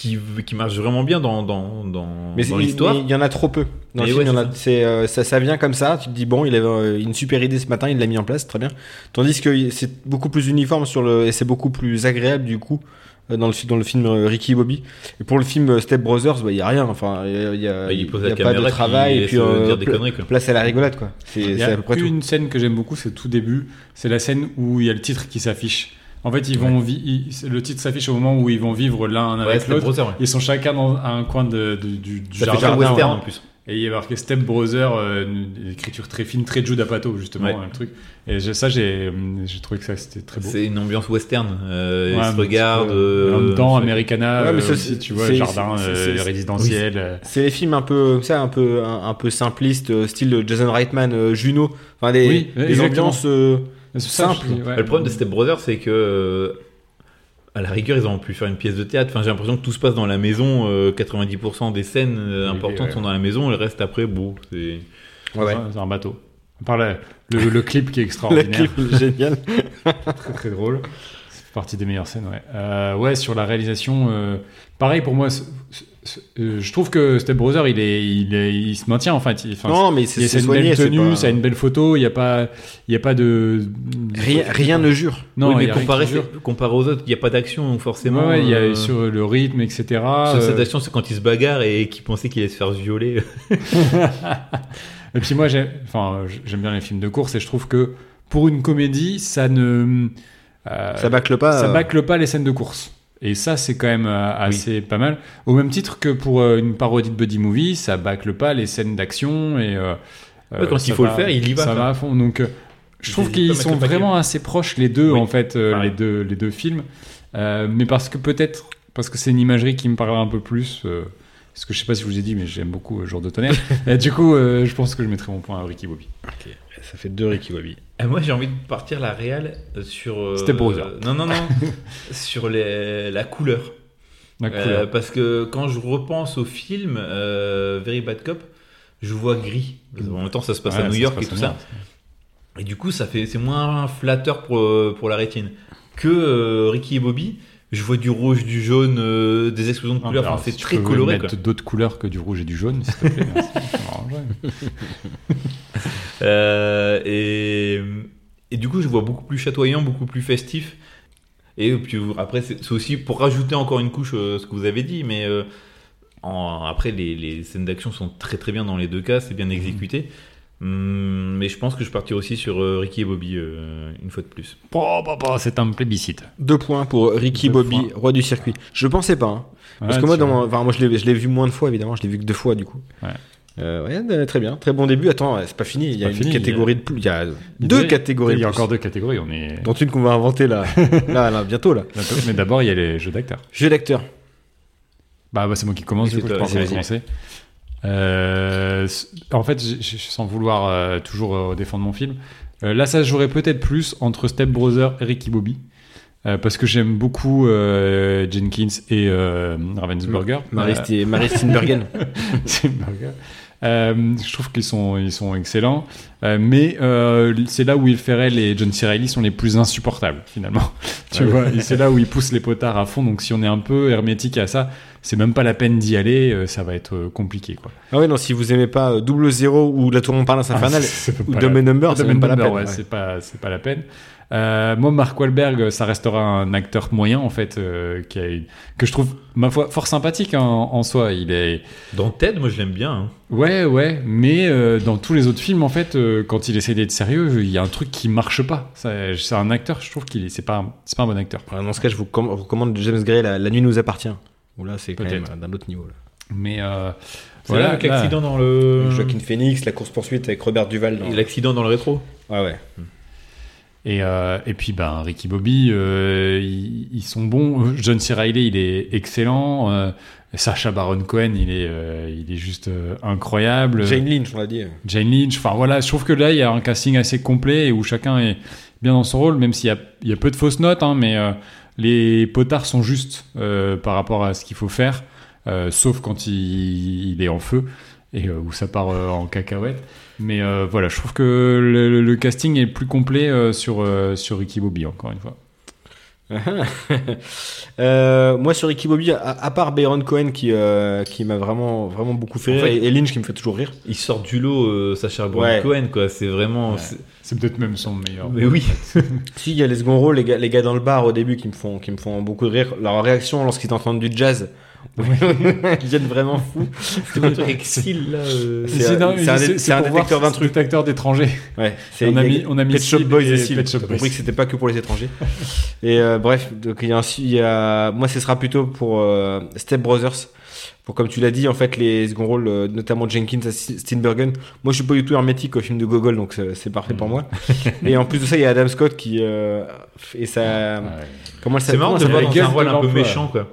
qui, qui marche vraiment bien dans, dans, dans, Mais dans l'histoire. mais il y en a trop peu. Dans le Mais film, ouais, il y en a- c'est euh, ça, ça vient comme ça. Tu te dis bon, il avait euh, une super idée ce matin, il l'a mis en place, très bien. Tandis que c'est beaucoup plus uniforme sur le et c'est beaucoup plus agréable du coup euh, dans le dans le film euh, Ricky et Bobby. Et pour le film Step Brothers, bah, il y a rien. Enfin, il y a, il y a- Bah, il pose il y la a pas de travail il et puis euh, dire des pla- conneries, quoi. place à la rigolade quoi. C'est Il y a à peu près tout. une scène que j'aime beaucoup, c'est tout début. C'est la scène où il y a le titre qui s'affiche. En fait, ils vont ils- le titre s'affiche au moment où ils vont vivre l'un Ouais, avec l'autre. Ouais. Ils sont chacun dans un coin de, de- du, du Ça fait jardin. jardin, western ouais. en plus. Et il y a marqué Step Brother, euh, une écriture très fine, très Judd Apatow, justement, Ouais. hein, le truc. Et je- ça, j'ai j'ai trouvé que ça c'était très beau. C'est une ambiance western. Euh, Ouais, ils un se regardent. peu, euh, En même temps, c'est- Americana, Ouais, mais euh, aussi, c'est- tu vois, jardin euh, résidentiel. euh. C'est les films un peu comme ça, un peu un, un peu simplistes, euh, style Jason Reitman, euh, Juno, enfin des, Oui, des exactement. ambiances. Euh, simple. je dis, ouais. Le problème de Step Brothers, c'est que euh, à la rigueur, ils ont pu faire une pièce de théâtre. Enfin, j'ai l'impression que tout se passe dans la maison. euh, 90% des scènes euh, Oui, importantes ouais. sont dans la maison. Le reste après, bon, c'est. Ouais, ouais. C'est un bateau. À part la- le, le clip qui est Le extraordinaire. clip est génial. très très drôle. Partie des meilleures scènes, ouais. Euh, ouais, sur la réalisation, euh, pareil pour moi. euh, je trouve que Step Brother, il est, il est- il se maintient en fait. Enfin, Non, mais c'est une soigné. belle tenue, pas- ça a une belle photo. Il n'y a pas, il y a pas de Rien, rien ne jure. Non, oui, mais comparé, qui jure. comparé aux autres, il n'y a pas d'action, donc forcément. Ouais, ouais, il y a sur le rythme, etc. Euh, cette action, c'est quand il se bagarre et qu'il pensait qu'il allait se faire violer. Et puis moi, j'aime, enfin, j'aime bien les films de course et je trouve que pour une comédie, ça ne, euh, Ça bâcle pas. ça euh, bâcle pas les scènes de course. Et ça, c'est quand même euh, assez pas mal. Au même titre que pour euh, une parodie de buddy movie, ça bâcle pas les scènes d'action et euh, Ouais, quand il faut va- le faire, il y va, Ça va à fond. Donc, euh, je trouve qu'ils sont vraiment assez proches les deux Oui. en fait, euh, les deux les deux films. Euh, mais parce que peut-être parce que c'est une imagerie qui me parle un peu plus. euh, parce que je sais pas si je vous ai dit, mais j'aime beaucoup euh, Jour de tonnerre. et du coup, euh, je pense que je mettrai mon point à Ricky Bobby. Ça fait deux Ricky Bobby. Et moi, j'ai envie de partir la réal sur. euh, Step Brother. non, non, non. sur les, la couleur. La Euh, couleur. parce que quand je repense au film euh, Very Bad Cop, je vois gris. En même temps, ça se passe Ouais, à New York et tout ça. Et du coup, ça fait, c'est moins flatteur pour, euh, pour la rétine. Que euh, Ricky et Bobby, je vois du rouge, du jaune, euh, des explosions de Ah, couleurs. alors, Enfin, c'est si tu très peux coloré. mettre d'autres couleurs que du rouge et du jaune, s'il te plaît. Euh, et, et du coup, je vois beaucoup plus chatoyant, beaucoup plus festif. Et puis après, c'est aussi pour rajouter encore une couche euh, ce que vous avez dit, mais euh, en- après, les, les scènes d'action sont très très bien dans les deux cas, c'est bien exécuté. Hum, mais je pense que je partirai aussi sur euh, Ricky et Bobby euh, une fois de plus. Oh, bah, bah, c'est un plébiscite. Deux points pour Ricky Deux Bobby, points. roi du circuit. Je pensais pas. hein. Parce que moi, dans enfin, moi je l'ai je l'ai vu moins de fois, évidemment. Je l'ai vu que deux fois, du coup. Ouais. Euh, ouais, euh, très bien. Très bon début. Attends, c'est pas fini. Il y a une fini, catégorie de plus. Il y a Il deux y a- catégories Il y a encore deux catégories. On est... Dont une qu'on va inventer là. là, là, bientôt, là. Mais d'abord, il y a les jeux d'acteurs. Jeu d'acteur. Bah, bah, c'est moi qui commence, du coup, je toi, vas-y, commencer. Euh, en fait, j- j- sans vouloir euh, toujours euh, défendre mon film, euh, là, ça se jouerait peut-être plus entre Step Brother et Ricky Bobby. euh, parce que j'aime beaucoup euh, Jenkins et euh, Ravensburger. Marie, Euh, Marie. Euh, je trouve qu'ils sont, ils sont excellents, Euh, mais euh, c'est là où Will Ferrell et John C. Reilly sont les plus insupportables finalement. tu vois, c'est là où ils poussent les potards à fond. Donc si on est un peu hermétique à ça, c'est même pas la peine d'y aller. ça va être compliqué quoi. ah ouais, non, si vous aimez pas Double Zéro ou La Tour Montparnasse Infernale Ah, ou Dumb Number, c'est même and pas la Dumber, peine. ouais, ouais. C'est pas, c'est pas la peine. Euh, moi, Mark Wahlberg, ça restera un acteur moyen en fait, euh, qui a une- que je trouve ma foi fort sympathique hein, en soi. Il est Dans Ted, moi je l'aime bien. hein. Ouais, ouais, mais euh, dans tous les autres films, en fait, euh, quand il essaie d'être sérieux, il y a un truc qui marche pas. C'est un acteur, je trouve qu'il est, c'est pas, un- c'est pas un bon acteur. Ouais, Dans ce cas, je vous com- recommande James Gray, La, La nuit nous appartient. Où là, c'est quand même Peut-être. euh, d'un autre niveau. Là. Mais euh, voilà, avec l'accident dans le. Joaquin Phoenix, la course poursuite avec Robert Duval. Dans... L'accident dans le rétro. Ouais, ouais. Et, euh, et puis, ben, Ricky Bobby, euh, ils, ils sont bons. John C. Reilly, il est excellent. Euh, Sacha Baron Cohen, il est, euh, il est juste euh, incroyable. Jane Lynch, on l'a dit. Jane Lynch. Enfin voilà, je trouve que là, il y a un casting assez complet et où chacun est bien dans son rôle, même s'il y a, il y a peu de fausses notes, hein, mais euh, les potards sont justes euh, par rapport à ce qu'il faut faire, euh, sauf quand il, il est en feu et euh, où ça part euh, en cacahuète. Mais euh, voilà, je trouve que le, le- le casting est plus complet euh, sur, euh, sur Ricky Bobby, encore une fois. Euh, moi sur Ricky Bobby, à, à part Bayron Cohen qui, euh, qui m'a vraiment, vraiment beaucoup fait En rire, fait- et, et Lynch qui me fait toujours rire. Il sort du lot, euh, Sacha Baron Ouais. Cohen, quoi. C'est vraiment. Ouais. c'est- C'est peut-être même son meilleur. Mais oui. Si, il y a les seconds rôles, les gars, les gars dans le bar au début qui me font, qui me font beaucoup de rire. Leur réaction lorsqu'ils entendent du jazz, ils deviennent vraiment fous. C'est truc Seal, là. euh, C'est C'est un- c'est c'est- c'est détecteur c'est d'intrus. détecteur d'étrangers. Ouais, c'est On a mis- on a mis Pet Shop Boys et. Pet Shop Boys. compris que c'était pas que pour les étrangers. et euh, bref, donc il y a, un, il y a, moi ce sera plutôt pour euh, Step Brothers. Pour comme tu l'as dit, en fait, les second rôles, notamment Jenkins et Steenburgen. Moi, je suis pas du tout hermétique au film de Gogol, donc c'est c'est parfait Mm. pour moi. et en plus de ça, il y a Adam Scott qui euh, et ça, comment elle C'est s'appelle marrant comment de voir dans un rôle un peu méchant, quoi.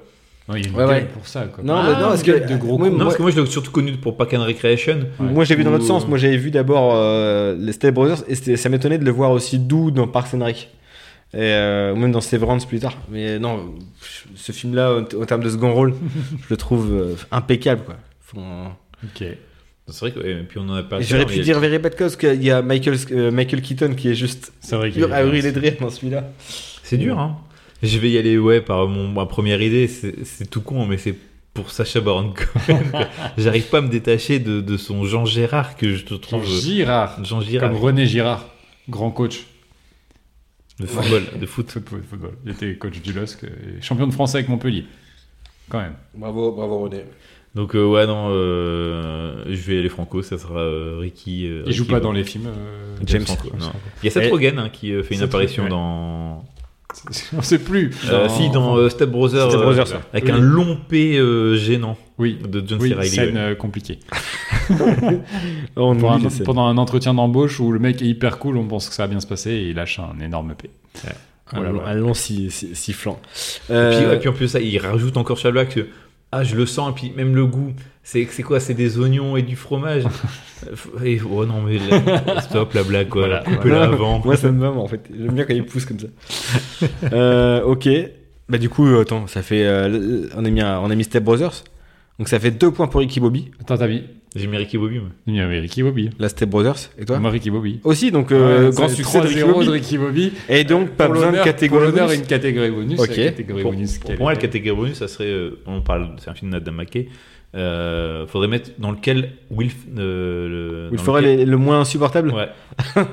Ouais, il y a une Ouais, gueule ouais. pour ça. Quoi. Non, Ah, mais non, parce que de gros oui, cons. Non, moi- parce que moi je l'ai surtout connu pour Park and Recreation. Ouais. Moi, j'ai vu dans l'autre sens. Moi, j'avais vu d'abord euh, les Step Brothers et ça m'étonnait de le voir aussi doux dans Parks and Rec. Et, euh, ou même dans Severance plus tard. Mais non, ce film-là, en termes de second rôle, je le trouve euh, impeccable. Quoi. Faut- Ok. C'est vrai que, et puis on en a parlé. J'aurais pu dire Very Bad Cause qu'il y a Michael, euh, Michael Keaton qui est juste C'est vrai qu'il dur y à a- hurler de rire dans celui-là. C'est dur, hein. Je vais y aller, ouais, par mon, ma première idée. C'est c'est tout con, mais c'est pour Sacha Baron Cohen. J'arrive pas à me détacher de, de son Jean Gérard que je te trouve. Girard. Jean Girard. Comme René Girard, grand coach De football, de foot. de football. football. Il était coach du LOSC et champion de France avec Montpellier. Quand même. Bravo, bravo René. Donc, euh, ouais, non, euh, je vais aller franco, ça sera euh, Ricky. euh, Il joue Ricky pas Bobby. dans les films. euh, James Franco, James non. Franco. Il y a Seth Et- Rogen hein, qui euh, fait une apparition ouais. dans. On sait plus. Euh, si, dans euh, Step Brothers. Step euh, Brothers, avec Oui. un long P euh, gênant Oui. de John Oui, C. Reilly. scène ouais. euh, compliquée. On un- pendant un entretien d'embauche où le mec est hyper cool, on pense que ça va bien se passer et il lâche un énorme P. Un Voilà, long- voilà. un long si- si- sifflant. Et puis, et puis en plus, ça, il rajoute encore Sherlock que ah, je le sens, et puis même le goût. C'est c'est quoi C'est des oignons et du fromage et, Oh non, mais là, stop la blague, quoi. Voilà, Coupez-la voilà. avant. Moi, ça me va, moi, en fait. J'aime bien quand il pousse comme ça. Euh, ok. Bah, du coup, euh, attends, ça fait. euh, on, a mis un- on a mis Step Brothers. Donc, ça fait deux points pour Ricky Bobby. Attends, t'as mis J'ai mis Ricky Bobby, moi. Y avait Ricky Bobby. La Step Brothers. Et toi Moi, Ricky Bobby. Aussi, donc, euh, Ouais, grand succès de Ricky 3-0 Bobby. de Ricky Bobby. Et donc, pas Pour besoin de catégorie. Pour bonus. une catégorie bonus. Ok. Catégorie Pour, bonus. pour quelle moi, la catégorie bonus, ça serait. euh, on parle, c'est un film d'Adam McKay. Euh, faudrait mettre dans lequel Will. euh, le- Will dans Ferrell lequel- est le moins insupportable Ouais. Euh,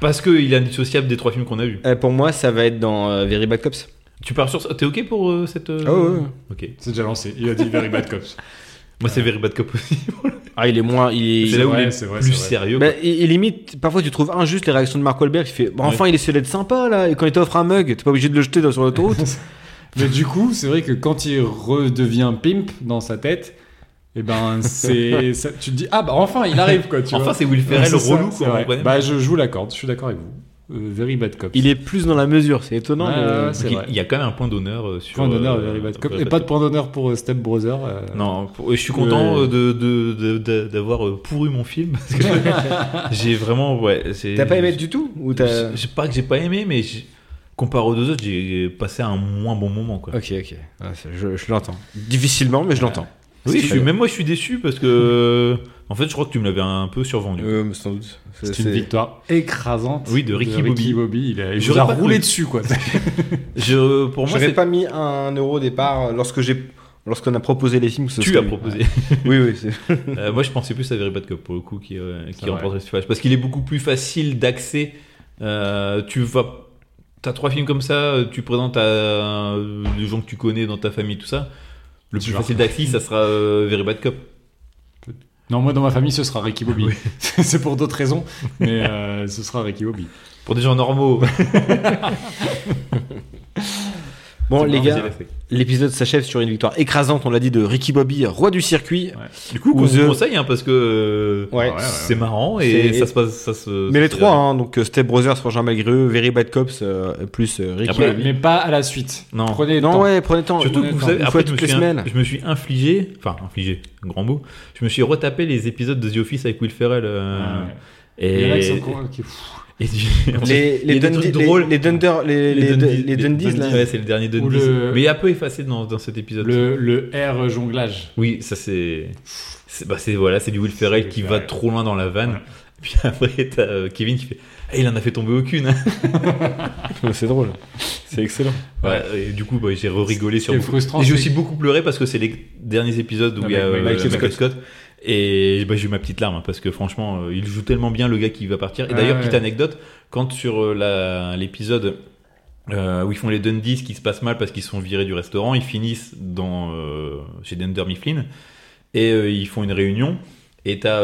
Parce qu'il est indissociable des trois films qu'on a vus. Euh, Pour moi, ça va être dans euh, Very Bad Cops. Tu pars sur ça? T'es ok pour euh, cette. euh, Ah ouais, ouais. Ok. C'est déjà lancé. Il a dit Very Bad Cops. Moi, c'est Very Bad Cop aussi. Ah, il est moins. Il est, c'est là où vrai, il est c'est vrai, plus sérieux. Bah, limite, parfois tu trouves injuste les réactions de Mark Wahlberg. Il fait, bon, enfin, il essaie d'être sympa là. Et quand il t'offre un mug, t'es pas obligé de le jeter dans- sur l'autoroute. Mais du coup, c'est vrai que quand il redevient pimp dans sa tête, et ben c'est ça- tu te dis ah bah enfin il arrive quoi tu Enfin, c'est Will Ouais, Ferrell ça, relou, c'est quoi. Bah je, je vous l'accorde, je suis d'accord avec vous. Euh, very bad cop. il est plus dans la mesure, c'est étonnant. Ouais, mais- ouais, il- y a quand même un point d'honneur euh, sur. Point d'honneur euh, Very bad cop. Et pas de point d'honneur pour euh, Step Brother. euh, Non, pour- je suis content Ouais. euh, de- de- de- de- d'avoir pourru mon film. parce que j'ai vraiment. Ouais, c'est- T'as pas aimé du tout ou t'as... Je sais pas que j'ai pas aimé, mais j'ai- comparé aux deux autres, j'ai passé un moins bon moment. Quoi. Ok, ok. Ah, je je l'entends. Difficilement, mais je l'entends. Oui, je suis, même moi je suis déçu parce que. En fait, je crois que tu me l'avais un peu survendu. Euh, sans doute. C'est une victoire écrasante. Oui, de Ricky Bobby. Il a, il J'aurais vous a pas roulé dessus quoi. Je, pour moi, J'aurais c'est- pas mis un euro au départ lorsque j'ai. Lorsqu'on a proposé les films, ce tu as proposé. Oui, oui. Euh, moi, je pensais plus à Very Bad Cop pour le coup qui, euh, qui vrai. remporte le festival. Parce qu'il est beaucoup plus facile d'accès. Euh, tu vas. T'as trois films comme ça, euh, tu présentes à euh, des gens que tu connais dans ta famille, tout ça. Le plus facile d'accès, ça sera euh, Very Bad Cop. Non, moi dans ma famille ce sera Ricky Bobby. Oui. c'est pour d'autres raisons, mais euh, ce sera Ricky Bobby. Pour des gens normaux. Bon, les gars, l'épisode s'achève sur une victoire écrasante, on l'a dit, de Ricky Bobby, roi du circuit. Du coup, Ou on vous The- conseille hein, parce que euh, Ouais. Ouais, ouais, c'est marrant et ça se passe. Ça se, Mais les trois, hein, donc euh, Step Brothers, Frangin malgré eux, Very Bad Cops, euh, plus euh, Ricky Après, Bobby. mais pas à la suite. Non. Prenez le Non, temps. ouais, prenez le temps. Surtout Prenez que vous temps. savez, après, je me, toutes les suis, semaines. je me suis infligé, enfin infligé, grand mot, je me suis retapé les épisodes de The Office avec Will Ferrell. euh, Ah ouais. Il y en a qui et, sont con- qui- pff, et du- Les, Dundee- drôles. les, les Dunder, les, les, Dundee- les Dundies, là. Ouais, c'est le dernier Dundies. le- Mais il est un peu effacé dans, dans cet épisode. Le, le R jonglage. Oui, ça c'est. c'est- Bah, c'est voilà, c'est du Will Ferrell C'est qui va trop loin dans la vanne. Ouais. Puis après, t'as euh, Kevin qui fait Ah, il en a fait tomber aucune. hein. C'est drôle. C'est excellent. Ouais, et du coup, bah, j'ai rigolé Ce sur qui est beaucoup. frustrant, Et j'ai c'est aussi beaucoup pleuré parce que c'est les derniers épisodes où il y a euh, Michael Michael, Scott. Et bah, j'ai eu ma petite larme hein, parce que franchement, euh, il joue tellement bien le gars qui va partir. Et d'ailleurs, ouais. petite anecdote, quand sur euh, l'épisode euh, où ils font les Dundies qui se passe mal parce qu'ils sont virés du restaurant, ils finissent dans, chez Dunder Mifflin et ils font une réunion. Et t'as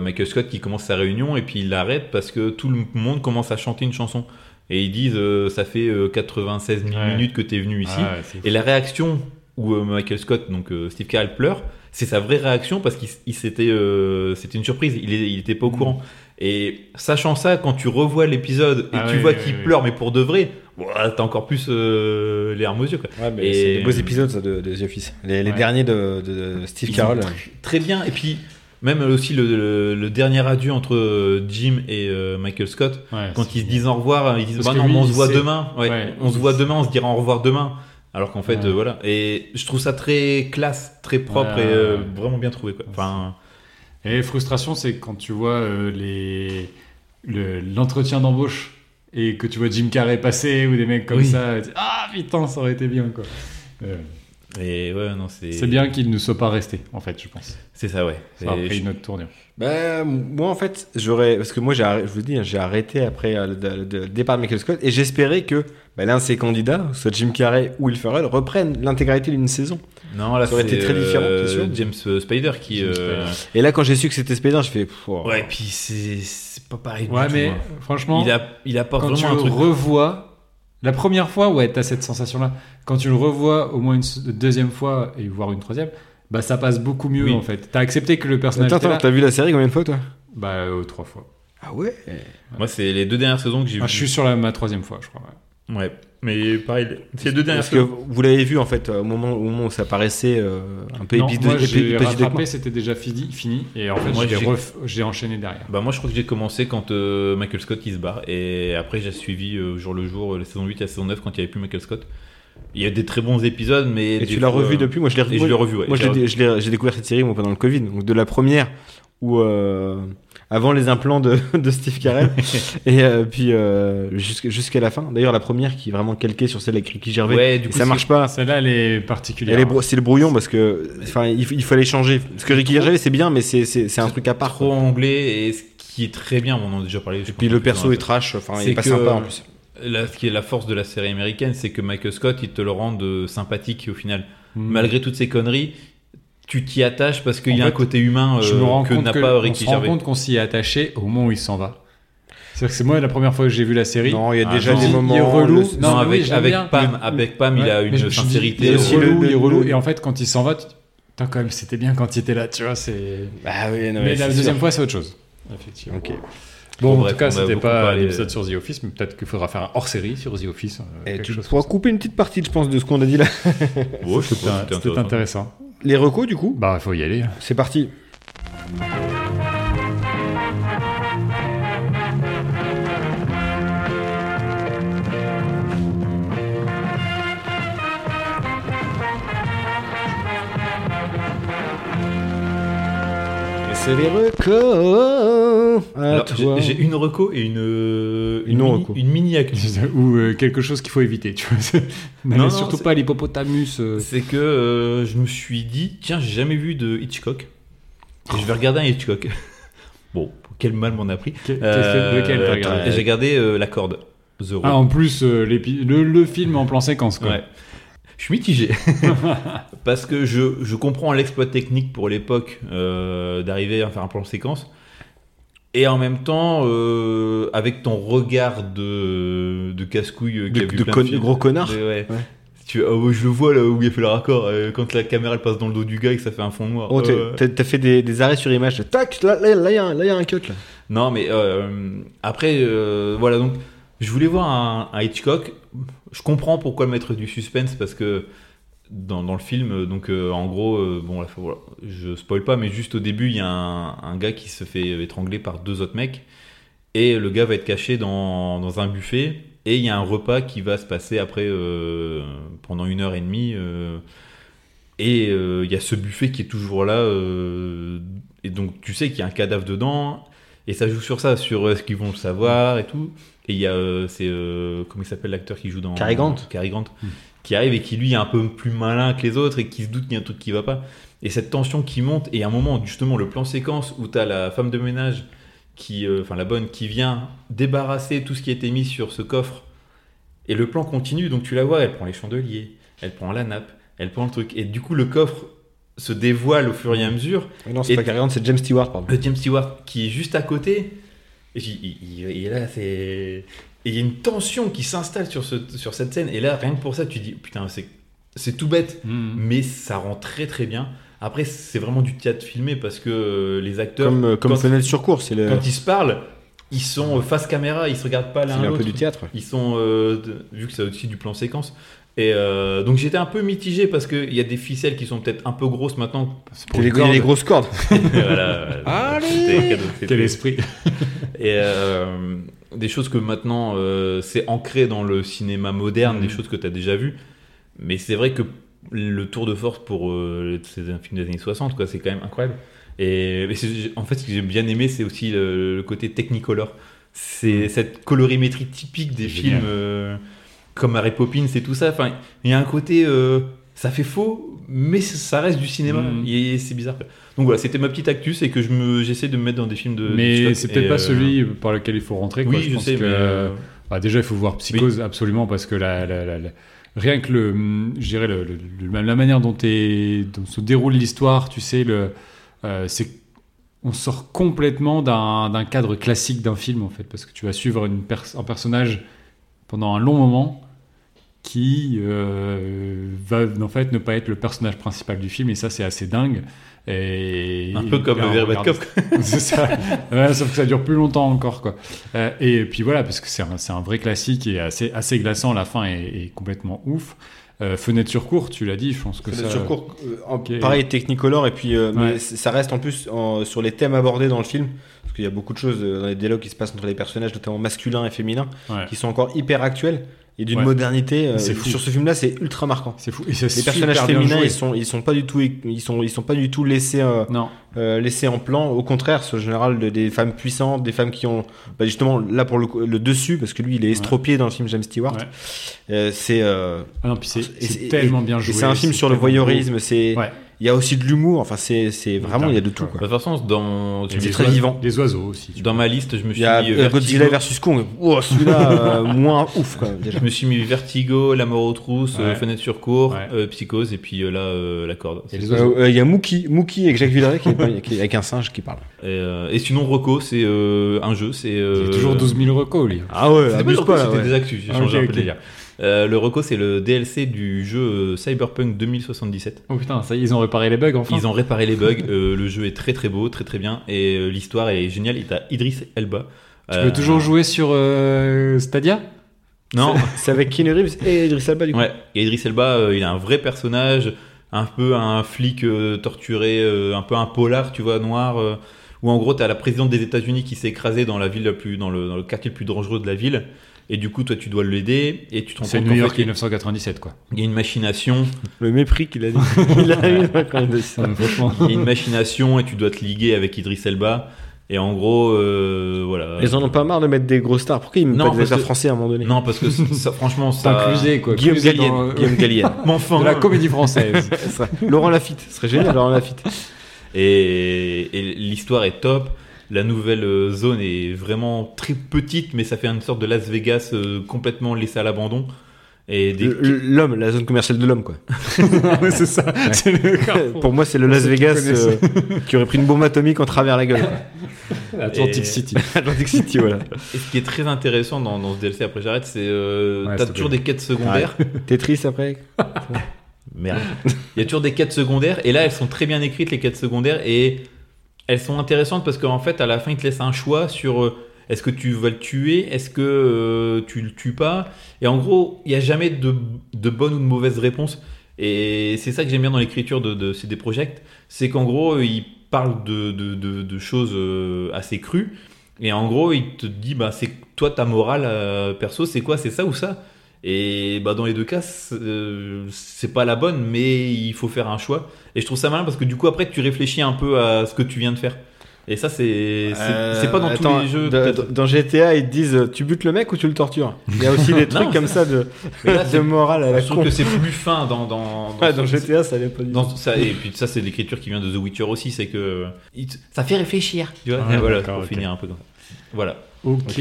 Michael Scott qui commence sa réunion et puis il l'arrête parce que tout le monde commence à chanter une chanson. Et ils disent ça fait euh, 96 000 Ouais. minutes que t'es venu ici. Ah Et la réaction où Michael Scott, donc Steve Carell pleure, c'est sa vraie réaction parce qu'il il s'était, euh, c'était une surprise. Il, il était pas au Mhm. courant. Et sachant ça, quand tu revois l'épisode et Ah tu oui, vois oui, qu'il oui. pleure, mais pour de vrai, ouah, t'as encore plus euh, les larmes aux yeux. Quoi. Ouais, mais Et- c'est des beaux épisodes ça, de, de The Office. Les, les Ouais. derniers de, Steve Carroll. Très bien. Et puis Même aussi le, le- le dernier adieu entre euh, Jim et euh, Michael Scott. Ouais, Quand ils se bien. disent au revoir, ils disent bah non, lui, on se voit sait- demain. Ouais, Ouais. on se voit demain, on se dira au revoir demain. Alors qu'en fait, Ouais. euh, voilà. Et je trouve ça très classe, très propre Ouais, et euh, ouais. vraiment bien trouvé. Quoi. Enfin, Et frustration, c'est quand tu vois euh, les le- l'entretien d'embauche et que tu vois Jim Carrey passer ou des mecs comme Oui. ça. Ah putain, ça aurait été bien quoi. Euh, et ouais, non, c'est. c'est bien qu'il ne soit pas resté, en fait, je pense. C'est ça, ouais. Ça a Et pris je- une autre tournure. Bah, moi en fait, j'aurais. Parce que moi, je vous dis, hein, j'ai arrêté après euh, le, le- le départ de Michael Scott et j'espérais que bah, l'un de ses candidats, soit Jim Carrey ou Will Ferrell, reprennent l'intégralité d'une saison. Non, là, Ça aurait été très différent, euh, sûr. James euh, Spider qui. James euh, Spider. Et là, quand j'ai su que c'était Spider, fait. pff, oh. Ouais, puis c'est, pas pareil. du Ouais, mais hein. franchement, il, a, il apporte quand tu vraiment le un truc. revois, la première fois, ouais, t'as cette sensation-là. Quand tu le revois au moins une deuxième fois et voire une troisième, bah ça passe beaucoup mieux Oui. en fait. T'as accepté que le personnage Attends, était attends, là. t'as vu la série combien de fois toi? Bah euh, trois fois. Ah ouais? Moi, c'est les deux dernières saisons que j'ai Ah, vues. je suis sur la, ma troisième fois, je crois. ouais. Ouais, mais pareil, c'est les deux dernières Parce que vous l'avez vu en fait au moment, au moment où ça paraissait euh, un peu épisode- moi j'ai rattrapé, c'était déjà fini, fini et en fait Moi, j'ai ref- enchaîné derrière. Bah moi je crois que j'ai commencé quand euh, Michael Scott il se barre et après j'ai suivi euh, jour le jour euh, la saison 8 et la saison 9 quand il n'y avait plus Michael Scott. Il y a des très bons épisodes mais... Et tu l'as revu euh, depuis? Moi je l'ai Et je l'ai revu, ouais. Moi je l'ai- je l'ai- j'ai découvert cette série moi, pendant le Covid, donc de la première où euh, avant les implants de, de Steve Carell et euh, puis euh, jusqu'à la fin. D'ailleurs la première qui est vraiment calquée sur celle avec Ricky Gervais. Ouais, du Et coup, ça marche pas. Celle-là elle est particulière. Elle est bro- c'est le brouillon parce que enfin il, il fallait changer. Parce que Ricky Gervais c'est bien mais c'est c'est c'est un truc à part. trop quoi. anglais et ce qui est très bien, on en a déjà parlé. Et puis le perso est trash. Enfin il C'est est pas que- sympa en plus. Ce qui est la force de la série américaine, c'est que Michael Scott, il te le rend euh, sympathique au final. Mm. Malgré toutes ces conneries, tu t'y attaches parce qu'il y a un côté humain je euh, me rends que compte n'a pas on Ricky se rend Gervais. compte qu'on s'y est attaché au moment où il s'en va. C'est-à-dire que c'est moi la première fois que j'ai vu la série. Non il y a Ah, déjà des Il est moments relou. le- Non, Non, mais oui, avec, avec. Pam, avec Pam, il a une je me sincérité. Il est euh, relou, il est relou. Et en fait, quand il s'en va, tu... Putain, quand même, c'était bien quand il était là, tu vois. C'est. Bah oui non, mais la sûr. deuxième fois, c'est autre chose. Effectivement. Ok. Bon, Bon, en bref, tout cas, c'était pas l'épisode sur The Office, mais peut-être qu'il faudra faire un hors-série sur The Office. euh, Et quelque tu chose pourras couper une petite partie, je pense, de ce qu'on a dit là. Ouais, je c'était intéressant. Les recos, du coup, Bah, faut y aller. c'est parti. Et c'est les recos. À Alors, toi. j'ai- J'ai une reco et une, euh, Une mini, non-reco. une mini actu. Ou euh, quelque chose qu'il faut éviter, tu vois. Non, N'allez non, surtout c'est- pas à l'hippopotamus. euh. C'est que euh, je me suis dit, tiens, j'ai jamais vu de Hitchcock. Et je vais regarder un Hitchcock. bon, quel mal m'en a pris. Qu'est- qu'est-ce Euh, que- lequel t'as regardé J'ai regardé euh, La Corde, The. Ah, en plus, euh, l'épi- le, le film en plan séquence, quoi. Ouais. Je suis mitigé. Parce que je, je comprends l'exploit technique pour l'époque euh, d'arriver à faire un plan séquence. Et en même temps, euh, avec ton regard de, de casse-couille euh, De- con- gros connard. ouais. Ouais. Tu, ah ouais, je le vois là où il a fait le raccord. euh, quand la caméra elle passe dans le dos du gars et que ça fait un fond noir. Oh, t'as- Euh, fait des, des arrêts sur image. Tac, là, il y, a un- là, il y a un cut. Là. Non, mais euh, après, euh, voilà, donc je voulais voir un, un Hitchcock. Je comprends pourquoi mettre du suspense parce que dans, dans le film, euh, donc euh, en gros, euh, bon, là, faut- voilà, je spoil pas, mais juste au début, il y a un, un gars qui se fait étrangler par deux autres mecs et le gars va être caché dans, dans un buffet et il y a un repas qui va se passer après euh, pendant une heure et demie. et il y a ce buffet qui est toujours là. et donc tu sais qu'il y a un cadavre dedans. Et ça joue sur ça, sur ce qu'ils vont le savoir et tout. Et il y a, c'est, comment il s'appelle l'acteur qui joue dans... Cary Grant. Cary Grant, qui arrive et qui lui est un peu plus malin que les autres et qui se doute qu'il y a un truc qui va pas. Et cette tension qui monte, et à un moment, justement, le plan séquence où tu as la femme de ménage, qui, euh, enfin la bonne, qui vient débarrasser tout ce qui a été mis sur ce coffre. Et le plan continue, donc tu la vois, elle prend les chandeliers, elle prend la nappe, elle prend le truc. Et du coup, le coffre se dévoile au fur et à mesure. Euh, Non, c'est pas Cary c'est James Stewart, pardon. Le James Stewart qui est juste à côté. Et, il, il- il est là, c'est. Et il y a une tension qui s'installe sur, ce, sur cette scène. Et là, rien que pour ça, tu dis, putain, c'est, c'est tout bête, Mhm. mais ça rend très très bien. Après, c'est vraiment du théâtre filmé parce que euh, les acteurs, Comme, euh, comme quand, fenêtre sur cours, c'est le- quand ils se parlent, ils sont face caméra, ils se regardent pas l'un c'est un peu l'autre. du théâtre. Ils sont, euh, vu que c'est aussi du plan séquence, Et euh, donc j'étais un peu mitigé parce qu'il y a des ficelles qui sont peut-être un peu grosses maintenant. C'est Il y a les- les grosses cordes. voilà, Allez c'était cadeau, c'était- Quel esprit. Et euh, des choses que maintenant euh, c'est ancré dans le cinéma moderne, des choses que tu as déjà vues. Mais c'est vrai que le tour de force pour euh, c'est un film des années 60, quoi, c'est quand même incroyable. Et, en fait, ce que j'ai bien aimé, c'est aussi le, le côté Technicolor. C'est cette colorimétrie typique des films euh, comme Mary Poppins et tout ça. Enfin, il y a un côté, ça fait faux, mais ça reste du cinéma. Et c'est bizarre. Donc voilà, c'était ma petite actu, c'est que je me, j'essaie de me mettre dans des films de. Mais c'est peut-être et, pas euh, celui par lequel il faut rentrer. Quoi. Oui, je, pense sais, que, mais. euh, bah, déjà, il faut voir Psychose absolument parce que la, la- la- la- rien que le, je dirais le- le- le- la manière dont, dont se déroule l'histoire, tu sais, le, euh, c'est on sort complètement d'un d'un cadre classique d'un film en fait parce que tu vas suivre une pers- un personnage pendant un long moment qui euh, va en fait ne pas être le personnage principal du film et ça c'est assez dingue et Un peu comme regarde- Cop. c'est ça. Ouais, sauf que ça dure plus longtemps encore, quoi. Euh, et puis voilà, parce que c'est un, vrai classique et assez, assez glaçant. La fin est, est complètement ouf. Euh, fenêtre sur cours, tu l'as dit, je pense que ça. Sur court, euh, pareil Technicolor et puis euh, mais Ouais. ça reste en plus en- sur les thèmes abordés dans le film parce qu'il y a beaucoup de choses dans les dialogues qui se passent entre les personnages notamment masculins et féminins Ouais. qui sont encore hyper actuels et d'une Ouais. modernité euh, sur ce film là c'est ultra marquant C'est fou. Et les personnages féminins ils sont ils sont pas du tout ils sont ils sont pas du tout laissés euh, Non, euh, laissés en plan au contraire en général de- des femmes puissantes des femmes qui ont bah, justement là pour le, dessus parce que lui il est estropié dans le film James Stewart Ouais. C'est ah tellement et- bien joué. c'est un film sur le voyeurisme c'est. Il y a aussi de l'humour enfin c'est c'est vraiment il y a de tout quoi De toute façon, dans, C'est les très oiseaux- vivant. Les oiseaux aussi. dans ma liste, je me Il suis y a mis euh, Vertigo. Godzilla vs Kong. Oh, celui-là, euh, moins ouf, quoi, déjà. Je me suis mis Vertigo, La mort aux trousses, euh, Fenêtre sur cours, euh, Psychose, et puis euh, là, euh, La corde. Euh, euh, Il y a Mookie, Mookie avec Jacques Villeray qui est, avec un singe qui parle. Et, euh, sinon, Rocco, c'est euh, un jeu. C'est euh, toujours 12 000 recos, lui. Ah ouais, abuse Rocco, pas, c'était des actus. J'ai Ah, changé un peu de délire. Euh, le Rocco, c'est le DLC du jeu euh, Cyberpunk 2077. Oh putain, ça ils ont réparé les bugs enfin. Ils ont réparé les bugs. euh, le jeu est très très beau, très très bien, et euh, l'histoire est géniale. Et t'as Idris Elba. Tu Euh, peux toujours jouer sur euh, Stadia? Non, C'est avec Keanu Reeves et Idris Elba, du coup. Ouais, et Idris Elba, euh, il a un vrai personnage, un peu un flic euh, torturé, euh, un peu un polar, tu vois, noir, euh, où en gros, t'as la présidente des États-Unis qui s'est écrasée dans la ville la plus, dans le, dans le quartier le plus dangereux de la ville, et du coup, toi, tu dois l'aider, et tu te rends C'est compte New qu'en York fait, il y a- 1997, quoi. il y a une machination, Le mépris qu'il a dit. Il a eu quand ça. Il y a une machination, et tu dois te liguer avec Idris Elba, et en gros, euh, voilà. Ils en ont pas marre de mettre des gros stars. Pourquoi ils mettent pas des que- français à un moment donné Non, parce que ça, franchement, C'est ça. inclusé, quoi. Guillaume Gallienne. dans- Guillaume Gallienne. Mais enfin, de la comédie française. Laurent Lafitte. Ce serait génial, Laurent Lafitte. Et, et l'histoire est top. La nouvelle euh, zone est vraiment très petite, mais ça fait une sorte de Las Vegas euh, complètement laissé à l'abandon. Et des... L'homme, la zone commerciale de l'homme, quoi. Ouais, c'est ça. Le. Pour moi, c'est le Las Vegas euh, qui aurait pris une bombe atomique en travers la gueule. Atlantic Et- City. Atlantic City, voilà. et ce qui est très intéressant dans, dans ce DLC, après j'arrête, c'est euh, Ouais, t'as toujours des quêtes secondaires. Tetris après. Merde. Il y a toujours des quêtes secondaires, et là elles sont très bien écrites les quêtes secondaires, et elles sont intéressantes parce qu'en fait à la fin ils te laissent un choix sur euh, est-ce que tu vas le tuer, est-ce que euh, tu le tues pas, et en gros il n'y a jamais de, de bonne ou de mauvaise réponse. Et c'est ça que j'aime bien dans l'écriture de, de CD Projekt, c'est qu'en gros ils parlent de, de, choses euh, assez crues, et en gros il te dit bah c'est toi ta morale euh, perso c'est quoi, c'est ça ou ça? Et bah dans les deux cas, c'est euh, c'est pas la bonne, mais il faut faire un choix. Et je trouve ça malin parce que du coup après tu réfléchis un peu à ce que tu viens de faire. Et ça c'est c'est Euh, pas dans attends, tous les jeux. de- dans GTA, ils te disent tu butes le mec ou tu le tortures? Il y a aussi des trucs Non, comme ça de, Mais là, de morale à la je trouve que c'est plus fin dans dans Ouais, dans GTA, ça n'est pas du dans tout. ça et puis ça c'est l'écriture qui vient de The Witcher aussi, c'est que ça fait réfléchir. Tu vois Et voilà pour ok. finir un peu comme ça. Voilà. Ok,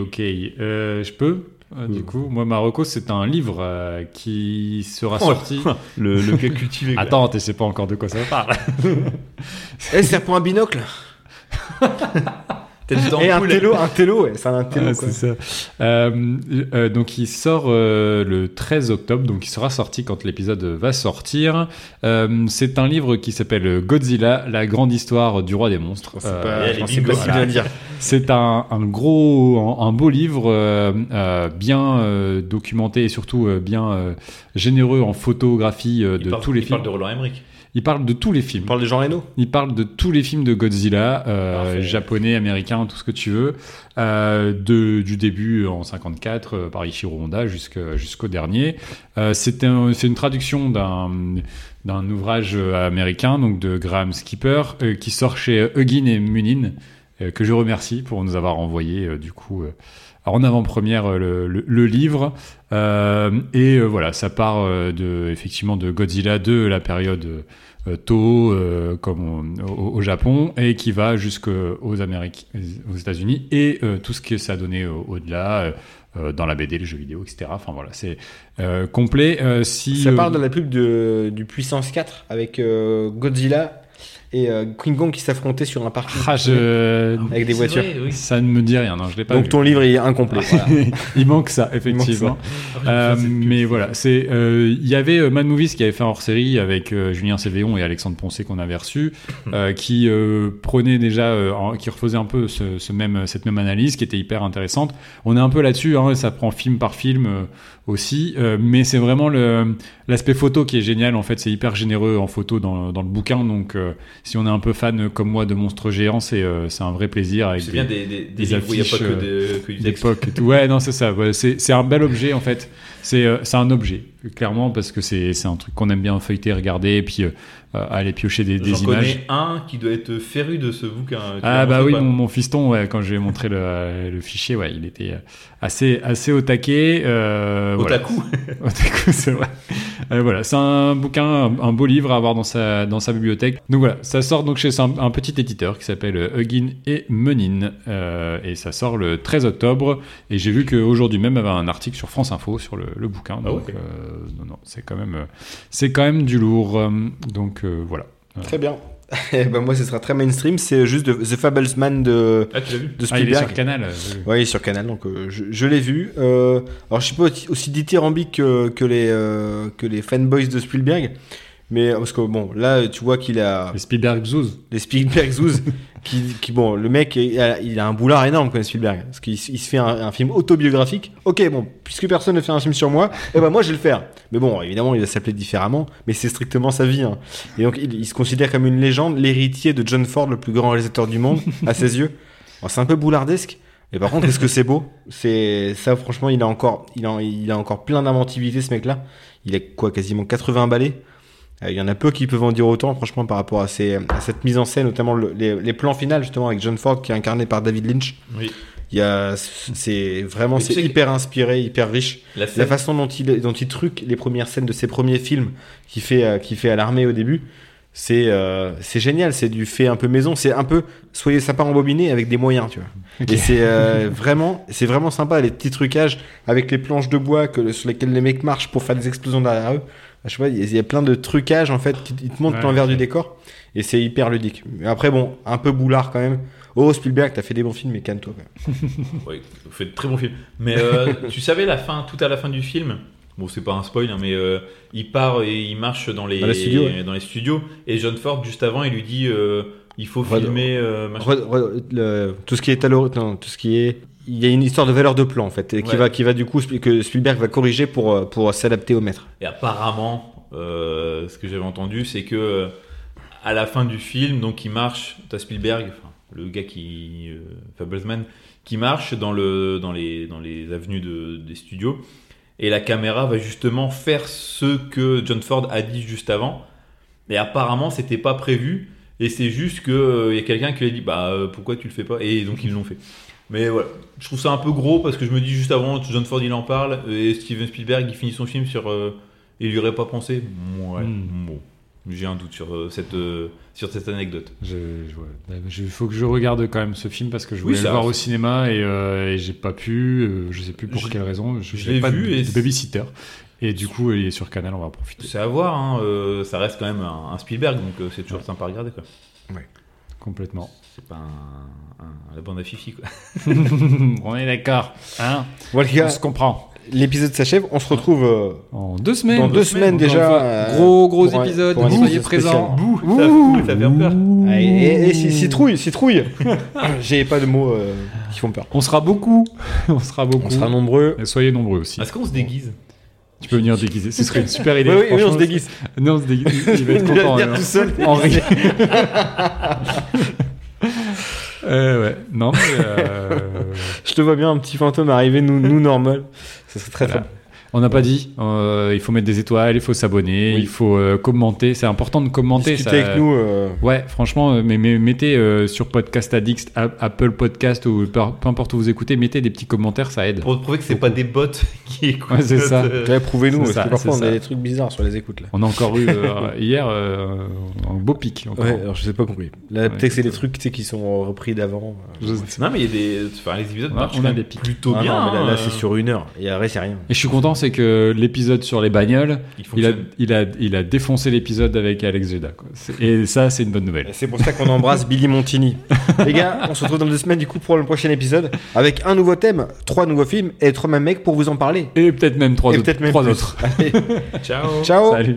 ok. Euh, je peux? Euh, Du coup, moi, Marocco, c'est un livre euh, qui sera Oh, sorti. Le le cas cultivé. quoi. Attends, tu sais pas encore de quoi ça parle. Eh, c'est pour un binocle Tête Et un télo, un télo, ouais, c'est un télo. Ah, quoi. c'est ça. Euh, euh, donc il sort euh, le 13 octobre, donc il sera sorti quand l'épisode va sortir. Euh, c'est un livre qui s'appelle Godzilla, la grande histoire du roi des monstres. C'est Euh, pas, et je elle est pensais bingo. pas si bien le dire. c'est un, un gros, un, un beau livre, euh, euh, bien euh, documenté et surtout euh, bien euh, généreux en photographie euh, Il de parle- tous les il films. parle de Roland Emmerich. Il parle de tous les films. On parle de Jean Reno Il parle de tous les films de Godzilla, euh, japonais, tout ce que tu veux, euh, de, du début en 54 euh, par Ichiro Honda jusqu'au dernier. Euh, c'est un- c'est une traduction d'un ouvrage américain, donc de Graham Skipper, euh, qui sort chez Huggin et Munin, que je remercie pour nous avoir envoyé du coup en avant-première le, livre. Et voilà, ça part de effectivement de Godzilla de la période euh, Toho, euh, comme on- au, au Japon, et qui va jusqu'aux Amériques, aux États-Unis, et euh, tout ce que ça a donné au- au-delà. euh, dans la BD, les jeux vidéo, etc. Enfin voilà, c'est euh, complet. Euh, si Ça parle de la pub de, du Puissance 4 avec Godzilla et euh, King Kong qui s'affrontaient sur un parking. ah, je- Avec des voitures. vrai, oui. ça ne me dit rien. Non, je l'ai pas. Donc vu. ton livre est incomplet. voilà. il manque ça, effectivement. Euh, mais voilà, c'est euh, il y avait euh, Mad Movies qui avait fait un hors-série avec euh, Julien Cévéon et Alexandre Poncé qu'on avait reçu, euh, qui euh, prenait déjà, euh, en- qui refaisait un peu ce, ce même cette même analyse, qui était hyper intéressante. On est un peu là-dessus, hein, ça prend film par film euh, aussi, euh, mais c'est vraiment l'aspect photo qui est génial. En fait, c'est hyper généreux en photo dans, dans le bouquin, donc euh, si on est un peu fan comme moi de monstres géants, c'est euh, c'est un vrai plaisir avec des- bien des, des, des des livres où il n'y a pas affiches, que, de- que du texte. d'époque et tout. Ouais, non, c'est ça. Ouais, c'est un bel objet en fait. C'est euh, un objet, clairement, parce que c'est un truc qu'on aime bien feuilleter, regarder, et puis euh, euh, aller piocher des, des J'en images. connais un qui doit être féru de ce bouquin. Ah bah oui, mon, mon fiston, ouais, quand je lui ai montré le, le fichier, ouais, il était assez assez au taquet. Euh, voilà. Otaku. Otaku, c'est vrai. Euh, voilà, c'est un bouquin, un, un beau livre à avoir dans sa, dans sa bibliothèque. Donc voilà, ça sort donc chez un, un petit éditeur qui s'appelle euh, Huggin et Menin. Euh, et ça sort le 13 octobre. Et j'ai vu qu'aujourd'hui même, il y avait un article sur France Info sur le, le bouquin. Ah Donc, euh, non, non, c'est quand même, euh, c'est quand même du lourd. Euh, Donc voilà. Très bien. Eh ben, moi ce sera très mainstream. C'est juste de- The Fablesman de, Ah, tu l'as vu de Ah, il est Spielberg. sur Canal. Oui, sur Canal, donc euh, je, je l'ai vu. Euh, alors, je suis pas aussi- dithyrambique que, que, les, euh, que les fanboys de Spielberg, mais parce que bon, là, tu vois qu'il a Les Spielberg Zouz. les Spielberg Zoos, qui, bon, le mec, il a, un boulard énorme, comme Spielberg, parce qu'il se fait un, film autobiographique. Ok, bon, puisque personne ne fait un film sur moi, eh ben moi, je vais le faire. Mais bon, évidemment, il va s'appeler différemment, mais c'est strictement sa vie. hein. Et donc, il, se considère comme une légende, l'héritier de John Ford, le plus grand réalisateur du monde, à ses yeux. Alors, C'est un peu boulardesque. Mais par contre, est-ce que c'est beau? C'est ça, franchement, il a encore, il a, il a encore plein d'inventivité, ce mec-là. Il a quoi, quasiment 80 balais. Euh, Il y en a peu qui peuvent en dire autant, franchement, par rapport à, ces, à cette mise en scène, notamment le- les, les plans finaux, justement, avec John Ford, qui est incarné par David Lynch. Oui. Il y a, c'est vraiment, c'est hyper inspiré, hyper riche. La façon dont il, dont il truque les premières scènes de ses premiers films, qu'il fait, euh, qu'il fait à l'armée au début, c'est, euh, c'est génial. C'est du fait un peu maison. C'est un peu, soyez sympa embobiné avec des moyens, tu vois. Et c'est euh, vraiment, c'est vraiment sympa les petits trucages avec les planches de bois que, sur lesquelles les mecs marchent pour faire des explosions derrière eux. Je sais pas, il y a- plein de trucages en fait qui ils te montrent Ouais, l'envers du décor et c'est hyper ludique. Mais après bon, un peu boulard quand même. Oh Spielberg, t'as fait des bons films, mais calme-toi. quand même. Oui, vous faites de très bon film. Mais euh, tu savais la fin, tout à la fin du film? Bon, c'est pas un spoil, hein, mais euh, il part et il marche dans les, Dans les studios, ouais. dans les studios. Et John Ford, juste avant, il lui dit euh, il faut filmer. euh, le- tout ce qui est non, tout ce qui est, il y a une histoire de valeur de plan en fait, et qui Ouais. va, qui va du coup que Spielberg va corriger pour euh, pour s'adapter au maître. Et apparemment, euh, ce que j'avais entendu, c'est que à la fin du film, donc il marche, t'as Spielberg, enfin, le gars qui, euh, Fablesman, qui marche dans le dans les dans les avenues de, des studios, et la caméra va justement faire ce que John Ford a dit juste avant. Et apparemment, c'était pas prévu. Et c'est juste que euh, il y a quelqu'un qui lui a dit bah euh, pourquoi tu le fais pas? Et donc ils l'ont fait. Mais voilà, je trouve ça un peu gros parce que je me dis juste avant John Ford il en parle et Steven Spielberg il finit son film sur euh, il y aurait pas pensé. Ouais, Hmm. bon, j'ai un doute sur euh, cette euh, sur cette anecdote. Ouais. Bah, faut que je regarde quand même ce film parce que je Oui, voulais ça- le voir au cinéma et, euh, et j'ai pas pu. euh, je sais plus pour Je- quelle raison. Je, je l'ai pas vu de, et de c'est- babysitter. Et du coup, il est sur Canal, on va en profiter. C'est à voir, hein, euh, ça reste quand même un, un Spielberg donc euh, c'est toujours sympa à regarder quoi. Complètement. C'est pas un, un- la bande à Fifi, quoi. On est d'accord. Hein Voilà, On se comprend. l'épisode s'achève. On se retrouve euh, En deux semaines. dans deux semaines Encore une déjà. euh, gros, gros épisode. un Soyez présents. Bouh, ça, ça fait peur. Ah, Et, et- et ci- citrouille, citrouille. J'ai pas de mots euh, qui font peur. On sera beaucoup. On sera beaucoup. On sera nombreux. Et soyez nombreux aussi. Est-ce qu'on se déguise? Tu peux venir déguiser. Ce serait une super idée. oui, oui, on se déguise. Non, on se déguise. Il va être Il va content. venir hein. tout seul. Henri. Euh, ouais. Non, mais. euh, Je te vois bien un petit fantôme arriver, nous, nous normal. Ça serait très Voilà. très On n'a pas dit. euh, il faut mettre des étoiles, il faut s'abonner, Oui. il faut euh, commenter. C'est important de commenter. Discuter ça- avec nous. euh, Ouais, franchement, mais, mais mettez euh, sur Podcast Addict, Apple Podcast ou peu, importe où vous écoutez, mettez des petits commentaires, ça aide. Pour prouver que c'est pas des bots qui écoutent. Ouais, c'est ça. euh, Prouvez-nous, parce ça, que parfois on a des trucs bizarres sur les écoutes là. On a encore eu euh, hier euh, un beau pic. encore. Ouais, alors je sais pas compris. Là, Ouais, peut-être que c'est des trucs qui sont repris d'avant. Non, mais il y a des. Enfin, les épisodes Ouais, marchent on a des pics. plutôt Ah bien. non, mais là, là, c'est sur une heure. Et après, c'est rien. Et je suis content, c'est que l'épisode sur les bagnoles, Il il a, il a, il a défoncé l'épisode avec Alex. C'est- Et ça, c'est une bonne nouvelle. C'est pour ça qu'on embrasse Billy Montini. Les gars, on se retrouve dans deux semaines du coup pour le prochain épisode avec un nouveau thème, trois nouveaux films et trois mêmes mecs pour vous en parler. Et peut-être même trois et autres. peut-être même trois plus. autres. Allez, Ciao. ciao. Salut.